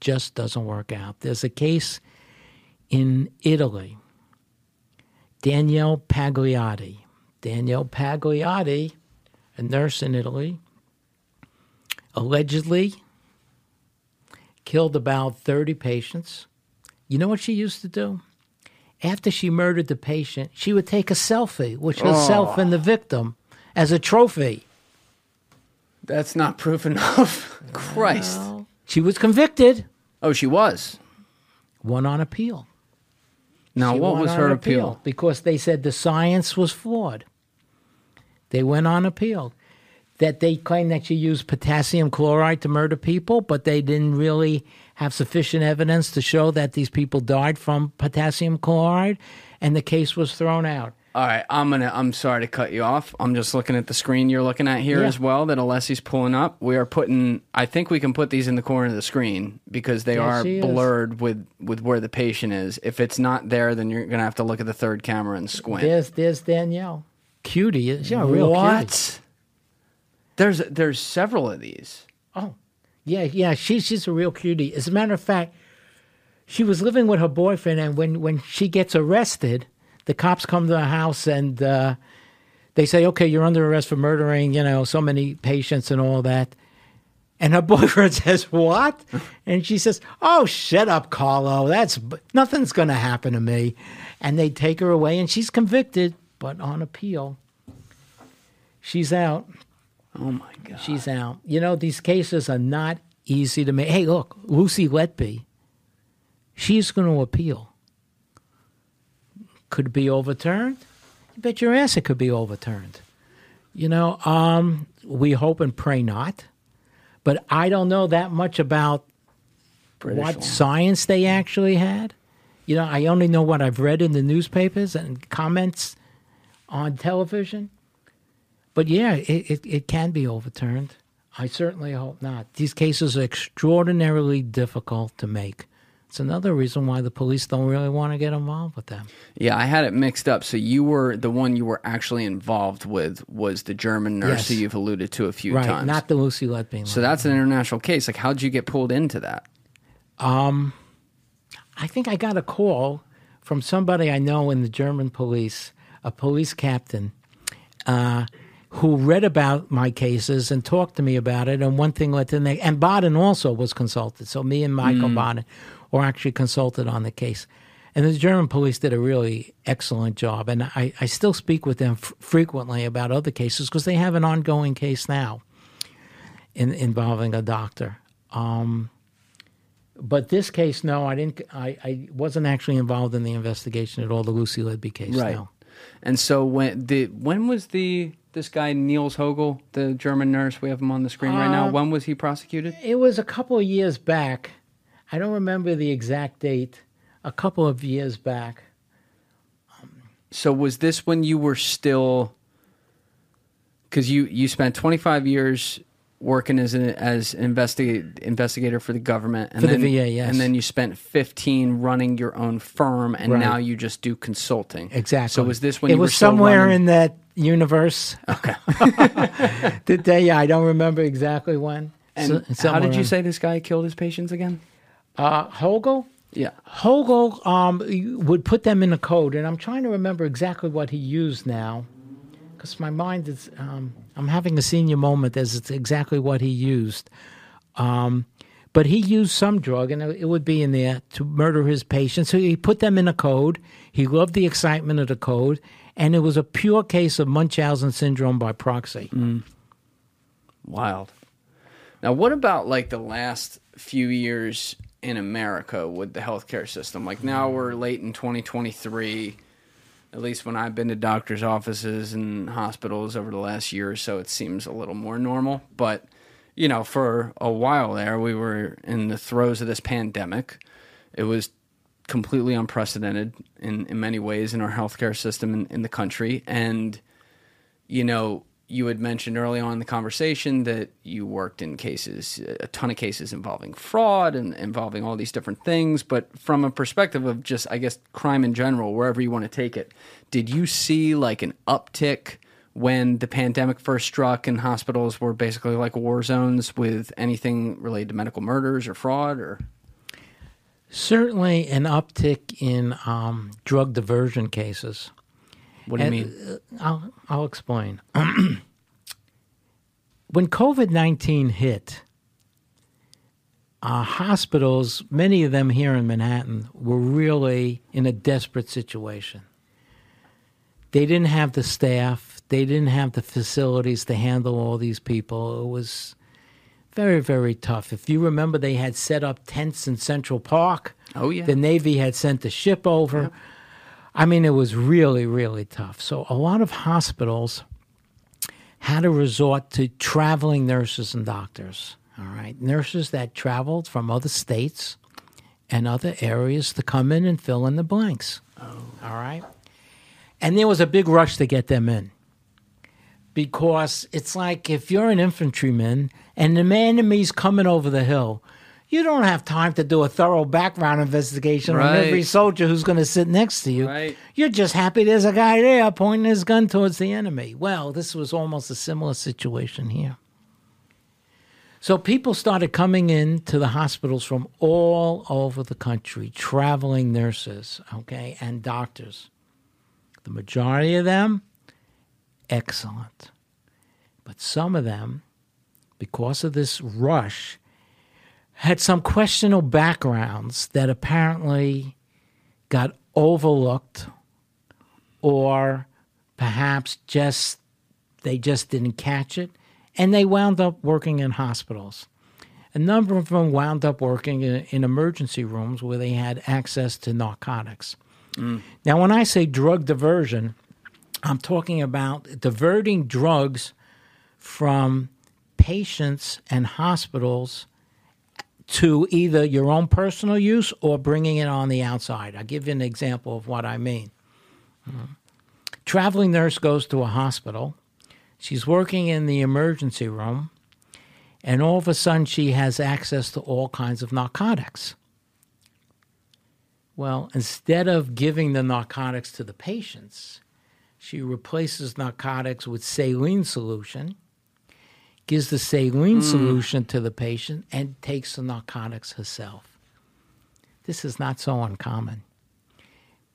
just doesn't work out. There's a case in Italy, Danielle Pagliotti. Danielle Pagliotti, a nurse in Italy, allegedly killed about 30 patients. You know what she used to do? after she murdered the patient, she would take a selfie with herself oh. and the victim as a trophy. That's not proof enough. Christ. She was convicted, Oh, she was. won on appeal. Now, She what was her appeal? Because they said the science was flawed. They went on appeal. That they claimed that she used potassium chloride to murder people, but they didn't really have sufficient evidence to show that these people died from potassium chloride, and the case was thrown out. All right, I'm gonna. I'm sorry to cut you off. I'm just looking at the screen you're looking at here Yeah. as well. That Alessi's pulling up. We are putting. I think we can put these in the corner of the screen because they Yes, are he is. blurred with with where the patient is. If it's not there, then you're gonna have to look at the third camera and squint. There's there's Danielle. Cutie. She's a real what? cutie. There's there's several of these. Oh, yeah, yeah. She's she's a real cutie. As a matter of fact, she was living with her boyfriend, and when, when she gets arrested, the cops come to the house and uh, they say, okay, you're under arrest for murdering, you know, so many patients and all that. And her boyfriend says, what? And she says, oh, shut up, Carlo. That's nothing's going to happen to me. And they take her away, and she's convicted, but on appeal, she's out. Oh my god. She's out. You know, these cases are not easy to make. Hey, look, Lucy Letby, she's going to appeal. Could be overturned? You bet your ass it could be overturned. You know, um, we hope and pray not. But I don't know that much about British what one. science they actually had. You know, I only know what I've read in the newspapers and comments on television. But yeah, it, it, it can be overturned. I certainly hope not. These cases are extraordinarily difficult to make. It's another reason why the police don't really want to get involved with them. Yeah, I had it mixed up. So you were the one you were actually involved with was the German nurse Yes. who you've alluded to a few Right, times. not the Lucy Letby. so that's an international case. Like, how'd you get pulled into that? Um, I think I got a call from somebody I know in the German police, a police captain, uh, who read about my cases and talked to me about it. And one thing led to the next. And Baden also was consulted. So me and Michael Baden were actually consulted on the case. And the German police did a really excellent job. And I, I still speak with them f- frequently about other cases because they have an ongoing case now in, involving a doctor. Um, but this case, no, I didn't. I, I wasn't actually involved in the investigation at all. The Lucy Letby case, no. And so when the when was the this guy Niels Hogel, the German nurse, we have him on the screen right now. Uh, When was he prosecuted? It was a couple of years back. I don't remember the exact date. A couple of years back. So was this when you were still? Because you you spent 25 years working as an as investigate investigator for the government, and For the then VA, yes. and then you spent 15 running your own firm, and Right. now you just do consulting. Exactly. So was this when it you was somewhere in that universe? Okay. tell you, I don't remember exactly when. And So- how did you say this guy killed his patients again? Uh, Hogel? Yeah. Hogel um, would put them in a code, and I'm trying to remember exactly what he used now, because my mind is. Um, I'm having a senior moment as it's exactly what he used. Um, but he used some drug, and it it would be in there to murder his patients. So he put them in a code. He loved the excitement of the code, and it was a pure case of Munchausen syndrome by proxy. Wild. Now, what about like the last few years in America with the healthcare system? Like now we're late in 2023. At least when I've been to doctors' offices and hospitals over the last year or so, it seems a little more normal. But, you know, for a while there, we were in the throes of this pandemic. It was completely unprecedented in, in many ways in our healthcare system in, in the country. And, you know, you had mentioned early on in the conversation that you worked in cases, a ton of cases involving fraud and involving all these different things. But from a perspective of just, I guess, crime in general, wherever you want to take it, did you see like an uptick when the pandemic first struck and hospitals were basically like war zones with anything related to medical murders or fraud or? Certainly, an uptick in um, drug diversion cases. What do you mean? uh, I'll, I'll explain. when COVID 19 hit, uh, hospitals, many of them here in Manhattan, were really in a desperate situation. They didn't have the staff, they didn't have the facilities to handle all these people. It was very, very tough. If you remember, they had set up tents in Central Park. Oh, yeah. The Navy had sent a ship over. I mean, it was really, really tough. So a lot of hospitals had to resort to traveling nurses and doctors. All right, nurses that traveled from other states and other areas to come in and fill in the blanks. Oh. All right, and there was a big rush to get them in because it's like if you're an infantryman and the enemy's coming over the hill. You don't have time to do a thorough background investigation on every soldier who's going to sit next to you. Right. You're just happy there's a guy there pointing his gun towards the enemy. Well, this was almost a similar situation here. So people started coming in to the hospitals from all over the country, traveling nurses, okay, and doctors. The majority of them, excellent. But some of them, because of this rush, had some questionable backgrounds that apparently got overlooked or perhaps just they just didn't catch it and they wound up working in hospitals. A number of them wound up working in, in emergency rooms where they had access to narcotics. Mm. Now when i say drug diversion i'm talking about diverting drugs from patients and hospitals to either your own personal use or bringing it on the outside. I'll give you an example of what I mean. Mm-hmm. Traveling nurse goes to a hospital. She's working in the emergency room, and all of a sudden she has access to all kinds of narcotics. Well, instead of giving the narcotics to the patients, she replaces narcotics with saline solution, gives the saline mm. solution to the patient, and takes the narcotics herself. This is not so uncommon,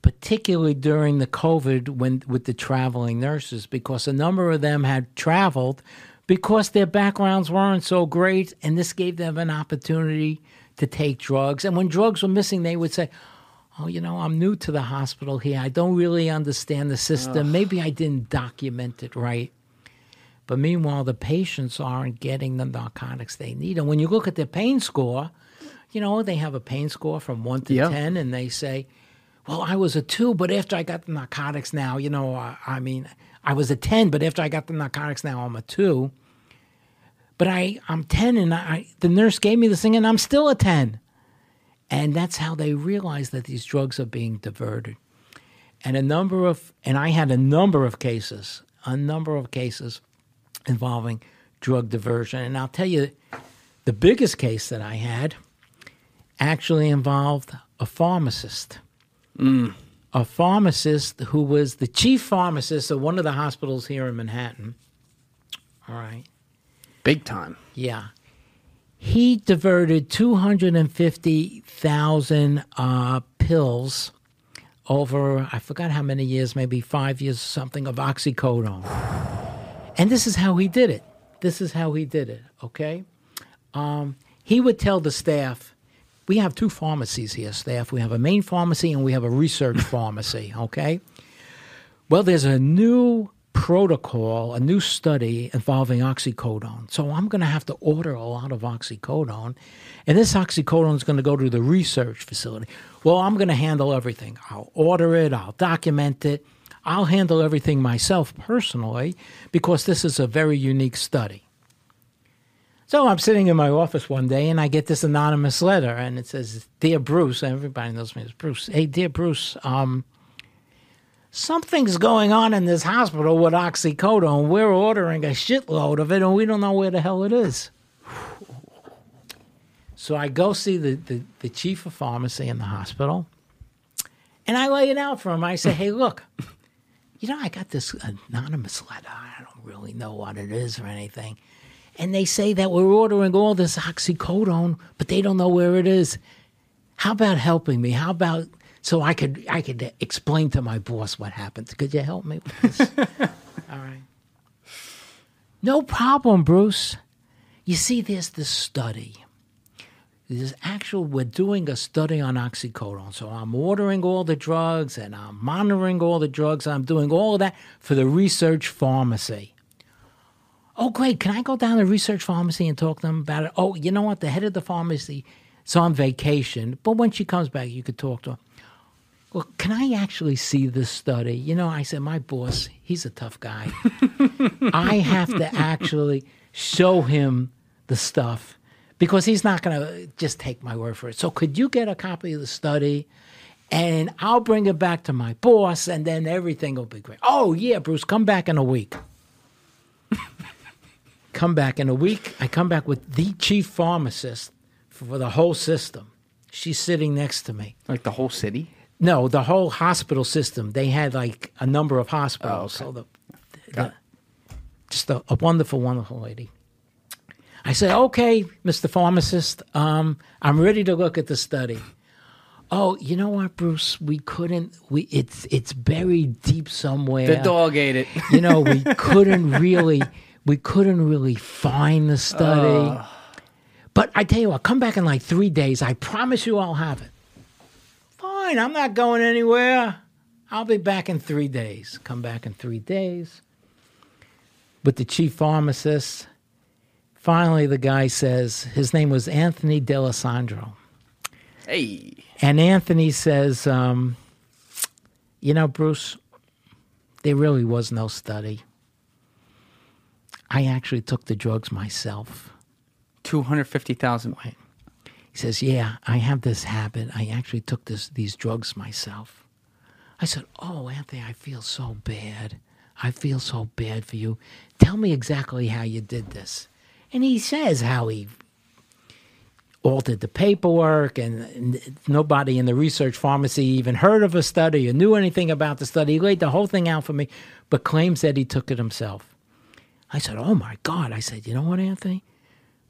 particularly during the COVID when with the traveling nurses, because a number of them had traveled because their backgrounds weren't so great, and this gave them an opportunity to take drugs. And when drugs were missing, they would say, oh, you know, I'm new to the hospital here. I don't really understand the system. Maybe I didn't document it right. But meanwhile, the patients aren't getting the narcotics they need. And when you look at their pain score, you know, they have a pain score from one to Yeah. 10, and they say, well, I was a two, but after I got the narcotics now, you know, I, I mean, I was a 10, but after I got the narcotics now, I'm a two. But I, I'm 10, and I, the nurse gave me this thing, and I'm still a 10. And that's how they realize that these drugs are being diverted. And a number of, and I had a number of cases, a number of cases involving drug diversion. And I'll tell you, the biggest case that I had actually involved a pharmacist. A pharmacist who was the chief pharmacist of one of the hospitals here in Manhattan. All right. Big time. Yeah. He diverted 250,000 uh, pills over, I forgot how many years, maybe five years or something, of oxycodone. And this is how he did it. This is how he did it, okay? Um, he would tell the staff, we have two pharmacies here, staff. We have a main pharmacy and we have a research pharmacy, okay? Well, there's a new protocol, a new study involving oxycodone. So I'm going to have to order a lot of oxycodone. And this oxycodone is going to go to the research facility. Well, I'm going to handle everything. I'll order it, I'll document it, I'll handle everything myself personally because this is a very unique study. So I'm sitting in my office one day and I get this anonymous letter and it says, Dear Bruce, everybody knows me as Bruce. Hey, dear Bruce, um, something's going on in this hospital with oxycodone. We're ordering a shitload of it and we don't know where the hell it is. So I go see the, the, the chief of pharmacy in the hospital and I lay it out for him. I say, Hey, look, you know, I got this anonymous letter. I don't really know what it is or anything. And they say that we're ordering all this oxycodone, but they don't know where it is. How about helping me? How about so I could I could explain to my boss what happened? Could you help me with this? all right. No problem, Bruce. You see, there's this study. There's actual, we're doing a study on oxycodone. So I'm ordering all the drugs and I'm monitoring all the drugs. I'm doing all of that for the research pharmacy. Oh, great. Can I go down to the research pharmacy and talk to them about it? Oh, you know what? The head of the pharmacy is on vacation, but when she comes back, you could talk to her. Well, can I actually see this study? You know, I said, my boss, he's a tough guy. I have to actually show him the stuff because he's not going to just take my word for it. So, could you get a copy of the study? And I'll bring it back to my boss, and then everything will be great. Oh, yeah, Bruce, come back in a week come back in a week. I come back with the chief pharmacist for the whole system. She's sitting next to me. Like the whole city? No, the whole hospital system. They had like a number of hospitals. Oh, so the, the just a, a wonderful, wonderful lady. I say, okay, Mr. Pharmacist, um, I'm ready to look at the study. Oh, you know what, Bruce? We couldn't. We it's it's buried deep somewhere. The dog ate it. you know, we couldn't really we couldn't really find the study. But I tell you what, come back in like three days. I promise you I'll have it. Fine, I'm not going anywhere. I'll be back in three days. Come back in three days with the chief pharmacist. Finally, the guy says, his name was Anthony D'Alessandro. hey. And Anthony says, um, you know, Bruce, there really was no study. I actually took the drugs myself. 250,000. He says, "Yeah, I have this habit. I actually took this these drugs myself." I said, "Oh, Anthony, I feel so bad. I feel so bad for you. Tell me exactly how you did this." And he says how he altered the paperwork, and, nobody in the research pharmacy even heard of a study or knew anything about the study. He laid the whole thing out for me, but claims that he took it himself. I said, "Oh my God!" I said, "You know what, Anthony?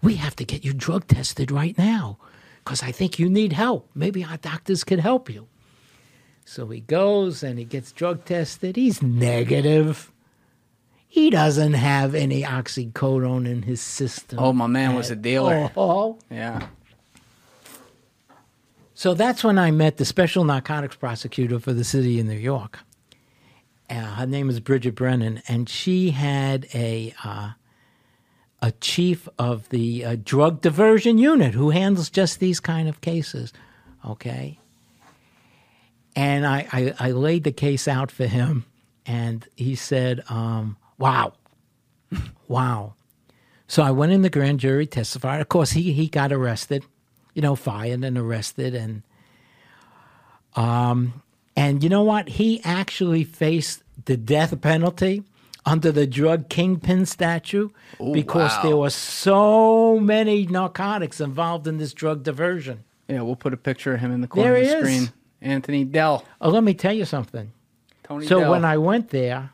We have to get you drug tested right now." because I think you need help. Maybe our doctors could help you. So he goes and he gets drug tested. He's negative. He doesn't have any oxycodone in his system. Oh, my man was a dealer. Oh. Yeah. So that's when I met the special narcotics prosecutor for the city of New York. Uh, her name is Bridget Brennan, and she had a uh, a chief of the uh, drug diversion unit who handles just these kind of cases. Okay. And I, I, I laid the case out for him, and he said, um, Wow, wow. So I went in the grand jury, testified. Of course, he, he got arrested, you know, fired and arrested. And, um, and you know what? He actually faced the death penalty under the drug kingpin statute Ooh, because wow. there were so many narcotics involved in this drug diversion. Yeah, we'll put a picture of him in the corner There of the is. screen. Anthony Dell. Oh, let me tell you something. Tony So Dell. when I went there,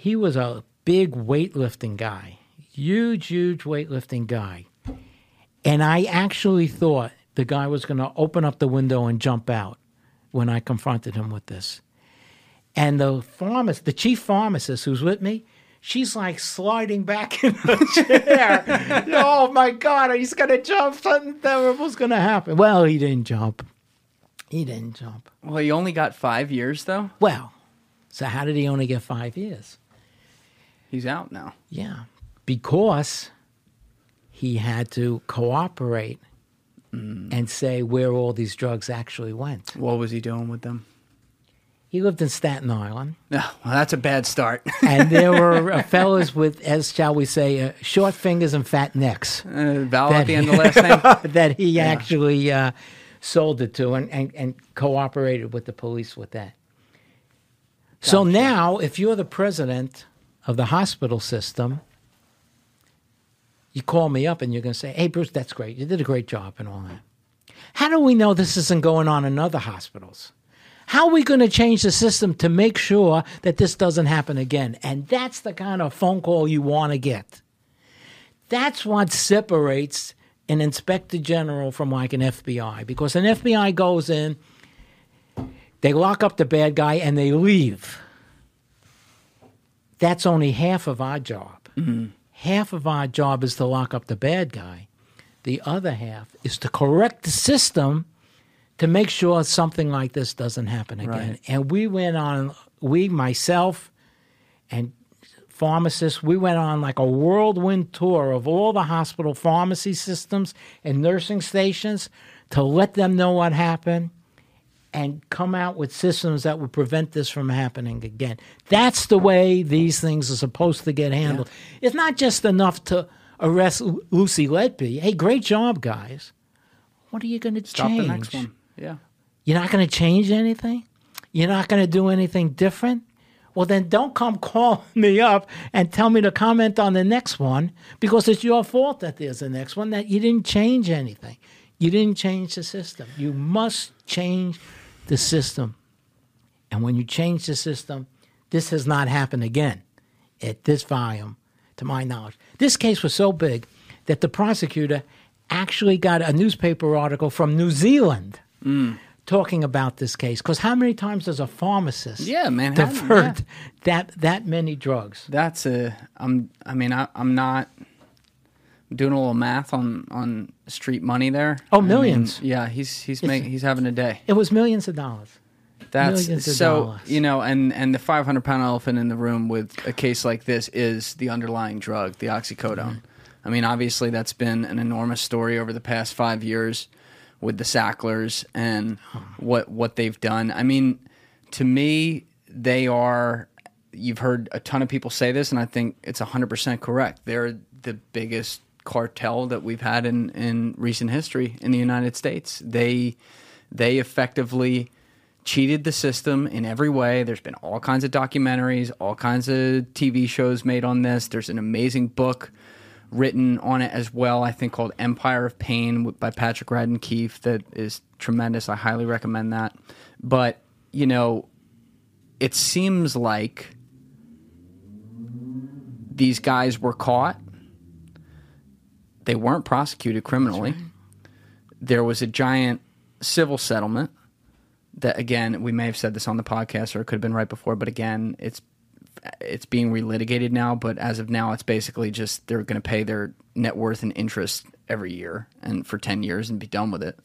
he was a big weightlifting guy, huge, huge weightlifting guy. And I actually thought the guy was going to open up the window and jump out when I confronted him with this. And the pharmacist, the chief pharmacist who's with me, she's like sliding back in the chair. oh my God, he's going to jump. Something terrible's going to happen. Well, he didn't jump. He didn't jump. well, he only got five years, though. Well, so how did he only get five years? He's out now. Yeah, because he had to cooperate and say where all these drugs actually went. What was he doing with them? He lived in Staten Island, No, well, that's a bad start. and there were uh, fellas with, as shall we say, uh, short fingers and fat necks uh, Val at the end of the last name. that he actually uh, sold it to and, and, and cooperated with the police with that. So now, if you're the president of the hospital system, you call me up and you're going to say, hey, Bruce, that's great. You did a great job and all that. How do we know this isn't going on in other hospitals? How are we going to change the system to make sure that this doesn't happen again? And that's the kind of phone call you want to get. That's what separates an inspector general from like an FBI because an FBI goes in, they lock up the bad guy, and they leave. That's only half of our job. Mm-hmm. Half of our job is to lock up the bad guy. The other half is to correct the system to make sure something like this doesn't happen again. Right. And we went on, we, myself, and pharmacists, we went on like a whirlwind tour of all the hospital pharmacy systems and nursing stations to let them know what happened and come out with systems that would prevent this from happening again. That's the way these things are supposed to get handled. It's not just enough to arrest Lu- Lucy Letby. Hey, great job, guys. What are you going to Stop change? the next one. Yeah. You're not going to change anything? You're not going to do anything different? Well, then don't come call me up and tell me to comment on the next one because it's your fault that there's a next one, that you didn't change anything. You didn't change the system. You must change the system. And when you change the system, this has not happened again at this volume, to my knowledge. This case was so big that the prosecutor actually got a newspaper article from New Zealand mm. talking about this case. Because how many times does a pharmacist Yeah, Manhattan, divert that that many drugs? That's a. I'm. I mean, I, I'm not doing a little math on on street money there. Oh, I mean, millions. yeah, he's he's make, he's having a day. It was millions of dollars. That's Millions so dollars. you know, and and the 500 pound elephant in the room with a case like this is the underlying drug, the oxycodone. Mm-hmm. I mean, obviously that's been an enormous story over the past five years with the Sacklers and what what they've done. I mean, to me, they are. You've heard a ton of people say this, and I think it's 100 percent correct. They're the biggest cartel that we've had in, in recent history in the United States. They they effectively cheated the system in every way. There's been all kinds of documentaries, all kinds of TV shows made on this. There's an amazing book written on it as well, I think called Empire of Pain by Patrick Radden Keefe that is tremendous. I highly recommend that. But, you know, it seems like these guys were caught. They weren't prosecuted criminally. Right. There was a giant civil settlement that again we may have said this on the podcast or it could have been right before but again it's it's being relitigated now but as of now it's basically just they're going to pay their net worth and interest every year and for 10 years and be done with it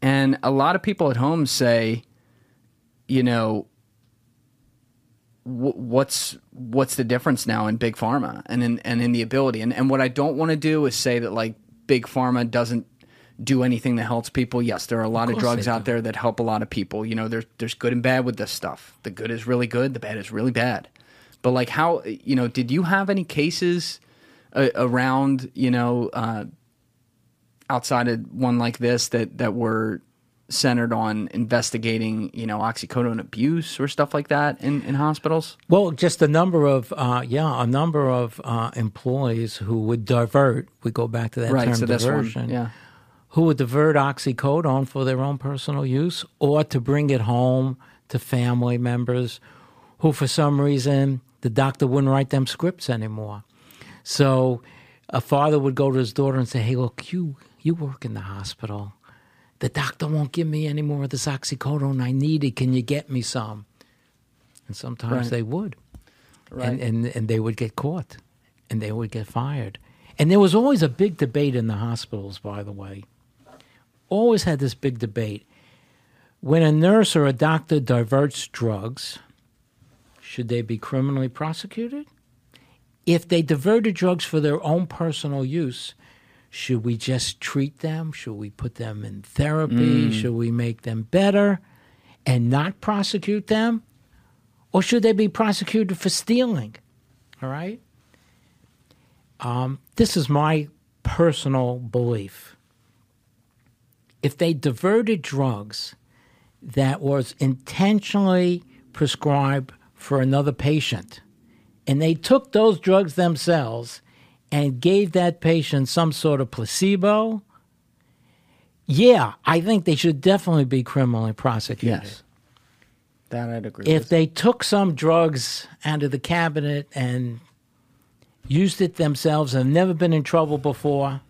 and a lot of people at home say you know what's what's the difference now in big pharma and in and in the ability and and what I don't want to do is say that like big pharma doesn't do anything that helps people. Yes, there are a lot of, of drugs out there that help a lot of people. You know, there's there's good and bad with this stuff. The good is really good, the bad is really bad. But like, how you know, did you have any cases uh, around you know uh, outside of one like this that that were centered on investigating, you know, oxycodone abuse or stuff like that in, in hospitals? Well, just a number of, uh, yeah, a number of uh, employees who would divert. We go back to that right, term so diversion. One, yeah who would divert oxycodone for their own personal use or to bring it home to family members who, for some reason, the doctor wouldn't write them scripts anymore. So a father would go to his daughter and say, Hey, look, you, you work in the hospital. The doctor won't give me any more of this oxycodone I needed. Can you get me some? And sometimes right. they would. Right. And, and, and they would get caught and they would get fired. And there was always a big debate in the hospitals, by the way always had this big debate. When a nurse or a doctor diverts drugs, should they be criminally prosecuted? If they diverted drugs for their own personal use, should we just treat them? Should we put them in therapy? Mm. Should we make them better and not prosecute them? Or should they be prosecuted for stealing? All right? Um, this is my personal belief if they diverted drugs that was intentionally prescribed for another patient and they took those drugs themselves and gave that patient some sort of placebo, yeah, I think they should definitely be criminally prosecuted. Yes. That I'd agree with. if with. they took some drugs out of the cabinet and used it themselves and never been in trouble before,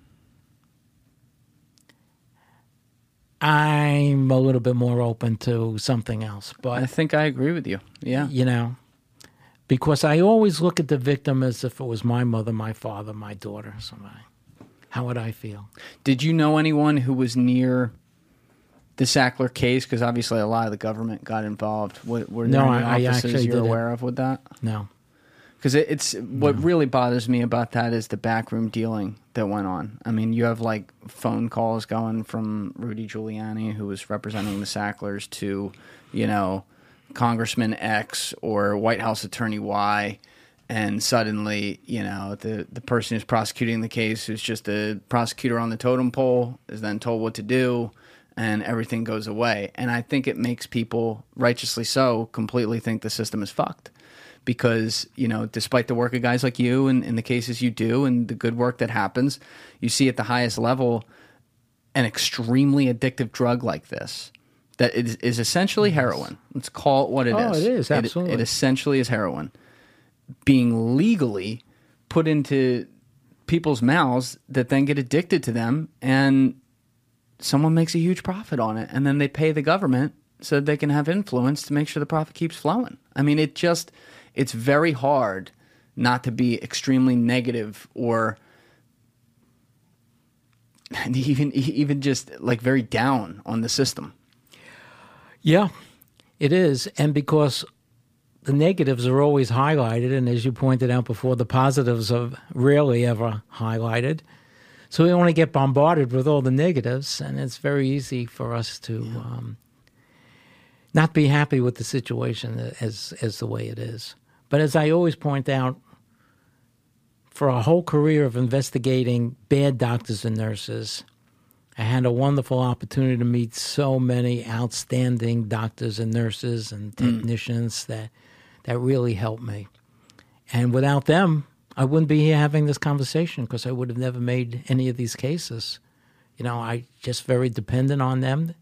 I'm a little bit more open to something else. But I think I agree with you. Yeah. You know, because I always look at the victim as if it was my mother, my father, my daughter, somebody. How would I feel? Did you know anyone who was near the Sackler case? Because obviously a lot of the government got involved. Were, were there no, any I, offices I you're aware of with that? No because it, it's what really bothers me about that is the backroom dealing that went on. I mean, you have like phone calls going from Rudy Giuliani, who was representing the Sacklers, to you know Congressman X or White House Attorney Y, and suddenly you know the the person who's prosecuting the case, who's just a prosecutor on the totem pole, is then told what to do. And everything goes away. And I think it makes people, righteously so, completely think the system is fucked because you know despite the work of guys like you and in the cases you do and the good work that happens you see at the highest level an extremely addictive drug like this that is, is essentially heroin. Let's call it what it oh, is. it is. absolutely it, it essentially is heroin. Being legally put into people's mouths that then get addicted to them and someone makes a huge profit on it and then they pay the government so they can have influence to make sure the profit keeps flowing. I mean it just it's very hard not to be extremely negative or even even just like very down on the system. Yeah, it is, and because the negatives are always highlighted, and as you pointed out before, the positives are rarely ever highlighted. So we only get bombarded with all the negatives, and it's very easy for us to yeah. um, not be happy with the situation as as the way it is. But as I always point out, for a whole career of investigating bad doctors and nurses, I had a wonderful opportunity to meet so many outstanding doctors and nurses and technicians mm. that that really helped me. And without them, I wouldn't be here having this conversation because I would have never made any of these cases. You know, I just very dependent on them,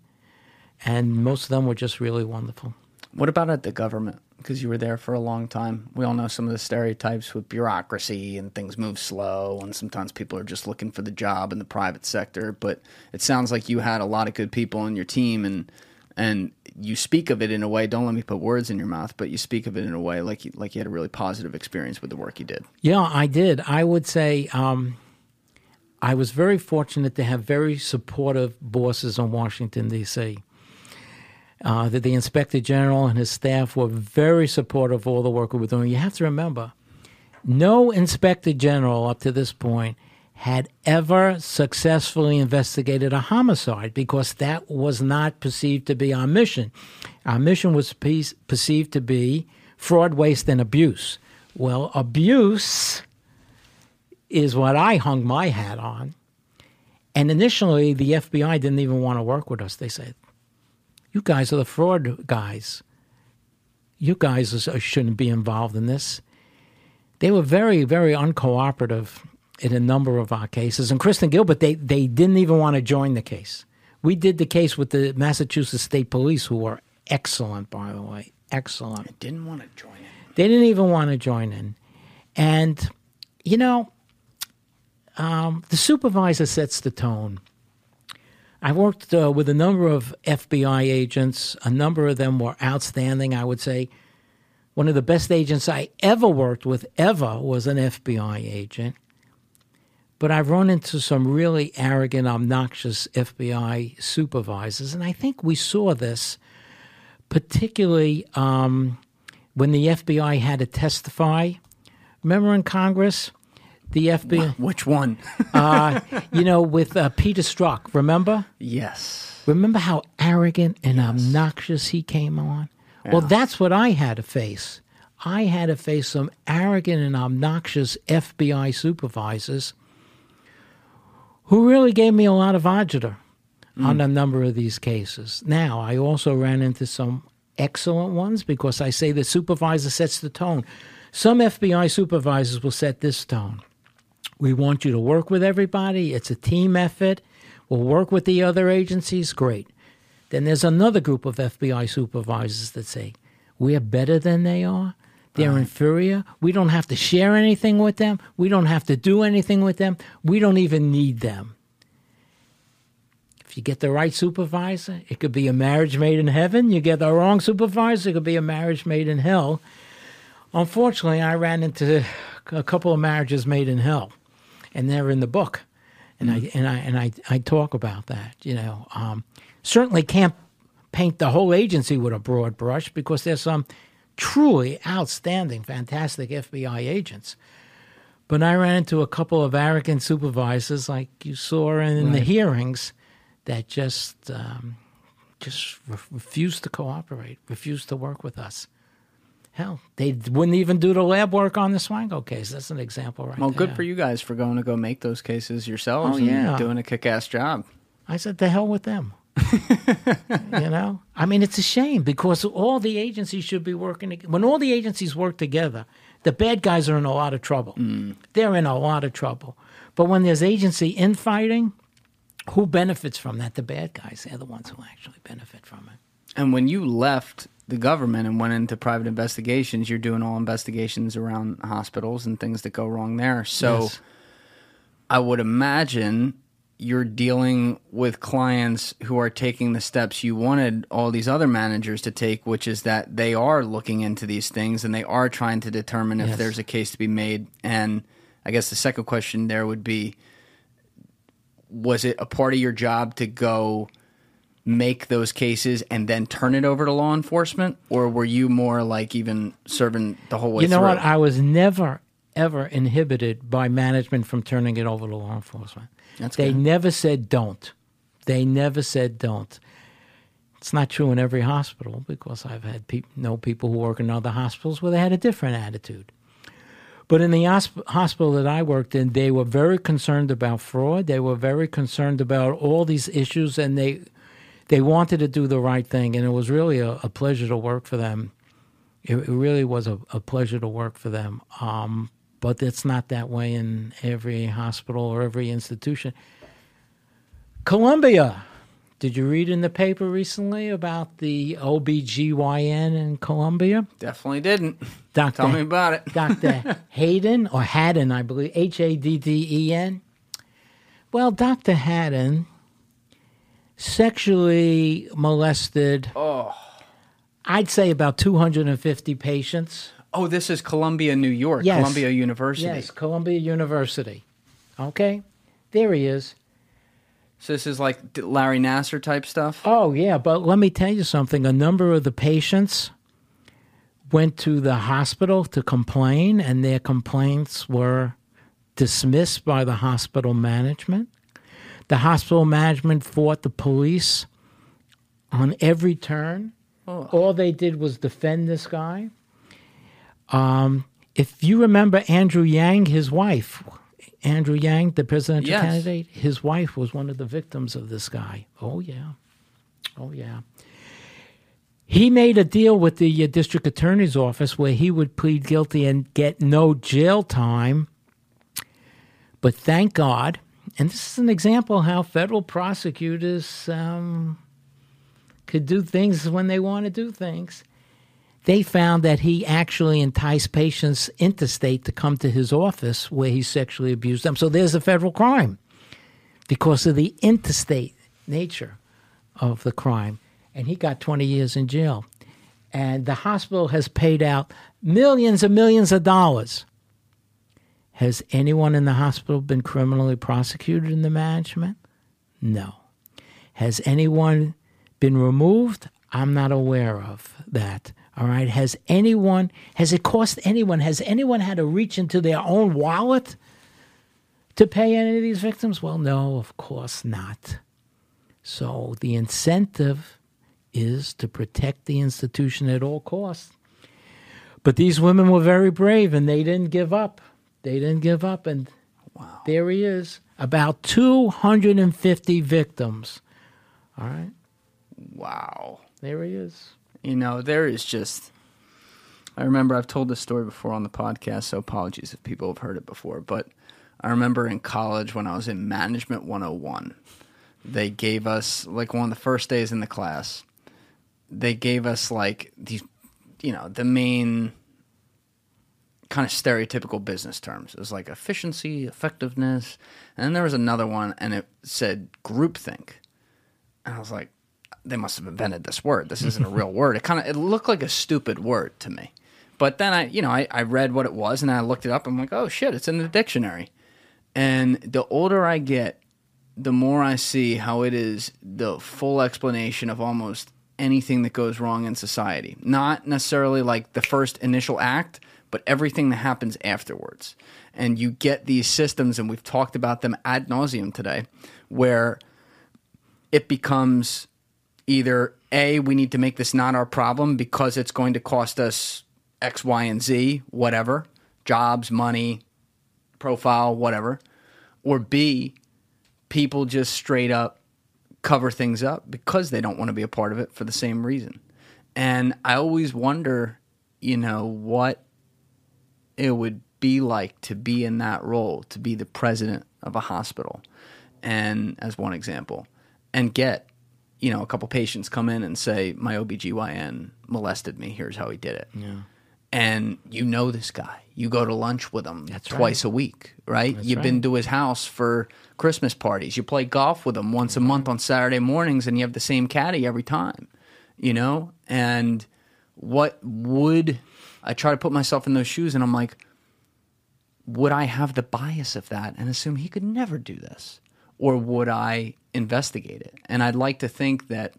and most of them were just really wonderful. What about at the government? Because you were there for a long time. We all know some of the stereotypes with bureaucracy and things move slow, and sometimes people are just looking for the job in the private sector. But it sounds like you had a lot of good people on your team, and and you speak of it in a way. Don't let me put words in your mouth, but you speak of it in a way like you, like you had a really positive experience with the work you did. Yeah, I did. I would say um, I was very fortunate to have very supportive bosses in Washington D.C. Uh, that the inspector general and his staff were very supportive of all the work we were doing. You have to remember, no inspector general up to this point had ever successfully investigated a homicide because that was not perceived to be our mission. Our mission was perceived to be fraud, waste, and abuse. Well, abuse is what I hung my hat on. And initially, the FBI didn't even want to work with us. They said, You guys are the fraud guys. You guys shouldn't be involved in this. They were very, very uncooperative in a number of our cases. And Kristen Gilbert, they, they didn't even want to join the case. We did the case with the Massachusetts State Police, who were excellent, by the way, excellent. They didn't want to join in. They didn't even want to join in. And, you know, um, the supervisor sets the tone. I worked uh, with a number of FBI agents. A number of them were outstanding, I would say. One of the best agents I ever worked with, ever, was an FBI agent. But I've run into some really arrogant, obnoxious FBI supervisors, and I think we saw this particularly um, when the FBI had to testify. Remember in Congress? The FBI. Which one? uh, you know, with uh, Peter Strzok, remember? Yes. Remember how arrogant and yes. obnoxious he came on? Yeah. Well, that's what I had to face. I had to face some arrogant and obnoxious FBI supervisors who really gave me a lot of agita mm. on a number of these cases. Now, I also ran into some excellent ones because I say the supervisor sets the tone. Some FBI supervisors will set this tone. We want you to work with everybody. It's a team effort. We'll work with the other agencies. Great. Then there's another group of FBI supervisors that say, We're better than they are. They're right. inferior. We don't have to share anything with them. We don't have to do anything with them. We don't even need them. If you get the right supervisor, it could be a marriage made in heaven. You get the wrong supervisor, it could be a marriage made in hell. Unfortunately, I ran into a couple of marriages made in hell, and they're in the book, and mm-hmm. I and I and I, I talk about that. You know, um, certainly can't paint the whole agency with a broad brush because there's some truly outstanding, fantastic FBI agents. But I ran into a couple of arrogant supervisors, like you saw in right. the hearings, that just um, just re- refused to cooperate, refused to work with us. Hell, they wouldn't even do the lab work on the Swango case. That's an example, right? Well, there. good for you guys for going to go make those cases yourselves oh, yeah. and doing a kick-ass job. I said, "The hell with them." you know, I mean, it's a shame because all the agencies should be working. When all the agencies work together, the bad guys are in a lot of trouble. Mm. They're in a lot of trouble. But when there's agency infighting, who benefits from that? The bad guys. They're the ones who actually benefit from it. And when you left the government and went into private investigations, you're doing all investigations around hospitals and things that go wrong there. So yes. I would imagine you're dealing with clients who are taking the steps you wanted all these other managers to take, which is that they are looking into these things and they are trying to determine if yes. there's a case to be made. And I guess the second question there would be was it a part of your job to go make those cases and then turn it over to law enforcement? Or were you more like even serving the whole way You know through? what? I was never, ever inhibited by management from turning it over to law enforcement. That's they good. never said don't. They never said don't. It's not true in every hospital because I've had pe- know people who work in other hospitals where they had a different attitude. But in the hosp- hospital that I worked in, they were very concerned about fraud. They were very concerned about all these issues, and they they wanted to do the right thing. And it was really a, a pleasure to work for them. It, it really was a, a, pleasure to work for them. Um, but it's not that way in every hospital or every institution. Columbia. Did you read in the paper recently about the OBGYN in Columbia? Definitely didn't. Dr. Tell me about it. Dr. Hayden, or Hadden, I believe, H A D D E N. Well, Dr. Hadden sexually molested, Oh. I'd say about 250 patients. Oh, this is Columbia, New York. Yes. Columbia University. Yes, Columbia University. Okay, there he is. So this is like Larry Nassar type stuff. Oh, yeah, but let me tell you something. A number of the patients went to the hospital to complain, and their complaints were dismissed by the hospital management. The hospital management fought the police on every turn. Oh. All they did was defend this guy. Um, if you remember Andrew Yang, his wife, Andrew Yang, the presidential Yes. candidate, his wife was one of the victims of this guy. Oh, yeah. Oh, yeah. He made a deal with the uh, district attorney's office where he would plead guilty and get no jail time. But thank God, and this is an example how federal prosecutors um, could do things when they want to do things. They found that he actually enticed patients interstate to come to his office where he sexually abused them. So there's a federal crime because of the interstate nature of the crime. And he got 20 years in jail. And the hospital has paid out millions and millions of dollars. Has anyone in the hospital been criminally prosecuted in the management? No. Has anyone been removed? I'm not aware of that. All right. Has anyone, has it cost anyone, has anyone had to reach into their own wallet to pay any of these victims? Well, no, of course not. So the incentive is to protect the institution at all costs. But these women were very brave and they didn't give up. They didn't give up. And Wow. there he is. About 250 victims. All right. Wow. There he is. You know, there is just. I remember I've told this story before on the podcast, so apologies if people have heard it before. But I remember in college when I was in Management 101, they gave us, like one of the first days in the class, they gave us like these, you know, the main kind of stereotypical business terms. It was like efficiency, effectiveness. And then there was another one, and it said groupthink. And I was like, they must have invented this word. This isn't a real word. It kind of it looked like a stupid word to me. But then I, you know, I, I read what it was and I looked it up. I'm like, oh shit, it's in the dictionary. And the older I get, the more I see how it is the full explanation of almost anything that goes wrong in society. Not necessarily like the first initial act, but everything that happens afterwards. And you get these systems, and we've talked about them ad nauseum today, where it becomes either A, we need to make this not our problem because it's going to cost us X, Y, and Z, whatever, jobs, money, profile, whatever. Or B, people just straight up cover things up because they don't want to be a part of it for the same reason. And I always wonder, you know, what it would be like to be in that role, to be the president of a hospital, and as one example, and get, you know, a couple patients come in and say, My OBGYN molested me, here's how he did it. Yeah. And you know this guy. You go to lunch with him That's twice a week, right? You've been to his house for Christmas parties. You play golf with him once a month on Saturday mornings, and you have the same caddy every time, you know? And what would I try to put myself in those shoes, and I'm like, would I have the bias of that and assume he could never do this? Or would I investigate it? And I'd like to think that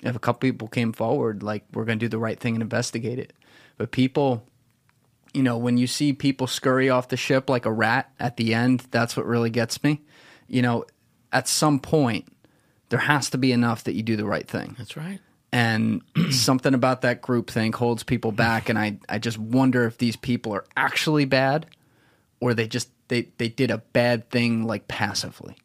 if a couple people came forward, like, we're going to do the right thing and investigate it. But people, you know, when you see people scurry off the ship like a rat at the end, that's what really gets me. You know, at some point, there has to be enough that you do the right thing That's right. And something about that groupthink holds people back and I, I just wonder if these people are actually bad or they just they they did a bad thing like passively.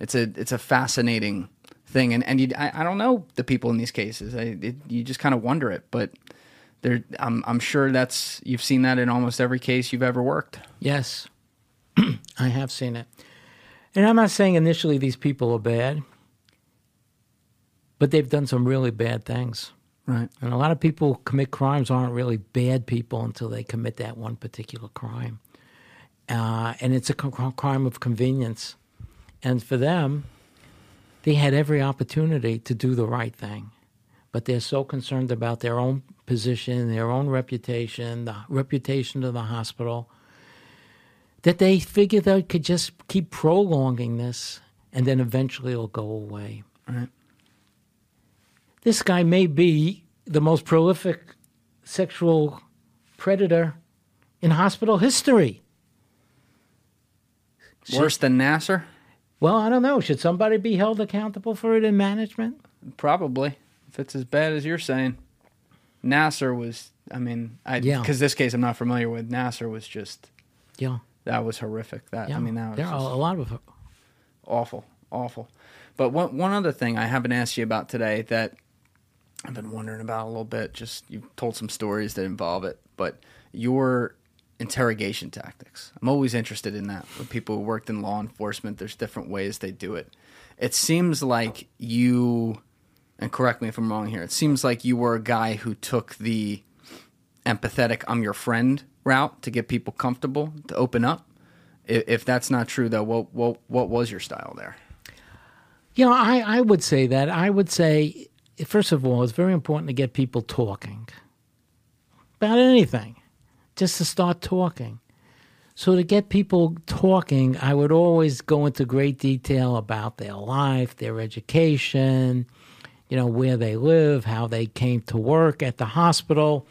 It's a it's a fascinating thing, and and you, I, I don't know the people in these cases. I, it, you just kind of wonder it, but there I'm I'm sure that's you've seen that in almost every case you've ever worked. Yes, I have seen it. And I'm not saying initially these people are bad, but they've done some really bad things. Right. And a lot of people commit crimes aren't really bad people until they commit that one particular crime. Uh, and it's a crime of convenience. And for them, they had every opportunity to do the right thing. But they're so concerned about their own position, their own reputation, the reputation of the hospital, that they figure they could just keep prolonging this and then eventually it'll go away. Right. This guy may be the most prolific sexual predator in hospital history. Worse than Nassar? Well, I don't know. Should somebody be held accountable for it in management? Probably. If it's as bad as you're saying. Nassar was, I mean, I Yeah. because this case I'm not familiar with. Nassar was just Yeah. that was horrific. That Yeah. I mean, that was there are a lot of awful, awful. But one one other thing I haven't asked you about today that I've been wondering about a little bit. Just you've told some stories that involve it, but your interrogation tactics. I'm always interested in that. With people who worked in law enforcement, there's different ways they do it. It seems like you, and correct me if I'm wrong here. It seems like you were a guy who took the empathetic "I'm your friend" route to get people comfortable to open up. If, if that's not true, though, what what what was your style there? You know, I, I would say that. I would say, first of all, it's very important to get people talking about anything, just to start talking. So, to get people talking, I would always go into great detail about their life, their education, you know, where they live, how they came to work at the hospital,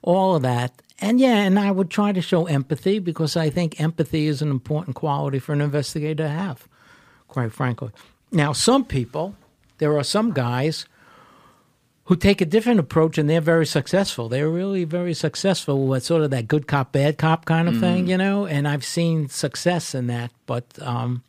all of that. And yeah, and I would try to show empathy because I think empathy is an important quality for an investigator to have quite frankly. Now, some people, there are some guys who take a different approach and they're very successful. They're really very successful with sort of that good cop, bad cop kind of thing, you know, and I've seen success in that. But um,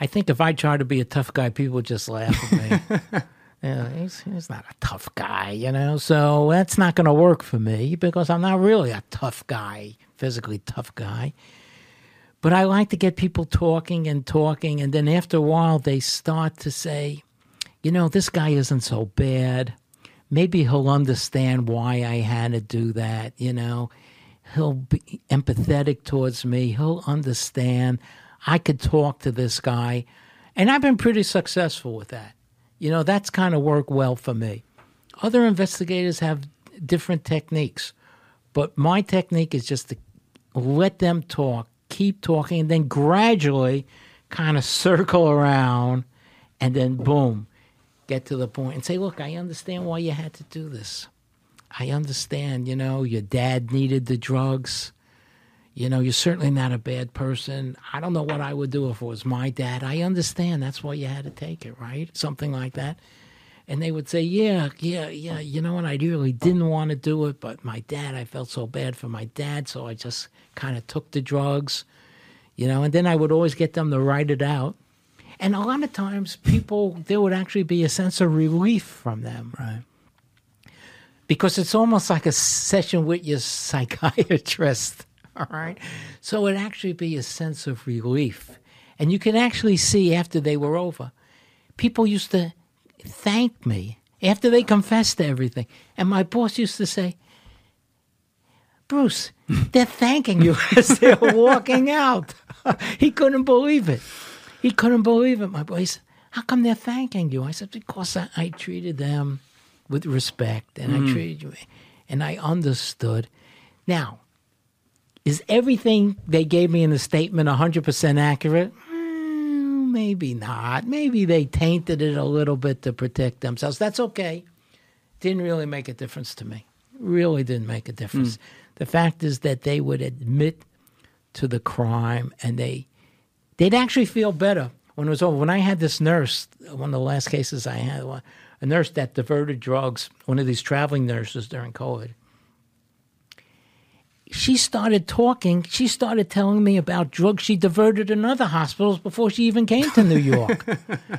I think if I try to be a tough guy, people just laugh at me. Yeah, he's, he's not a tough guy, you know, so that's not going to work for me because I'm not really a tough guy, physically tough guy. But I like to get people talking and talking, and then after a while, they start to say, you know, this guy isn't so bad. Maybe he'll understand why I had to do that, you know. He'll be empathetic towards me. He'll understand. I could talk to this guy. And I've been pretty successful with that. You know, that's kind of worked well for me. Other investigators have different techniques, but my technique is just to let them talk, keep talking, and then gradually kind of circle around and then boom, get to the point and say, Look, I understand why you had to do this. I understand, you know, your dad needed the drugs. You know, you're certainly not a bad person. I don't know what I would do if it was my dad. I understand that's why you had to take it, right? Something like that. And they would say, Yeah, yeah, yeah, you know what? I really didn't want to do it, but my dad, I felt so bad for my dad, so I just kind of took the drugs, you know, and then I would always get them to write it out. And a lot of times, people, there would actually be a sense of relief from them Right. because it's almost like a session with your psychiatrist. All right. So it actually be a sense of relief. And you can actually see after they were over, people used to thank me after they confessed to everything. And my boss used to say, Bruce, they're thanking you as they're walking out. he couldn't believe it. He couldn't believe it. My boy he said, How come they're thanking you? I said, Because I, I treated them with respect and I mm. treated you and I understood. Now, is everything they gave me in the statement 100% accurate? Mm, maybe not. Maybe they tainted it a little bit to protect themselves. That's okay. Didn't really make a difference to me. Really didn't make a difference. The fact is that they would admit to the crime and they they'd actually feel better when it was over. When I had this nurse, one of the last cases I had, a nurse that diverted drugs, one of these traveling nurses during COVID. She started talking. She started telling me about drugs she diverted in other hospitals before she even came to New York.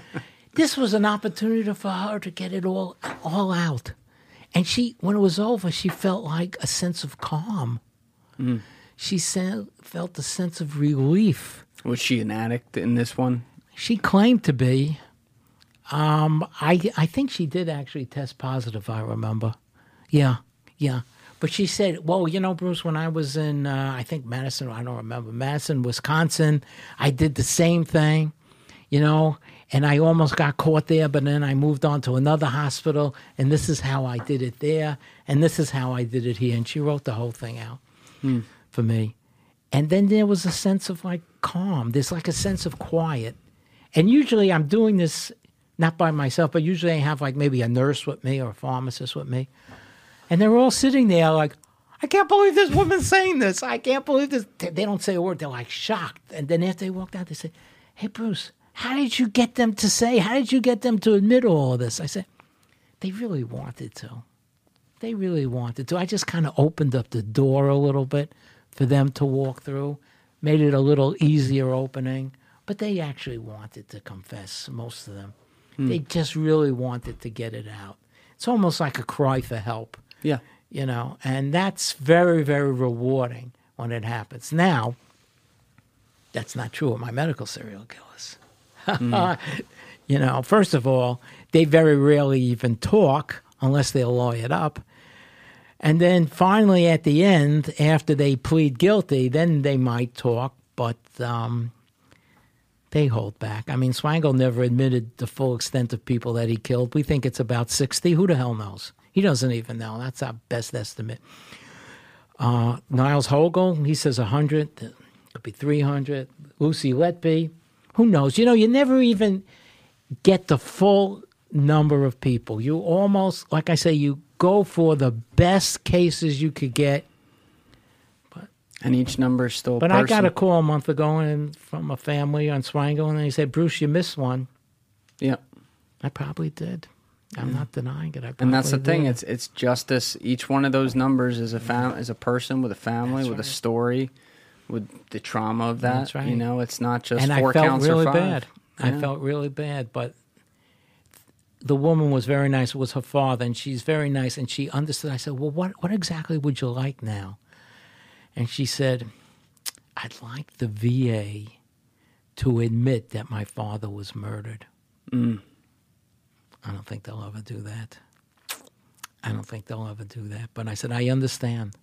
this was an opportunity for her to get it all all out. And she, when it was over, she felt like a sense of calm. Mm. She said, felt a sense of relief. Was she an addict in this one? She claimed to be. Um, I I think she did actually test positive. I remember. Yeah, yeah. But she said, "Well, you know, Bruce, when I was in, uh, I think Madison, I don't remember Madison, Wisconsin, I did the same thing, you know, and I almost got caught there. But then I moved on to another hospital, and this is how I did it there, and this is how I did it here." And she wrote the whole thing out for me. And then there was a sense of like calm. There's like a sense of quiet. And usually I'm doing this not by myself, but usually I have like maybe a nurse with me or a pharmacist with me. And they're all sitting there like, I can't believe this woman's saying this. I can't believe this. They don't say a word. They're like shocked. And then after they walked out, they say, Hey, Bruce, how did you get them to say, how did you get them to admit all of this? I said, They really wanted to. They really wanted to. I just kind of opened up the door a little bit for them to walk through, made it a little easier opening. But they actually wanted to confess, most of them. Hmm. They just really wanted to get it out. It's almost like a cry for help, Yeah. you know, and that's very, very rewarding when it happens. Now, that's not true of my medical serial killers. you know, first of all, they very rarely even talk unless they're lawyered up. And then finally, at the end, after they plead guilty, then they might talk, but um, they hold back. I mean, Swango never admitted the full extent of people that he killed. We think it's about 60. Who the hell knows? He doesn't even know. That's our best estimate. Uh, Niels Hogel, he says 100. Could be 300. Lucy Letby, who knows? You know, you never even get the full number of people. You almost, like I say, you go for the best cases you could get. But, And each number is still. But I got a call a month ago and from a family on Swango, and they said, "Bruce, you missed one." Yeah. I probably did. I'm not denying it. I And that's the thing. did. It's it's justice. Each one of those numbers is a fam is a person with a family That's with a story, with the trauma of that. That's right. You know, it's not just and I four felt counts really or five. bad. I felt really bad, but the woman was very nice. It was her father, and she's very nice, and she understood. I said, "Well, what what exactly would you like now?" And she said, "I'd like the VA to admit that my father was murdered." Mm. I don't think they'll ever do that. I don't think they'll ever do that. But I said, I understand.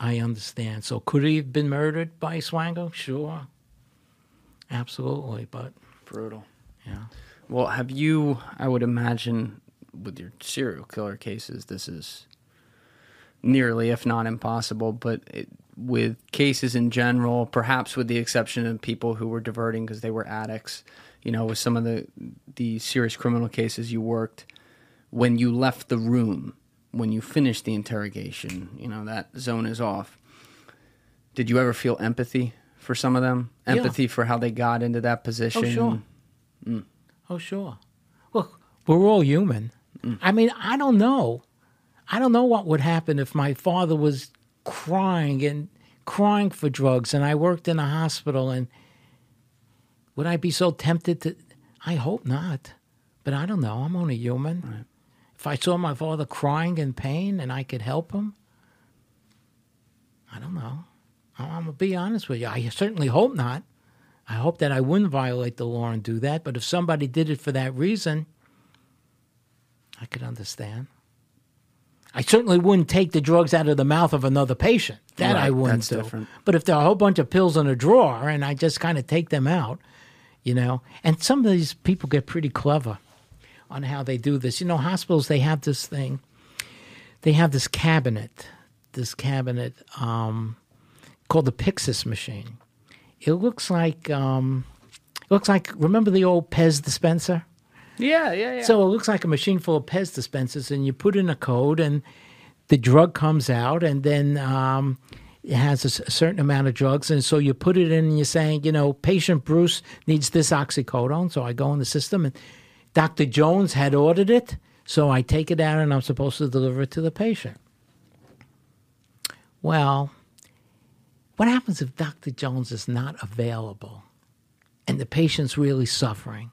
I understand. So could he have been murdered by Swango? Sure. Absolutely. But Brutal. yeah. Well, have you? I would imagine with your serial killer cases, this is nearly, if not impossible. But it, with cases in general, perhaps with the exception of people who were diverting because they were addicts, you know, with some of the the serious criminal cases you worked, when you left the room, when you finished the interrogation, you know that zone is off. Did you ever feel empathy for some of them? Yeah. Empathy for how they got into that oh, position? Oh, sure. Mm. Oh, sure. Look, we're all human. Mm. I mean, I don't know. I don't know what would happen if my father was crying and crying for drugs and I worked in a hospital and would I be so tempted to I hope not. But I don't know. I'm only human. If I saw my father crying in pain and I could help him, I don't know. I'm going to be honest with you. I certainly hope not. I hope that I wouldn't violate the law and do that. But if somebody did it for that reason, I could understand. I certainly wouldn't take the drugs out of the mouth of another patient. That I wouldn't do. different. But if there are a whole bunch of pills in a drawer and I just kind of take them out, you know, and some of these people get pretty clever on how they do this. You know, hospitals, they have this thing, they have this cabinet, this cabinet um, called the Pyxis machine. It looks like, um, it looks like, remember the old Pez dispenser? Yeah, yeah, yeah. So it looks like a machine full of Pez dispensers, and you put in a code, and the drug comes out, and then um, it has a certain amount of drugs, and so you put it in, and you're saying, you know, patient Bruce needs this oxycodone. So I go in the system, and Dr. Jones had ordered it, so I take it out, and I'm supposed to deliver it to the patient. Well, What happens if Dr. Jones is not available and the patient's really suffering?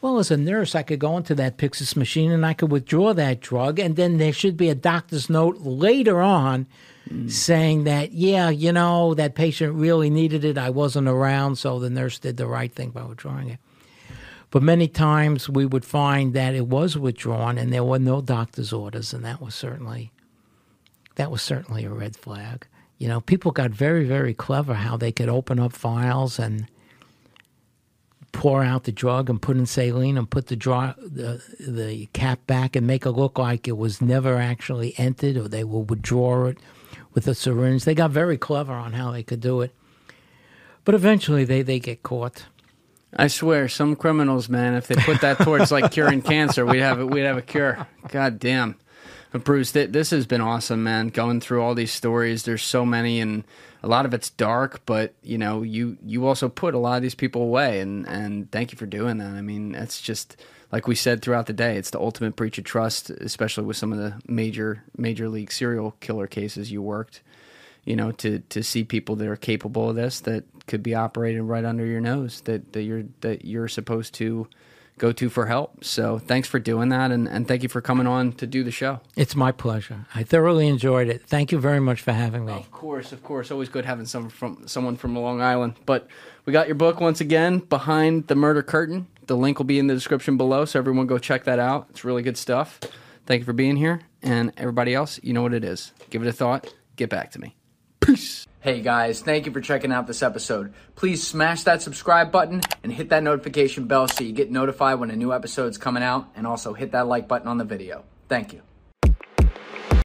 Well, as a nurse, I could go into that Pyxis machine and I could withdraw that drug, and then there should be a doctor's note later on saying that, yeah, you know, that patient really needed it. I wasn't around, so the nurse did the right thing by withdrawing it. But many times we would find that it was withdrawn and there were no doctor's orders, and that was certainly that was certainly a red flag. You know, people got very, very clever how they could open up files and pour out the drug and put in saline and put the draw the the cap back and make it look like it was never actually entered, or they will withdraw it with a syringe. They got very clever on how they could do it, but eventually they they get caught. I swear, some criminals, man, if they put that towards like curing cancer, we'd have we'd have a cure. God damn. But Bruce, th- this has been awesome, man. Going through all these stories, there's so many, and a lot of it's dark. But you know, you you also put a lot of these people away, and and thank you for doing that. I mean, it's just like we said throughout the day. It's the ultimate breach of trust, especially with some of the major major league serial killer cases you worked. You know, to to see people that are capable of this that could be operating right under your nose that that you're that you're supposed to go to for help. So thanks for doing that, and, and thank you for coming on to do the show. It's my pleasure. I thoroughly enjoyed it. Thank you very much for having me. Of course, of course. Always good having someone from someone from Long Island. But we got your book once again, Behind the Murder Curtain. The link will be in the description below, so everyone go check that out. It's really good stuff. Thank you for being here, and everybody else, you know what it is. Give it a thought. Get back to me. Peace. Hey guys, thank you for checking out this episode. Please smash that subscribe button and hit that notification bell so you get notified when a new episode is coming out, and also hit that like button on the video. Thank you.